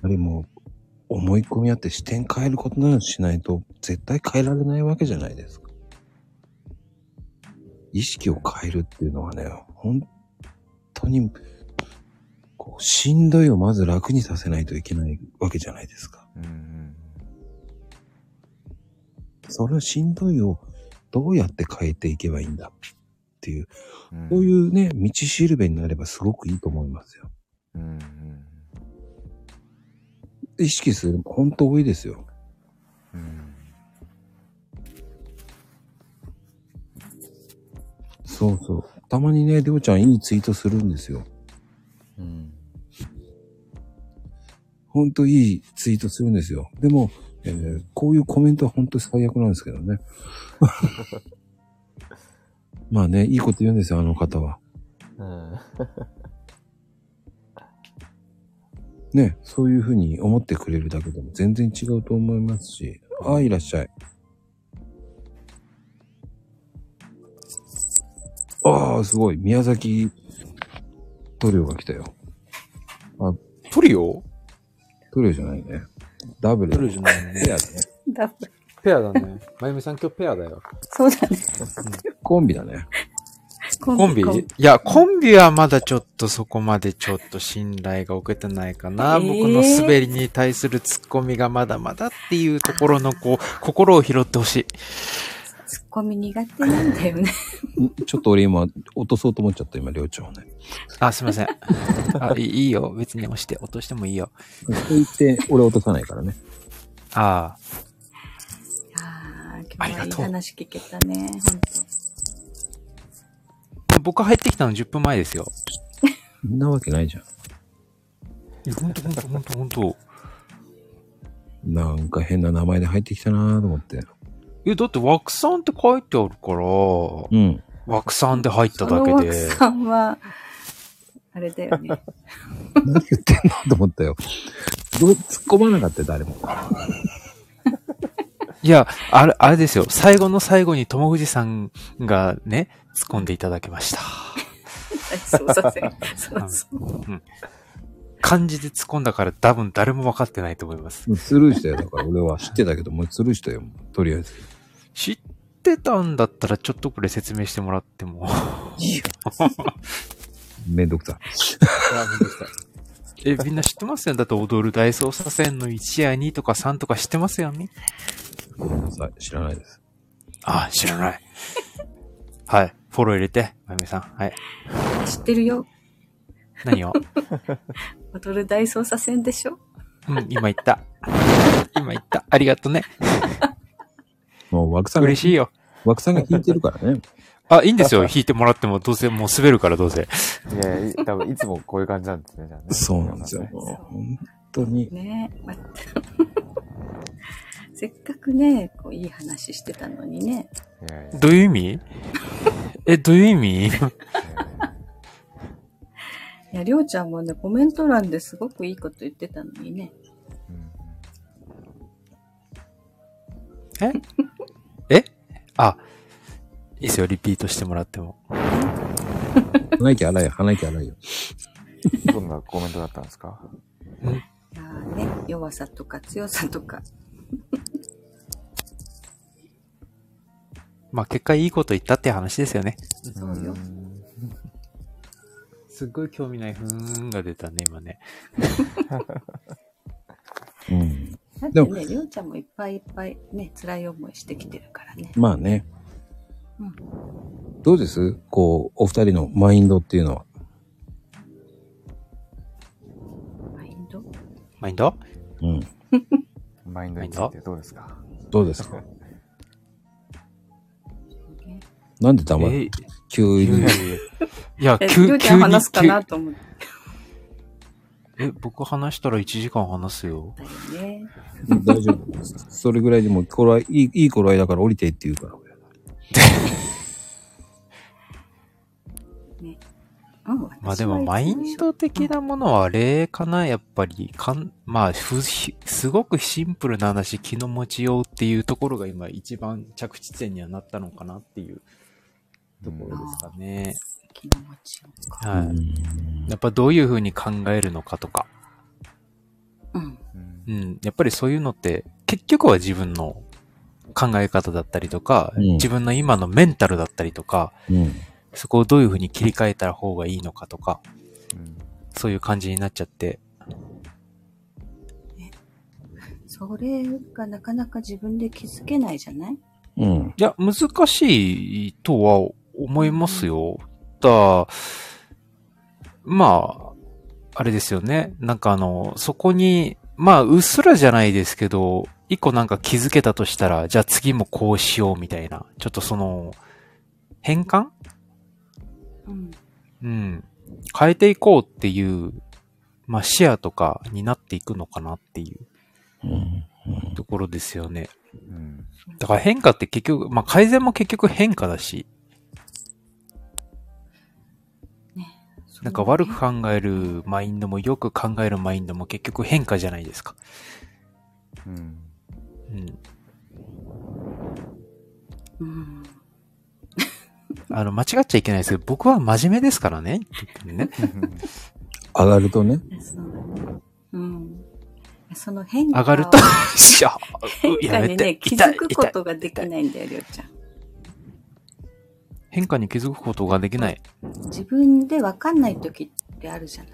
A: あれも思い込みあって視点変えることなどしないと絶対変えられないわけじゃないですか。意識を変えるっていうのはね、本当に、こう、しんどいをまず楽にさせないといけないわけじゃないですか。
B: うんうん。
A: そのしんどいをどうやって変えていけばいいんだ？っていう、
B: うん。
A: こういうね、道しるべになればすごくいいと思いますよ。
B: うんうん。
A: 意識する、本当多いですよ。
B: うん。
A: そうそう。たまにね、りょうちゃんいいツイートするんですよ。
B: うん。
A: ほんといいツイートするんですよ。でも、えーこういうコメントは本当に最悪なんですけどね。[laughs] まあね、いいこと言うんですよ、あの方は。
B: うん。
A: ね、そういうふうに思ってくれるだけでも全然違うと思いますし。ああ、いらっしゃい。ああ、すごい。宮崎トリオが来たよ。
E: トリオ
A: トクルーじゃないね。ダブル。
E: クルーじゃないね。[laughs]
A: ペアだね。
F: ダブル。
E: ペアだね。まゆみさん今日ペアだよ。
F: そうだね。
A: コンビだね。
F: コ
E: コンビ？いや、コンビはまだちょっとそこまでちょっと信頼が受けてないかな。
F: えー？
E: 僕の滑りに対するツッコミがまだまだっていうところのこう、心を拾ってほしい。
F: ツッコミ苦手なんだよね。
A: ん [laughs] ちょっと俺今、落とそうと思っちゃった、今、りょうちゃんをね。
E: あ、すいません。あいいいいよ。別に押して、落としてもいいよ。
A: そう言って、俺落とさないからね。
E: ああ。
F: あ
E: りがとう
F: 話聞けたね。本
E: 僕入ってきたの10分前ですよ。
A: そんなわけないじゃん。
E: いや、ほんとほんとほんとほんと。
A: なんか変な名前で入ってきたなと思って。
E: え、だって枠さんって書いてあるから、
A: うん。
E: 枠さんで入っただけで。
F: さんは、あれだよね。[laughs]
A: 何言ってんのと思ったよ。どう、突っ込まなかったよ、誰も。
E: いや、あれ、あれですよ。最後の最後に友藤さんがね、突っ込んでいただきました。
F: そうさせん。そ [laughs] うそう。
E: 漢字で突っ込んだから多分誰も分かってないと思います。
A: スルーしたよ。だから俺は知ってたけど、もうスルーしたよ。とりあえず。
E: 知ってたんだったらちょっとこれ説明してもらっても。[laughs]
A: めんどくさ
E: え、みんな知ってますよだって踊る大捜査線の1や2とか3とか知ってますよね
A: い。ごめんなさい。知らないです。
E: あ、知らない。[laughs] はい。フォロー入れて、まゆみさん。はい。
F: 知ってるよ。
E: 何を？[laughs]
F: 踊る大捜査線でしょ？
E: うん、今言った。今言った。ありがとね。[laughs]
A: もう枠さんが、
E: 嬉しいよ。
A: 枠さんが弾いてるからね。
E: あ、いいんですよ。弾いてもらっても、どうせもう滑るからどうせ。
B: いやいや、多分いつもこういう感じなんですね、じゃあね。
A: そうなんですよ。本当に。
F: ねませっかくね、こういい話してたのにね。
B: いやいや
E: どういう意味？え、どういう意味？
F: いや、りょうちゃんもね、コメント欄ですごくいいこと言ってたのにね。
B: うん
E: え？あ、いいですよ。リピートしてもらっても。
A: 鼻息荒いよ、鼻息荒いよ。
B: どんなコメントだったんですか？
F: いやーね、弱さとか強さとか。
E: まあ、結果いいこと言ったって話ですよね。
F: そうよ。
E: すっごい興味ないふーんが出たね、今ね。
A: うん。
F: だ
A: でも
F: ってね、りょうちゃんもいっぱいいっぱいね、辛い思いしてきてるからね。
A: まあね。
F: うん。
A: どうです？こう、お二人のマインドっていうのは？
F: マインド？
E: マインド？
A: うん。[laughs]
B: マインドについてどうですか？
A: どうですか？[laughs] なんで黙る、
E: え
A: 急に。
E: いや急
F: りょうちゃん話すかな？
E: 急
F: と思って。
E: え、僕話したら1時間話すよ。
A: 大丈夫。それぐらいでも、頃合い、いい、いい頃合いだから降りてって言うから。
F: うん、[laughs]
E: まあでも、マインド的なものはあれかな、やっぱり。かん、まあ、ふ、ひすごくシンプルな話、気の持ちようっていうところが今一番着地点にはなったのかなっていうところですかね。
F: 気の持ちようか。
E: はい。
A: うん
E: やっぱどういうふうに考えるのかとか。
F: うん。
B: うん
E: うん。やっぱりそういうのって、結局は自分の考え方だったりとか、
A: うん
E: 自分の今のメンタルだったりとか、
A: うん。
E: そこをどういうふうに切り替えた方がいいのかとか、
B: うん
E: そういう感じになっちゃって。
F: それがなかなか自分で気づけないじゃない？
A: うん。
E: いや、難しいとは思いますよ。だ、まあ、あれですよね。なんかあの、そこに、まあ、うっすらじゃないですけど、一個なんか気づけたとしたら、じゃあ次もこうしようみたいな。ちょっとその、変換？
F: うん。
E: うん。変えていこうっていう、まあ視野とかになっていくのかなっていう
A: うん。
E: ところですよね。
B: うん
E: だから変化って結局、まあ改善も結局変化だし、なんか悪く考えるマインドもよく考えるマインドも結局変化じゃないですか。
B: うん
E: うん。
F: うん。
E: あの、間違っちゃいけないですけど、僕は真面目ですからね。ね。
A: 上がるとね。
F: そうん。その変化
E: 上がると
F: を、[laughs]
E: しゃ
F: 変
E: やめ
F: 化にね、
E: て。
F: 気づくことができないんだよ、りょうちゃん。
E: 変化に気づくことができない。
F: 自分でわかんない時ってあるじゃない。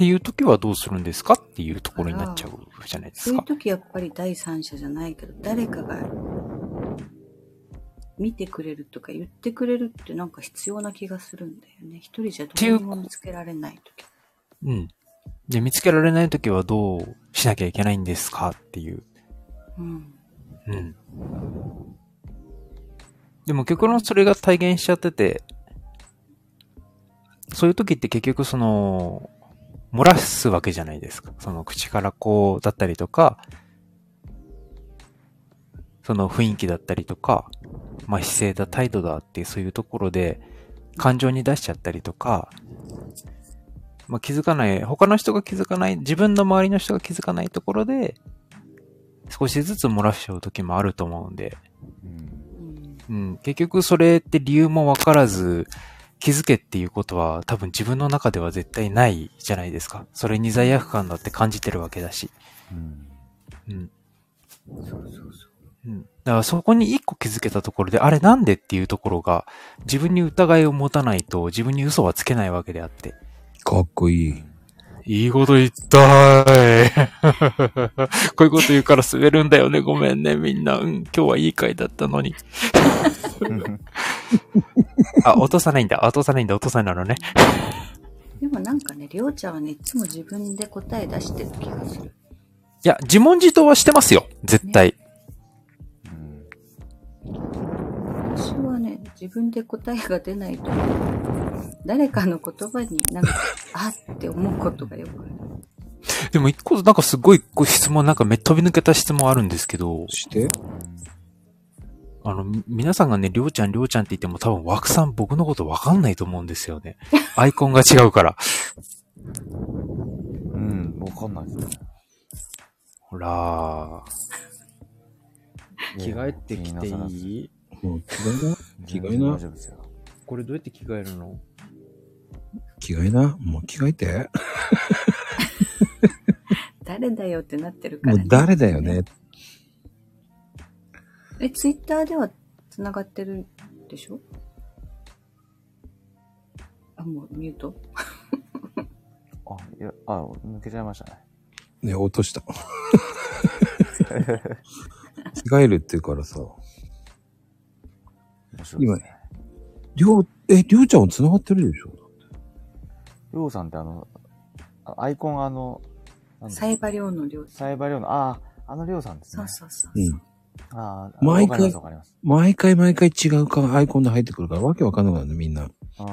E: っていう時はどうするんですかっていうところになっちゃうじゃないですか。
F: そういう時やっぱり第三者じゃないけど、誰かが見てくれるとか言ってくれるってなんか必要な気がするんだよね。一人じゃどうにも見つけられない時。
E: うん。で、見つけられない時はどうしなきゃいけないんですかっていう。
F: うん。
E: うん。でも極論それが体現しちゃってて、そういう時って結局その、漏らすわけじゃないですか。その口からこうだったりとか、その雰囲気だったりとか、まあ姿勢だ、態度だっていうそういうところで感情に出しちゃったりとか、まあ気づかない、他の人が気づかない、自分の周りの人が気づかないところで、少しずつ漏らしちゃう時もあると思うんで。
B: うん、
E: 結局それって理由もわからず、気づけっていうことは多分自分の中では絶対ないじゃないですか。それに罪悪感だって感じてるわけだし。
B: うん
E: うん。
F: そうそうそう。
E: うん。だからそこに一個気づけたところで、あれなんでっていうところが、自分に疑いを持たないと自分に嘘はつけないわけであって。
A: かっこいい。
E: いいこと言ったーい。[laughs] こういうこと言うから滑るんだよね。ごめんね、みんな。うん、今日はいい回だったのに。[laughs] あ、落とさないんだ。落とさないんだ。落とさないのね。
F: でもなんかね、りょうちゃんはね、いつも自分で答え出してる気がする。
E: いや、自問自答はしてますよ。絶対。
B: うん
F: 私はね、自分で答えが出ないと、誰かの言葉になんか、あって思うことがよくある。
E: でも一個、なんかすごい質問、なんかめ飛び抜けた質問あるんですけど、
A: して
E: あの、み皆さんがね、りょうちゃん、りょうちゃんって言っても多分枠さん僕のことわかんないと思うんですよね。[laughs] アイコンが違うから。
B: うん、わかんないですね。
E: ほらー。着替えてきていい？
A: もう着替えな。着替えな
B: 大丈夫ですよ。
E: これどうやって着替えるの？
A: 着替えな。もう着替えて。[laughs]
F: 誰だよってなってるから、ね。
A: もう誰だよね。
F: え、ツイッターでは繋がってるでしょ？あ、もうミュート？[laughs]
B: あ、いや、あ、抜けちゃいましたね。
A: ね、落とした。[laughs] 着替えるって言うからさ。
B: 面白いですね。
A: りょう、え、りょうちゃんは繋がってるでしょ？
B: りょうさんってあの、あアイコンがあの、
F: サイバリョウの量。
B: サイバリョウの、ああ、あのりょうさんですね。
F: そうそうそう。
A: うん。
B: ああ、
A: 毎回
B: わかりますわかります。
A: 毎回毎回違うかアイコンで入ってくるからわけわかんなくなるね、みんな。
B: ああ。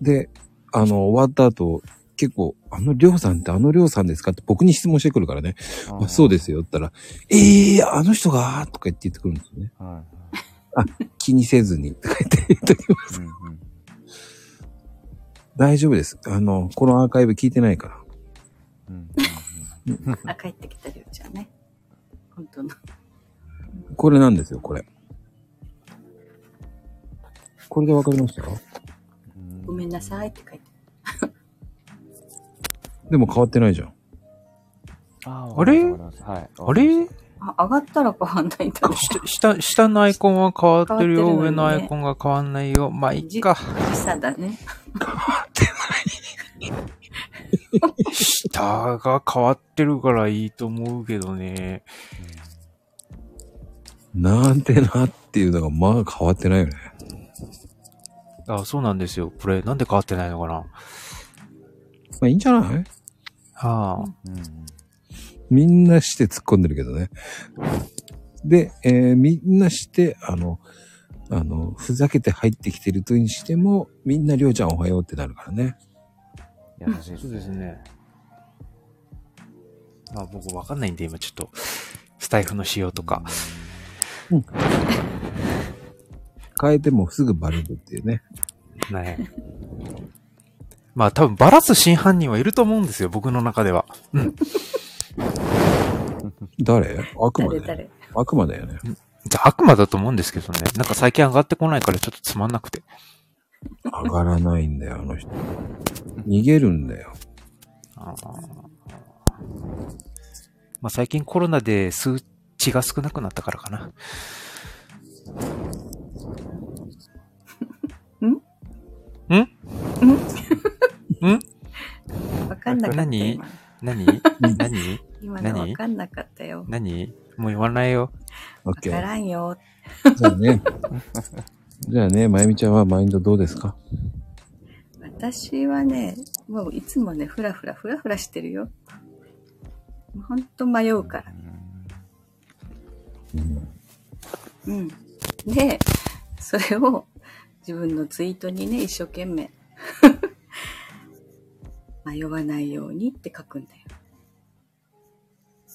A: で、あの、終わった後、結構、あのりょうさんってあのりょうさんですか？って僕に質問してくるからね。あそうですよ。って言ったら、ええー、あの人がとか言って言ってくるんですよね。
B: はい。
A: 気にせずに、とか言って言っときます。
B: うんうん。
A: 大丈夫です。あの、このアーカイブ聞いてないから。
B: うん [laughs]
F: あ、帰ってきたりょうちゃんね。本当の。
A: これなんですよ、これ。これでわかりました？か
B: うん
F: ごめんなさいって書いて
A: でも変わってないじゃん。
B: あ
E: あれ？
B: はい。
E: あれ？
F: あ、上がったら変わんないんだね。
E: 下、下、下のアイコンは変わってるよ。
F: 変わってるね
E: 上のアイコンが変わんないよ。まあ、いっか。
F: 時差だね。[laughs]
E: 下が変わってるからいいと思うけどね。
A: なんてなっていうのが、まあ変わってないよね。
E: あ、そうなんですよ。これ、なんで変わってないのかな
A: まあいいんじゃない？
E: はあ。
B: うんうん。
A: みんなして突っ込んでるけどね。で、えーみんなして、あの、あの、ふざけて入ってきてるとにしても、みんなりょうちゃんおはようってなるからね。
B: 優しい
E: そうですね。まあ僕わかんないんで、今ちょっと、スタイフの仕様とか。
A: 変えてもすぐバレるっていうね。
E: ね。まあ多分バラす真犯人はいると思うんですよ、僕の中では。うん。
A: 誰？悪魔だよ。
F: 誰誰？
A: 悪魔だよね。
E: じゃあ悪魔だと思うんですけどね。なんか最近上がってこないからちょっとつまんなくて。
A: 上がらないんだよ、あの人。逃げるんだよ。
E: あーまあ最近コロナで数値が少なくなったからかな。[laughs]
F: ん？
E: ん？ん？[laughs]
F: わかんなかった。
E: 何？
F: 今
E: 何？何？
F: 今の
E: 何？
F: わかんなかったよ。
E: 何？もう言わないよ。
A: オッケー。
F: わからんよ。
A: じゃあね。[laughs] じゃあね、まゆみちゃんはマインドどうですか？
F: 私はね、もういつもね、ふらふらふらふらしてるよ。ほんと迷うから。
A: うん。
F: うん。で、それを自分のツイートにね、一生懸命迷わないようにって書くんだよ。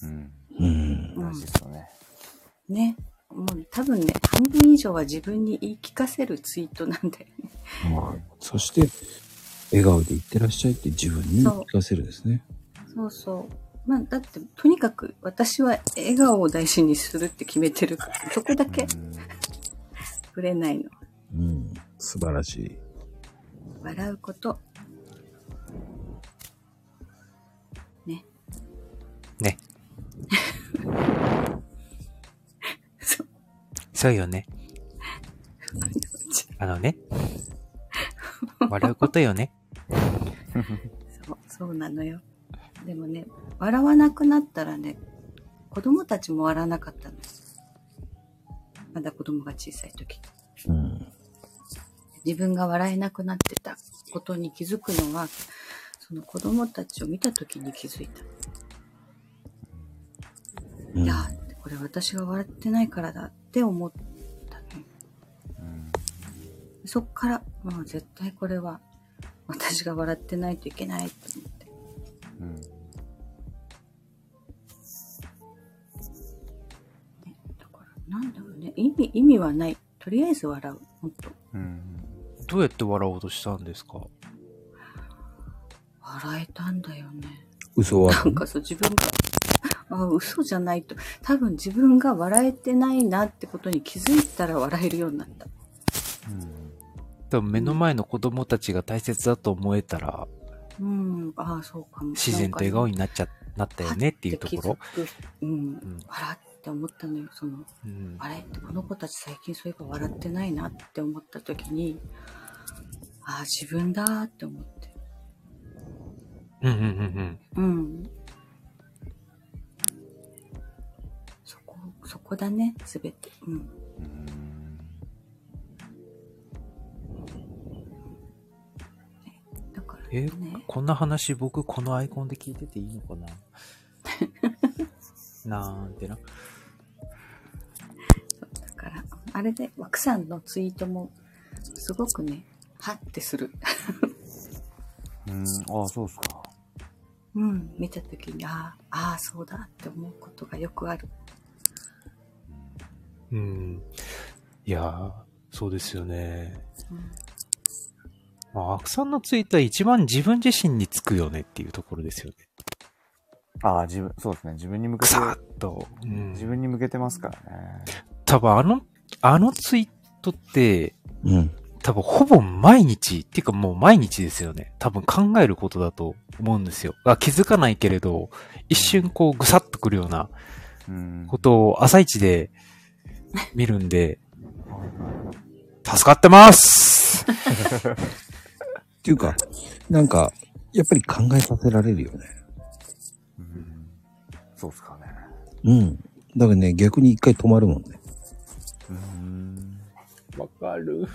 B: うん。
A: うん。
F: うん
B: 大事ですよね。
F: ね。もう多分ね、半分以上は自分に言い聞かせるツイートなんだよね。
A: まあ、そして、笑顔でいってらっしゃいって自分に聞かせるですね。
F: そうそう。まあ、だって、とにかく私は笑顔を大事にするって決めてるから、そこだけぶれないの。
A: うん。素晴らしい。
F: 笑うこと。ね。そう。
E: そうよね。あのね。笑うことよね。
F: そう、そうなのよ。でもね、笑わなくなったらね、子供たちも笑わなかったの。まだ子供が小さい時。
A: うん。
F: 自分が笑えなくなってたことに気づくのは、その子供たちを見た時に気づいた。
A: うん
F: いやー、これ私が笑ってないからだって思ったの。そっから、もう絶対これは私が笑ってないといけないと思って。
B: うん。
F: ね、だから、なんだろうね。意味、意味はない。とりあえず笑う。ほんと。
B: うん。
E: どうやって笑おうとしたんですか？
F: 笑えたんだよね。
A: 嘘は
F: なんかそう、自分が、あ嘘じゃないと。多分自分が笑えてないなってことに気づいたら笑えるようになった。
E: 多分目の前の子供たちが大切だと思えたら、
F: うん、ああ、そうかも。
E: 自然と笑顔になっちゃ、なったよねっていうところ。
F: うん、
E: うん
F: 笑って思ったのよ。その、
E: うん
F: あれ？ってこの子たち最近そういえば笑ってないなって思った時に、ああ、自分だーって思って。
E: うんうんうんうん。
F: うん。そこ、だね、すべて。うん。
B: うん。
F: だから
E: え
F: ね。
E: こんな話僕このアイコンで聞いてていいのかな？[laughs] なんてな。
F: だから、あれで、枠さんのツイートも、すごくね、はってする。
B: うん。ああ、そうっすか。
F: うん、見たときに、ああ、ああ、そうだって思うことがよくある。
E: うん。いやー、そうですよね。
F: うん
E: まあ、アクさんのツイートは一番自分自身につくよねっていうところですよね。
B: ああ、自分、そうですね。自分に向けて、
E: くさーっと。うん
B: 自分に向けてますからね。
E: 多分あの、あのツイートって、
A: うん。
E: 多分ほぼ毎日、っていうかもう毎日ですよね。多分考えることだと思うんですよ。あ気づかないけれど、一瞬こうぐさっとくるような
B: うん。
E: ことを朝一で見るんで、助かってます [laughs]
A: っていうか、なんか、やっぱり考えさせられるよね。
B: うんそうっすかね。
A: うん。だからね、逆に一回止まるもんね。
B: うん。
E: わかる。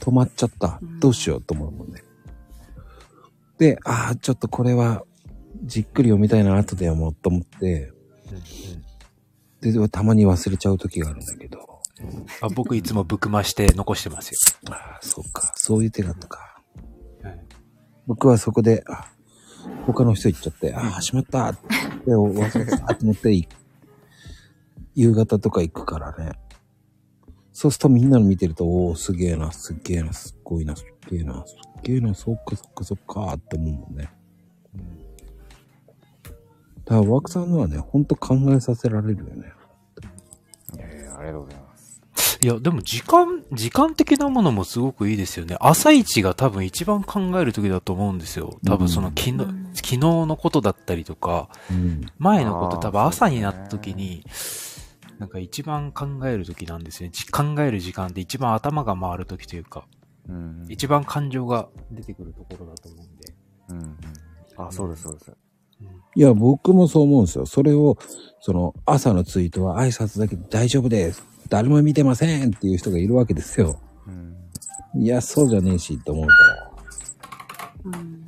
A: 止まっちゃった
F: うん。
A: どうしようと思うもんね。で、ああ、ちょっとこれは、じっくり読みたいな、後で読もうと思って、で、たまに忘れちゃう時があるんだけど。
E: あ僕いつもぶくまして残してますよ。
A: ああ、そうか。そういう手だったか。
E: はい
A: 僕はそこで、あ、他の人行っちゃって、ああ、しまったって忘れてたと思って、い夕方とか行くからね。そうするとみんなの見てると、おお、すげえな、すげえな、すっごいな、すっげえな、すっげえな、そっかそっかそっかって思うもんね。だから、ワクさんのはね、ほんと考えさせられるよね。
B: ありがとうございます。
E: いや、でも時間、時間的なものもすごくいいですよね。朝一が多分一番考える時だと思うんですよ。多分その昨日、
F: うん
E: 昨日のことだったりとか、
A: うん。
E: 前のこと多分朝になった時に、なんか一番考える時なんですね。じ考える時間で一番頭が回る時というか、
B: うん。
E: 一番感情が出てくるところだと思うんで。
B: うんうん。あ、そうです、そうです。
A: いや、僕もそう思うんですよ。それを、その、朝のツイートは挨拶だけで大丈夫です。誰も見てませんっていう人がいるわけですよ。
B: うん。
A: いや、そうじゃねえし、と思うから。
F: うん。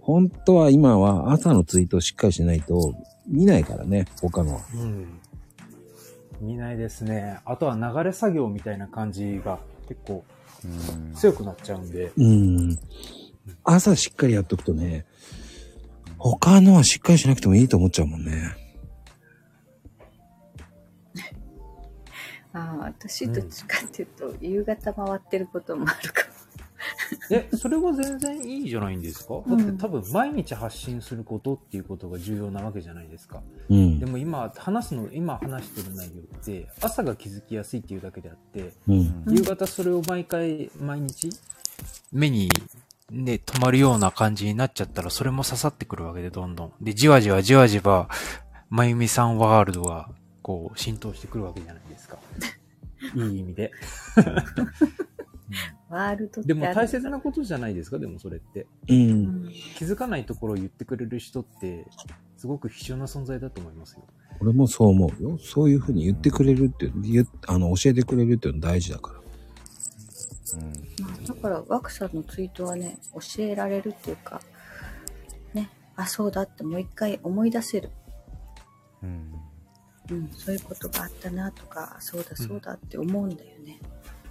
A: 本当は今は朝のツイートをしっかりしないと見ないからね、他のは。
E: うん。見ないですね。あとは流れ作業みたいな感じが結構
B: うん。
E: 強くなっちゃうんで。
A: うん。朝しっかりやっとくとね、他のはしっかりしなくてもいいと思っちゃうもんね。[laughs]
F: ああ、私どっちかっていうと、夕方回ってることもあるかも。
E: え、それは全然いいじゃないんですか、
F: うん
E: だって多分毎日発信することっていうことが重要なわけじゃないですか。
A: うん
E: で。も今話すの、今話してる内容って朝が気づきやすいっていうだけであって、
A: うん。
F: うん
E: 夕方それを毎回、毎日、目にね、止まるような感じになっちゃったら、それも刺さってくるわけで、どんどん。で、じわじわじわじわ、まゆみさんワールドが、こう、浸透してくるわけじゃないですか。[laughs] いい意味で。[laughs]
F: ワールドって
E: でも大切なことじゃないですか、でもそれって。
A: う。
F: うんん。
E: 気づかないところを言ってくれる人って、すごく貴重な存在だと思いますよ。
A: 俺もそう思うよ。そういうふうに言ってくれるって、言っあの、教えてくれるっていうの大事だから。
F: まあ、だから、ワクさんのツイートはね、教えられるっていうか、ね、あ、そうだってもう一回思い出せる。
B: うん。
F: うん、そういうことがあったなとか、そうだそうだって思うんだよね。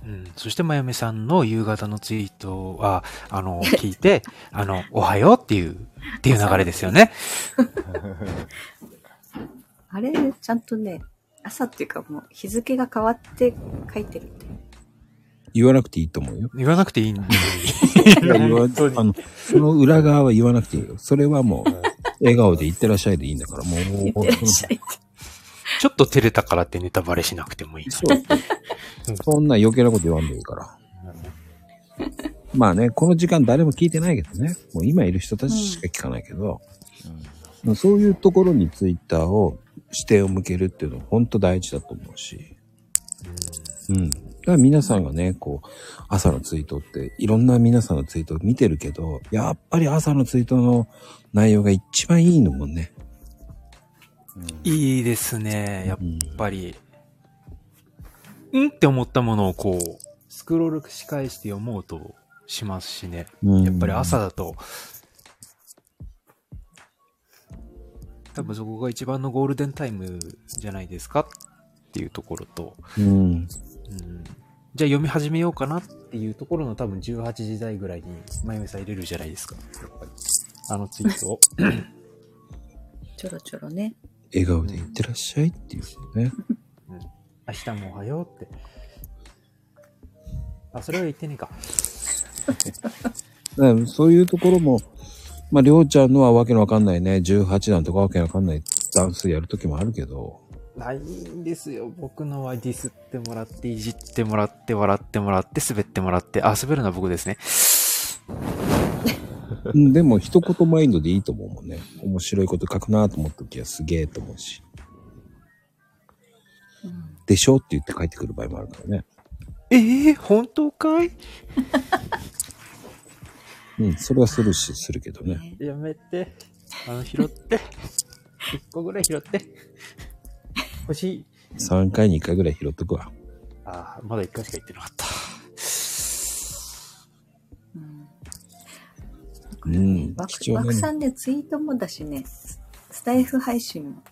E: うん。そして、まゆみさんの夕方のツイートは、あの、聞いて、[laughs] あの、おはようっていう、っていう流れですよね。[laughs]
F: あれ、ちゃんとね、朝っていうかもう日付が変わって書いてるんだよ。
A: 言わなくていいと思うよ。
E: 言わなくていいんで。
A: いや言わあの、その裏側は言わなくていいよ。それはもう、笑顔で言ってらっしゃいでいいんだから、もう、
F: いってらっしゃいって。
E: ちょっと照れたからってネタバレしなくてもいい。
A: そう。そんな余計なこと言わんでいいから。まあね、この時間誰も聞いてないけどね。もう今いる人たちしか聞かないけど、そういうところにツイッターを視点を向けるっていうのは本当大事だと思うし。うん。だから皆さんがね、こう、朝のツイートって、いろんな皆さんのツイートを見てるけど、やっぱり朝のツイートの内容が一番いいのもんね。
E: いいですね。やっ
A: うん。
E: ぱり。んって思ったものをこう、スクロールし返して読もうとしますしね。
A: うん
E: やっぱり朝だと、多分そこが一番のゴールデンタイムじゃないですかっていうところと、
A: うん。
E: うん、じゃあ読み始めようかなっていうところの多分18時台ぐらいに、まゆみさん入れるじゃないですか。やっぱり。あのツイートを。[coughs]
F: ちょろちょろね。
A: 笑顔で言ってらっしゃいっていうね。
E: 明日もおはようって。あ、それは言ってねえか。
A: だからそういうところも、まあ、りょうちゃんのはわけのわかんないね、18段とかわけのわかんないダンスやるときもあるけど、
E: ないんですよ。僕のはディスってもらって、いじってもらって、笑ってもらって、滑ってもらって、あ、滑るのは僕ですね。
A: うんでも一言マインドでいいと思うもんね。面白いこと書くなと思ったときはすげえと思うし。
F: うん。
A: でしょって言って帰ってくる場合もあるからね。
E: ええ本当かい？
A: うん、それはするし、するけどね。
F: ね
E: やめて。あの、拾って。一個ぐらい拾って。欲しい。
A: 3回に1回ぐらい拾っとくわ。
E: ああ、まだ一回しか言ってなかった。
F: うん。
A: 貴重だね
F: さんでツイートもだしね、スタイフ配信も。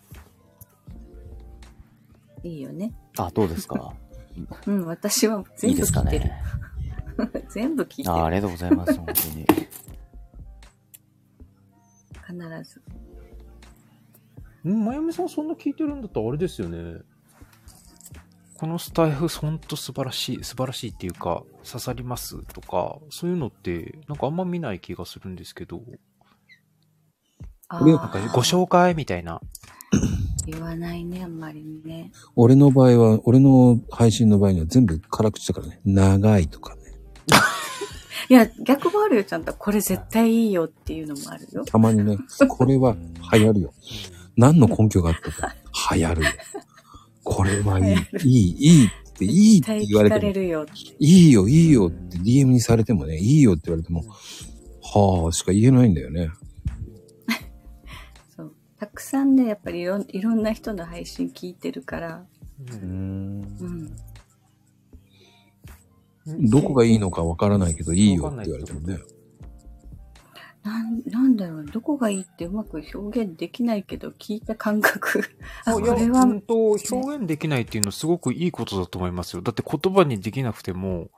F: いいよね。
B: あ、どうですか？[laughs]
F: うん、私はい
B: い
F: 全部聞いてる。
B: ね？[laughs]
F: 全部聞いて
B: ああり
F: る。
B: がとうございます、本当に。
F: 必ず。
E: んまゆみさんそんな聞いてるんだったらあれですよね。このスタイフほんと素晴らしい、素晴らしいっていうか、刺さります？とか、そういうのって、なんかあんま見ない気がするんですけど、
A: 俺
F: ああ
E: なんかご紹介みたいな。
F: 言わないね、あんまりね。
A: 俺の場合は、俺の配信の場合には全部辛口だからね。長いとかね。[laughs]
F: いや、逆もあるよ、ちゃんと。これ絶対いいよっていうのもあるよ。
A: たまにね、これは流行るよ。何の根拠があってか、流行るよ。これはいい、いい、いいって、いいって言われても、
F: れるよ。
A: いいよ、いいよって DM にされてもね、いいよって言われても、はあ、しか言えないんだよね。[laughs]
F: そう。たくさんね、やっぱりいろんいろんな人の配信聞いてるから。
B: うーん
F: うん。
A: どこがいいのかわからないけど、いいよって言われてもね。
F: なん、なんだろう、どこがいいってうまく表現できないけど、聞いた感覚。[laughs] あ、これは、
E: 本当表現できないっていうのすごくいいことだと思いますよ。だって言葉にできなくても、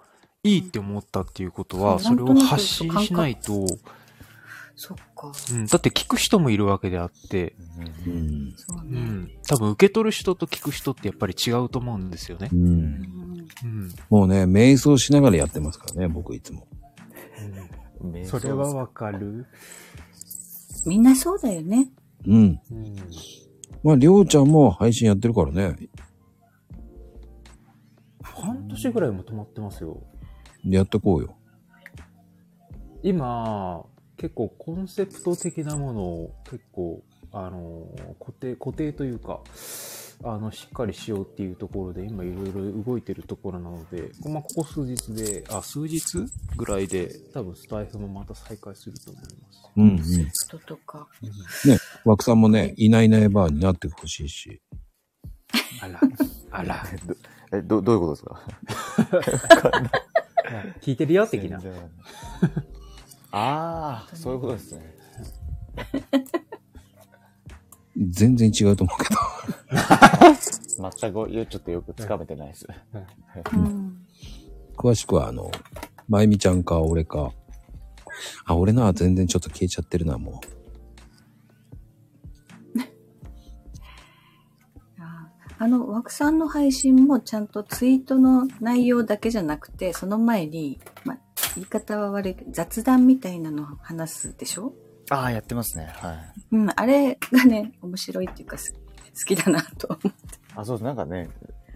E: いいって思ったっていうことは、
F: そ
E: れを発信しないと、
F: そっか。
E: うん、だって聞く人もいるわけであって、
A: うん。
F: そうね。
E: うん、多分受け取る人と聞く人ってやっぱり違うと思うんですよね
A: う。。
F: うんん。
E: うん。
A: もうね、瞑想しながらやってますからね、僕いつも。
E: それはわかる。
F: みんなそうだよね。
A: うん。
E: うん。
A: まあ、りょうちゃんも配信やってるからね。
E: 半年ぐらいも止まってますよ。
A: やってこうよ。
E: 今、結構コンセプト的なものを結構、あの、固定、固定というか、あの、しっかりしようっていうところで、今いろいろ動いてるところなので、まあ、ここ数日で、あ、数日ぐらいで、多分スタイフもまた再開すると思います。
A: うんうん。
F: 人とか。
A: ね、枠さんもね、いないいないバーになってほしいし。
E: あら、[laughs] あら、
B: え、ど、どういうことですか？[laughs]
E: 聞いてるよ、的な。
B: ああ、そういうことですね。[laughs]
A: 全然違うと思うけど。
B: 全く、ちょっとよくつかめてないです。
F: うん。
A: 詳しくは、あの、まゆみちゃんか、俺か。あ、俺のは全然ちょっと消えちゃってるな、も
F: あ [laughs] あの、枠さんの配信もちゃんとツイートの内容だけじゃなくて、その前に、ま、言い方は悪いけど、雑談みたいなのを話すでしょ？
B: ああ、やってますね。はい。
F: うん、あれがね、面白いっていうか、す好きだなと思う。
B: あ、そうです。なんかね、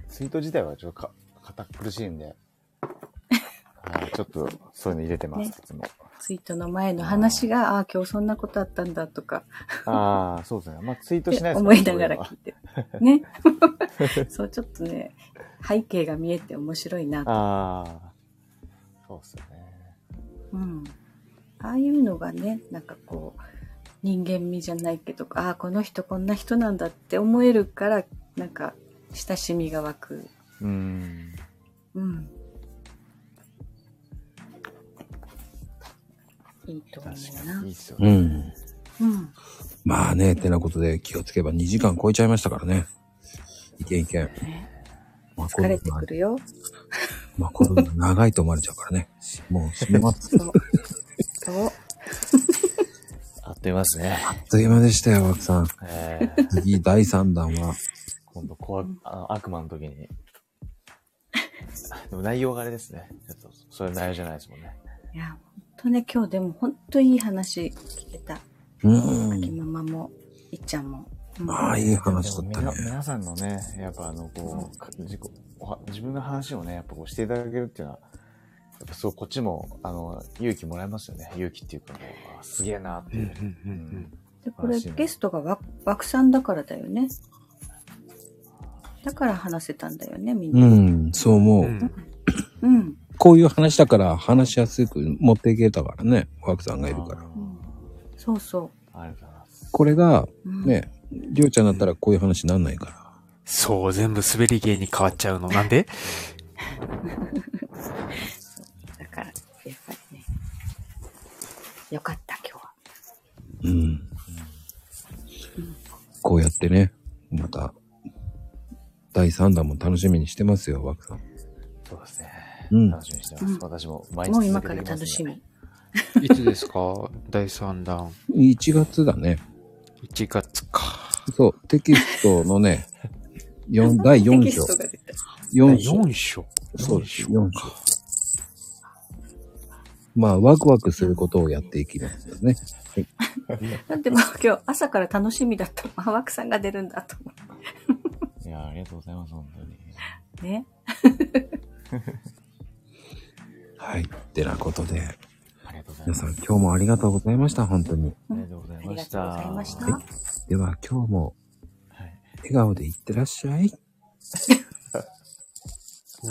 B: ツイート自体はちょっとか堅苦しいんで、はい、ちょっとそういうの入れてます、
F: ね
B: いつも。
F: ツイートの前の話が、ああ、今日そんなことあったんだとか、
B: ああ、そうですね。まあ、ツイートしないです
F: 思いながら聞いてる。ね。[laughs] そう、ちょっとね、背景が見えて面白いなと。
B: ああ、そうですよね。
F: うん。ああいうのがね、なんかこう、人間味じゃないけど、ああ、この人こんな人なんだって思えるから、なんか、親しみが湧く。
B: うーん。
F: うん。いいと思
B: 確
F: うな。
B: いいっすよ
A: う。
B: ね。
A: ん。
F: うん。
A: まあね、ってなことで気をつけば2時間超えちゃいましたからね。いけんいけん。まあ、こ
F: 疲れてくるよ。
A: まあ、これ長いと思われちゃうからね。もう [laughs] 閉めます。
F: そう。[laughs]
B: あっという間ですね。
A: あっという間でしたよ、枠さん。
B: えー、
A: 次、第3弾は。
B: 今度怖あの悪魔の時に。[laughs] でも内容があれですね。ちょっとそういう内容じゃないですもんね。
F: いや、ほんとね、今日でもほんといい話聞けた。
A: うん
F: 秋。ママも、いっちゃんも。うん
A: まあ、いい話だったね。
B: 皆皆さんのね、やっぱあの、こうか、自己自分の話をね、やっぱこうしていただけるっていうのは、やっぱそう、こっちも、あの、勇気もらえますよね。勇気っていうか、こうあすげえなっていう。
F: で、これゲストがわ枠さんだからだよね。だから話せたんだよね、みん
A: う
F: な。
A: ん、そう思う。
E: うん
F: うん。
A: こういう話だから話しやすく持っていけたからね、枠さんがいるから。
F: うんそうそ
B: ありがとうございます。
A: これが、ね、りょうちゃんだったらこういう話になんないから。
E: そう、全部滑り芸に変わっちゃうの。なんで？[laughs]
F: やっぱりね。よかった、今日は。
A: うん。こうやってね、また、第3弾も楽しみにしてますよ、枠さん。
B: そうですね。
A: うん
B: 楽しみにしてます。
F: うん
B: 私も毎日
F: もう今から楽しみ。。
E: いつですか？[laughs] 第3弾。
A: 1月だね。
E: 1月か。
A: そう、テキストのね、[laughs] 四第4
F: テキ
A: 章
F: ストが出た。
A: 4章。
E: 4章？
A: そうです、4章。まあ、ワクワクすることをやっていきますよね。
F: だってもう今日朝から楽しみだった。[laughs] あ、枠さんが出るんだと思
B: いや、ありがとうございます、本当に。
F: ね。[laughs]
A: はい。ってなことで、皆さん今日もありがとうございました、本当に。
B: ありがとうござい
F: ありが
B: ました。
F: とうございました。
A: はいでは今日も
B: はい。
A: 笑顔でいってらっしゃい。[laughs]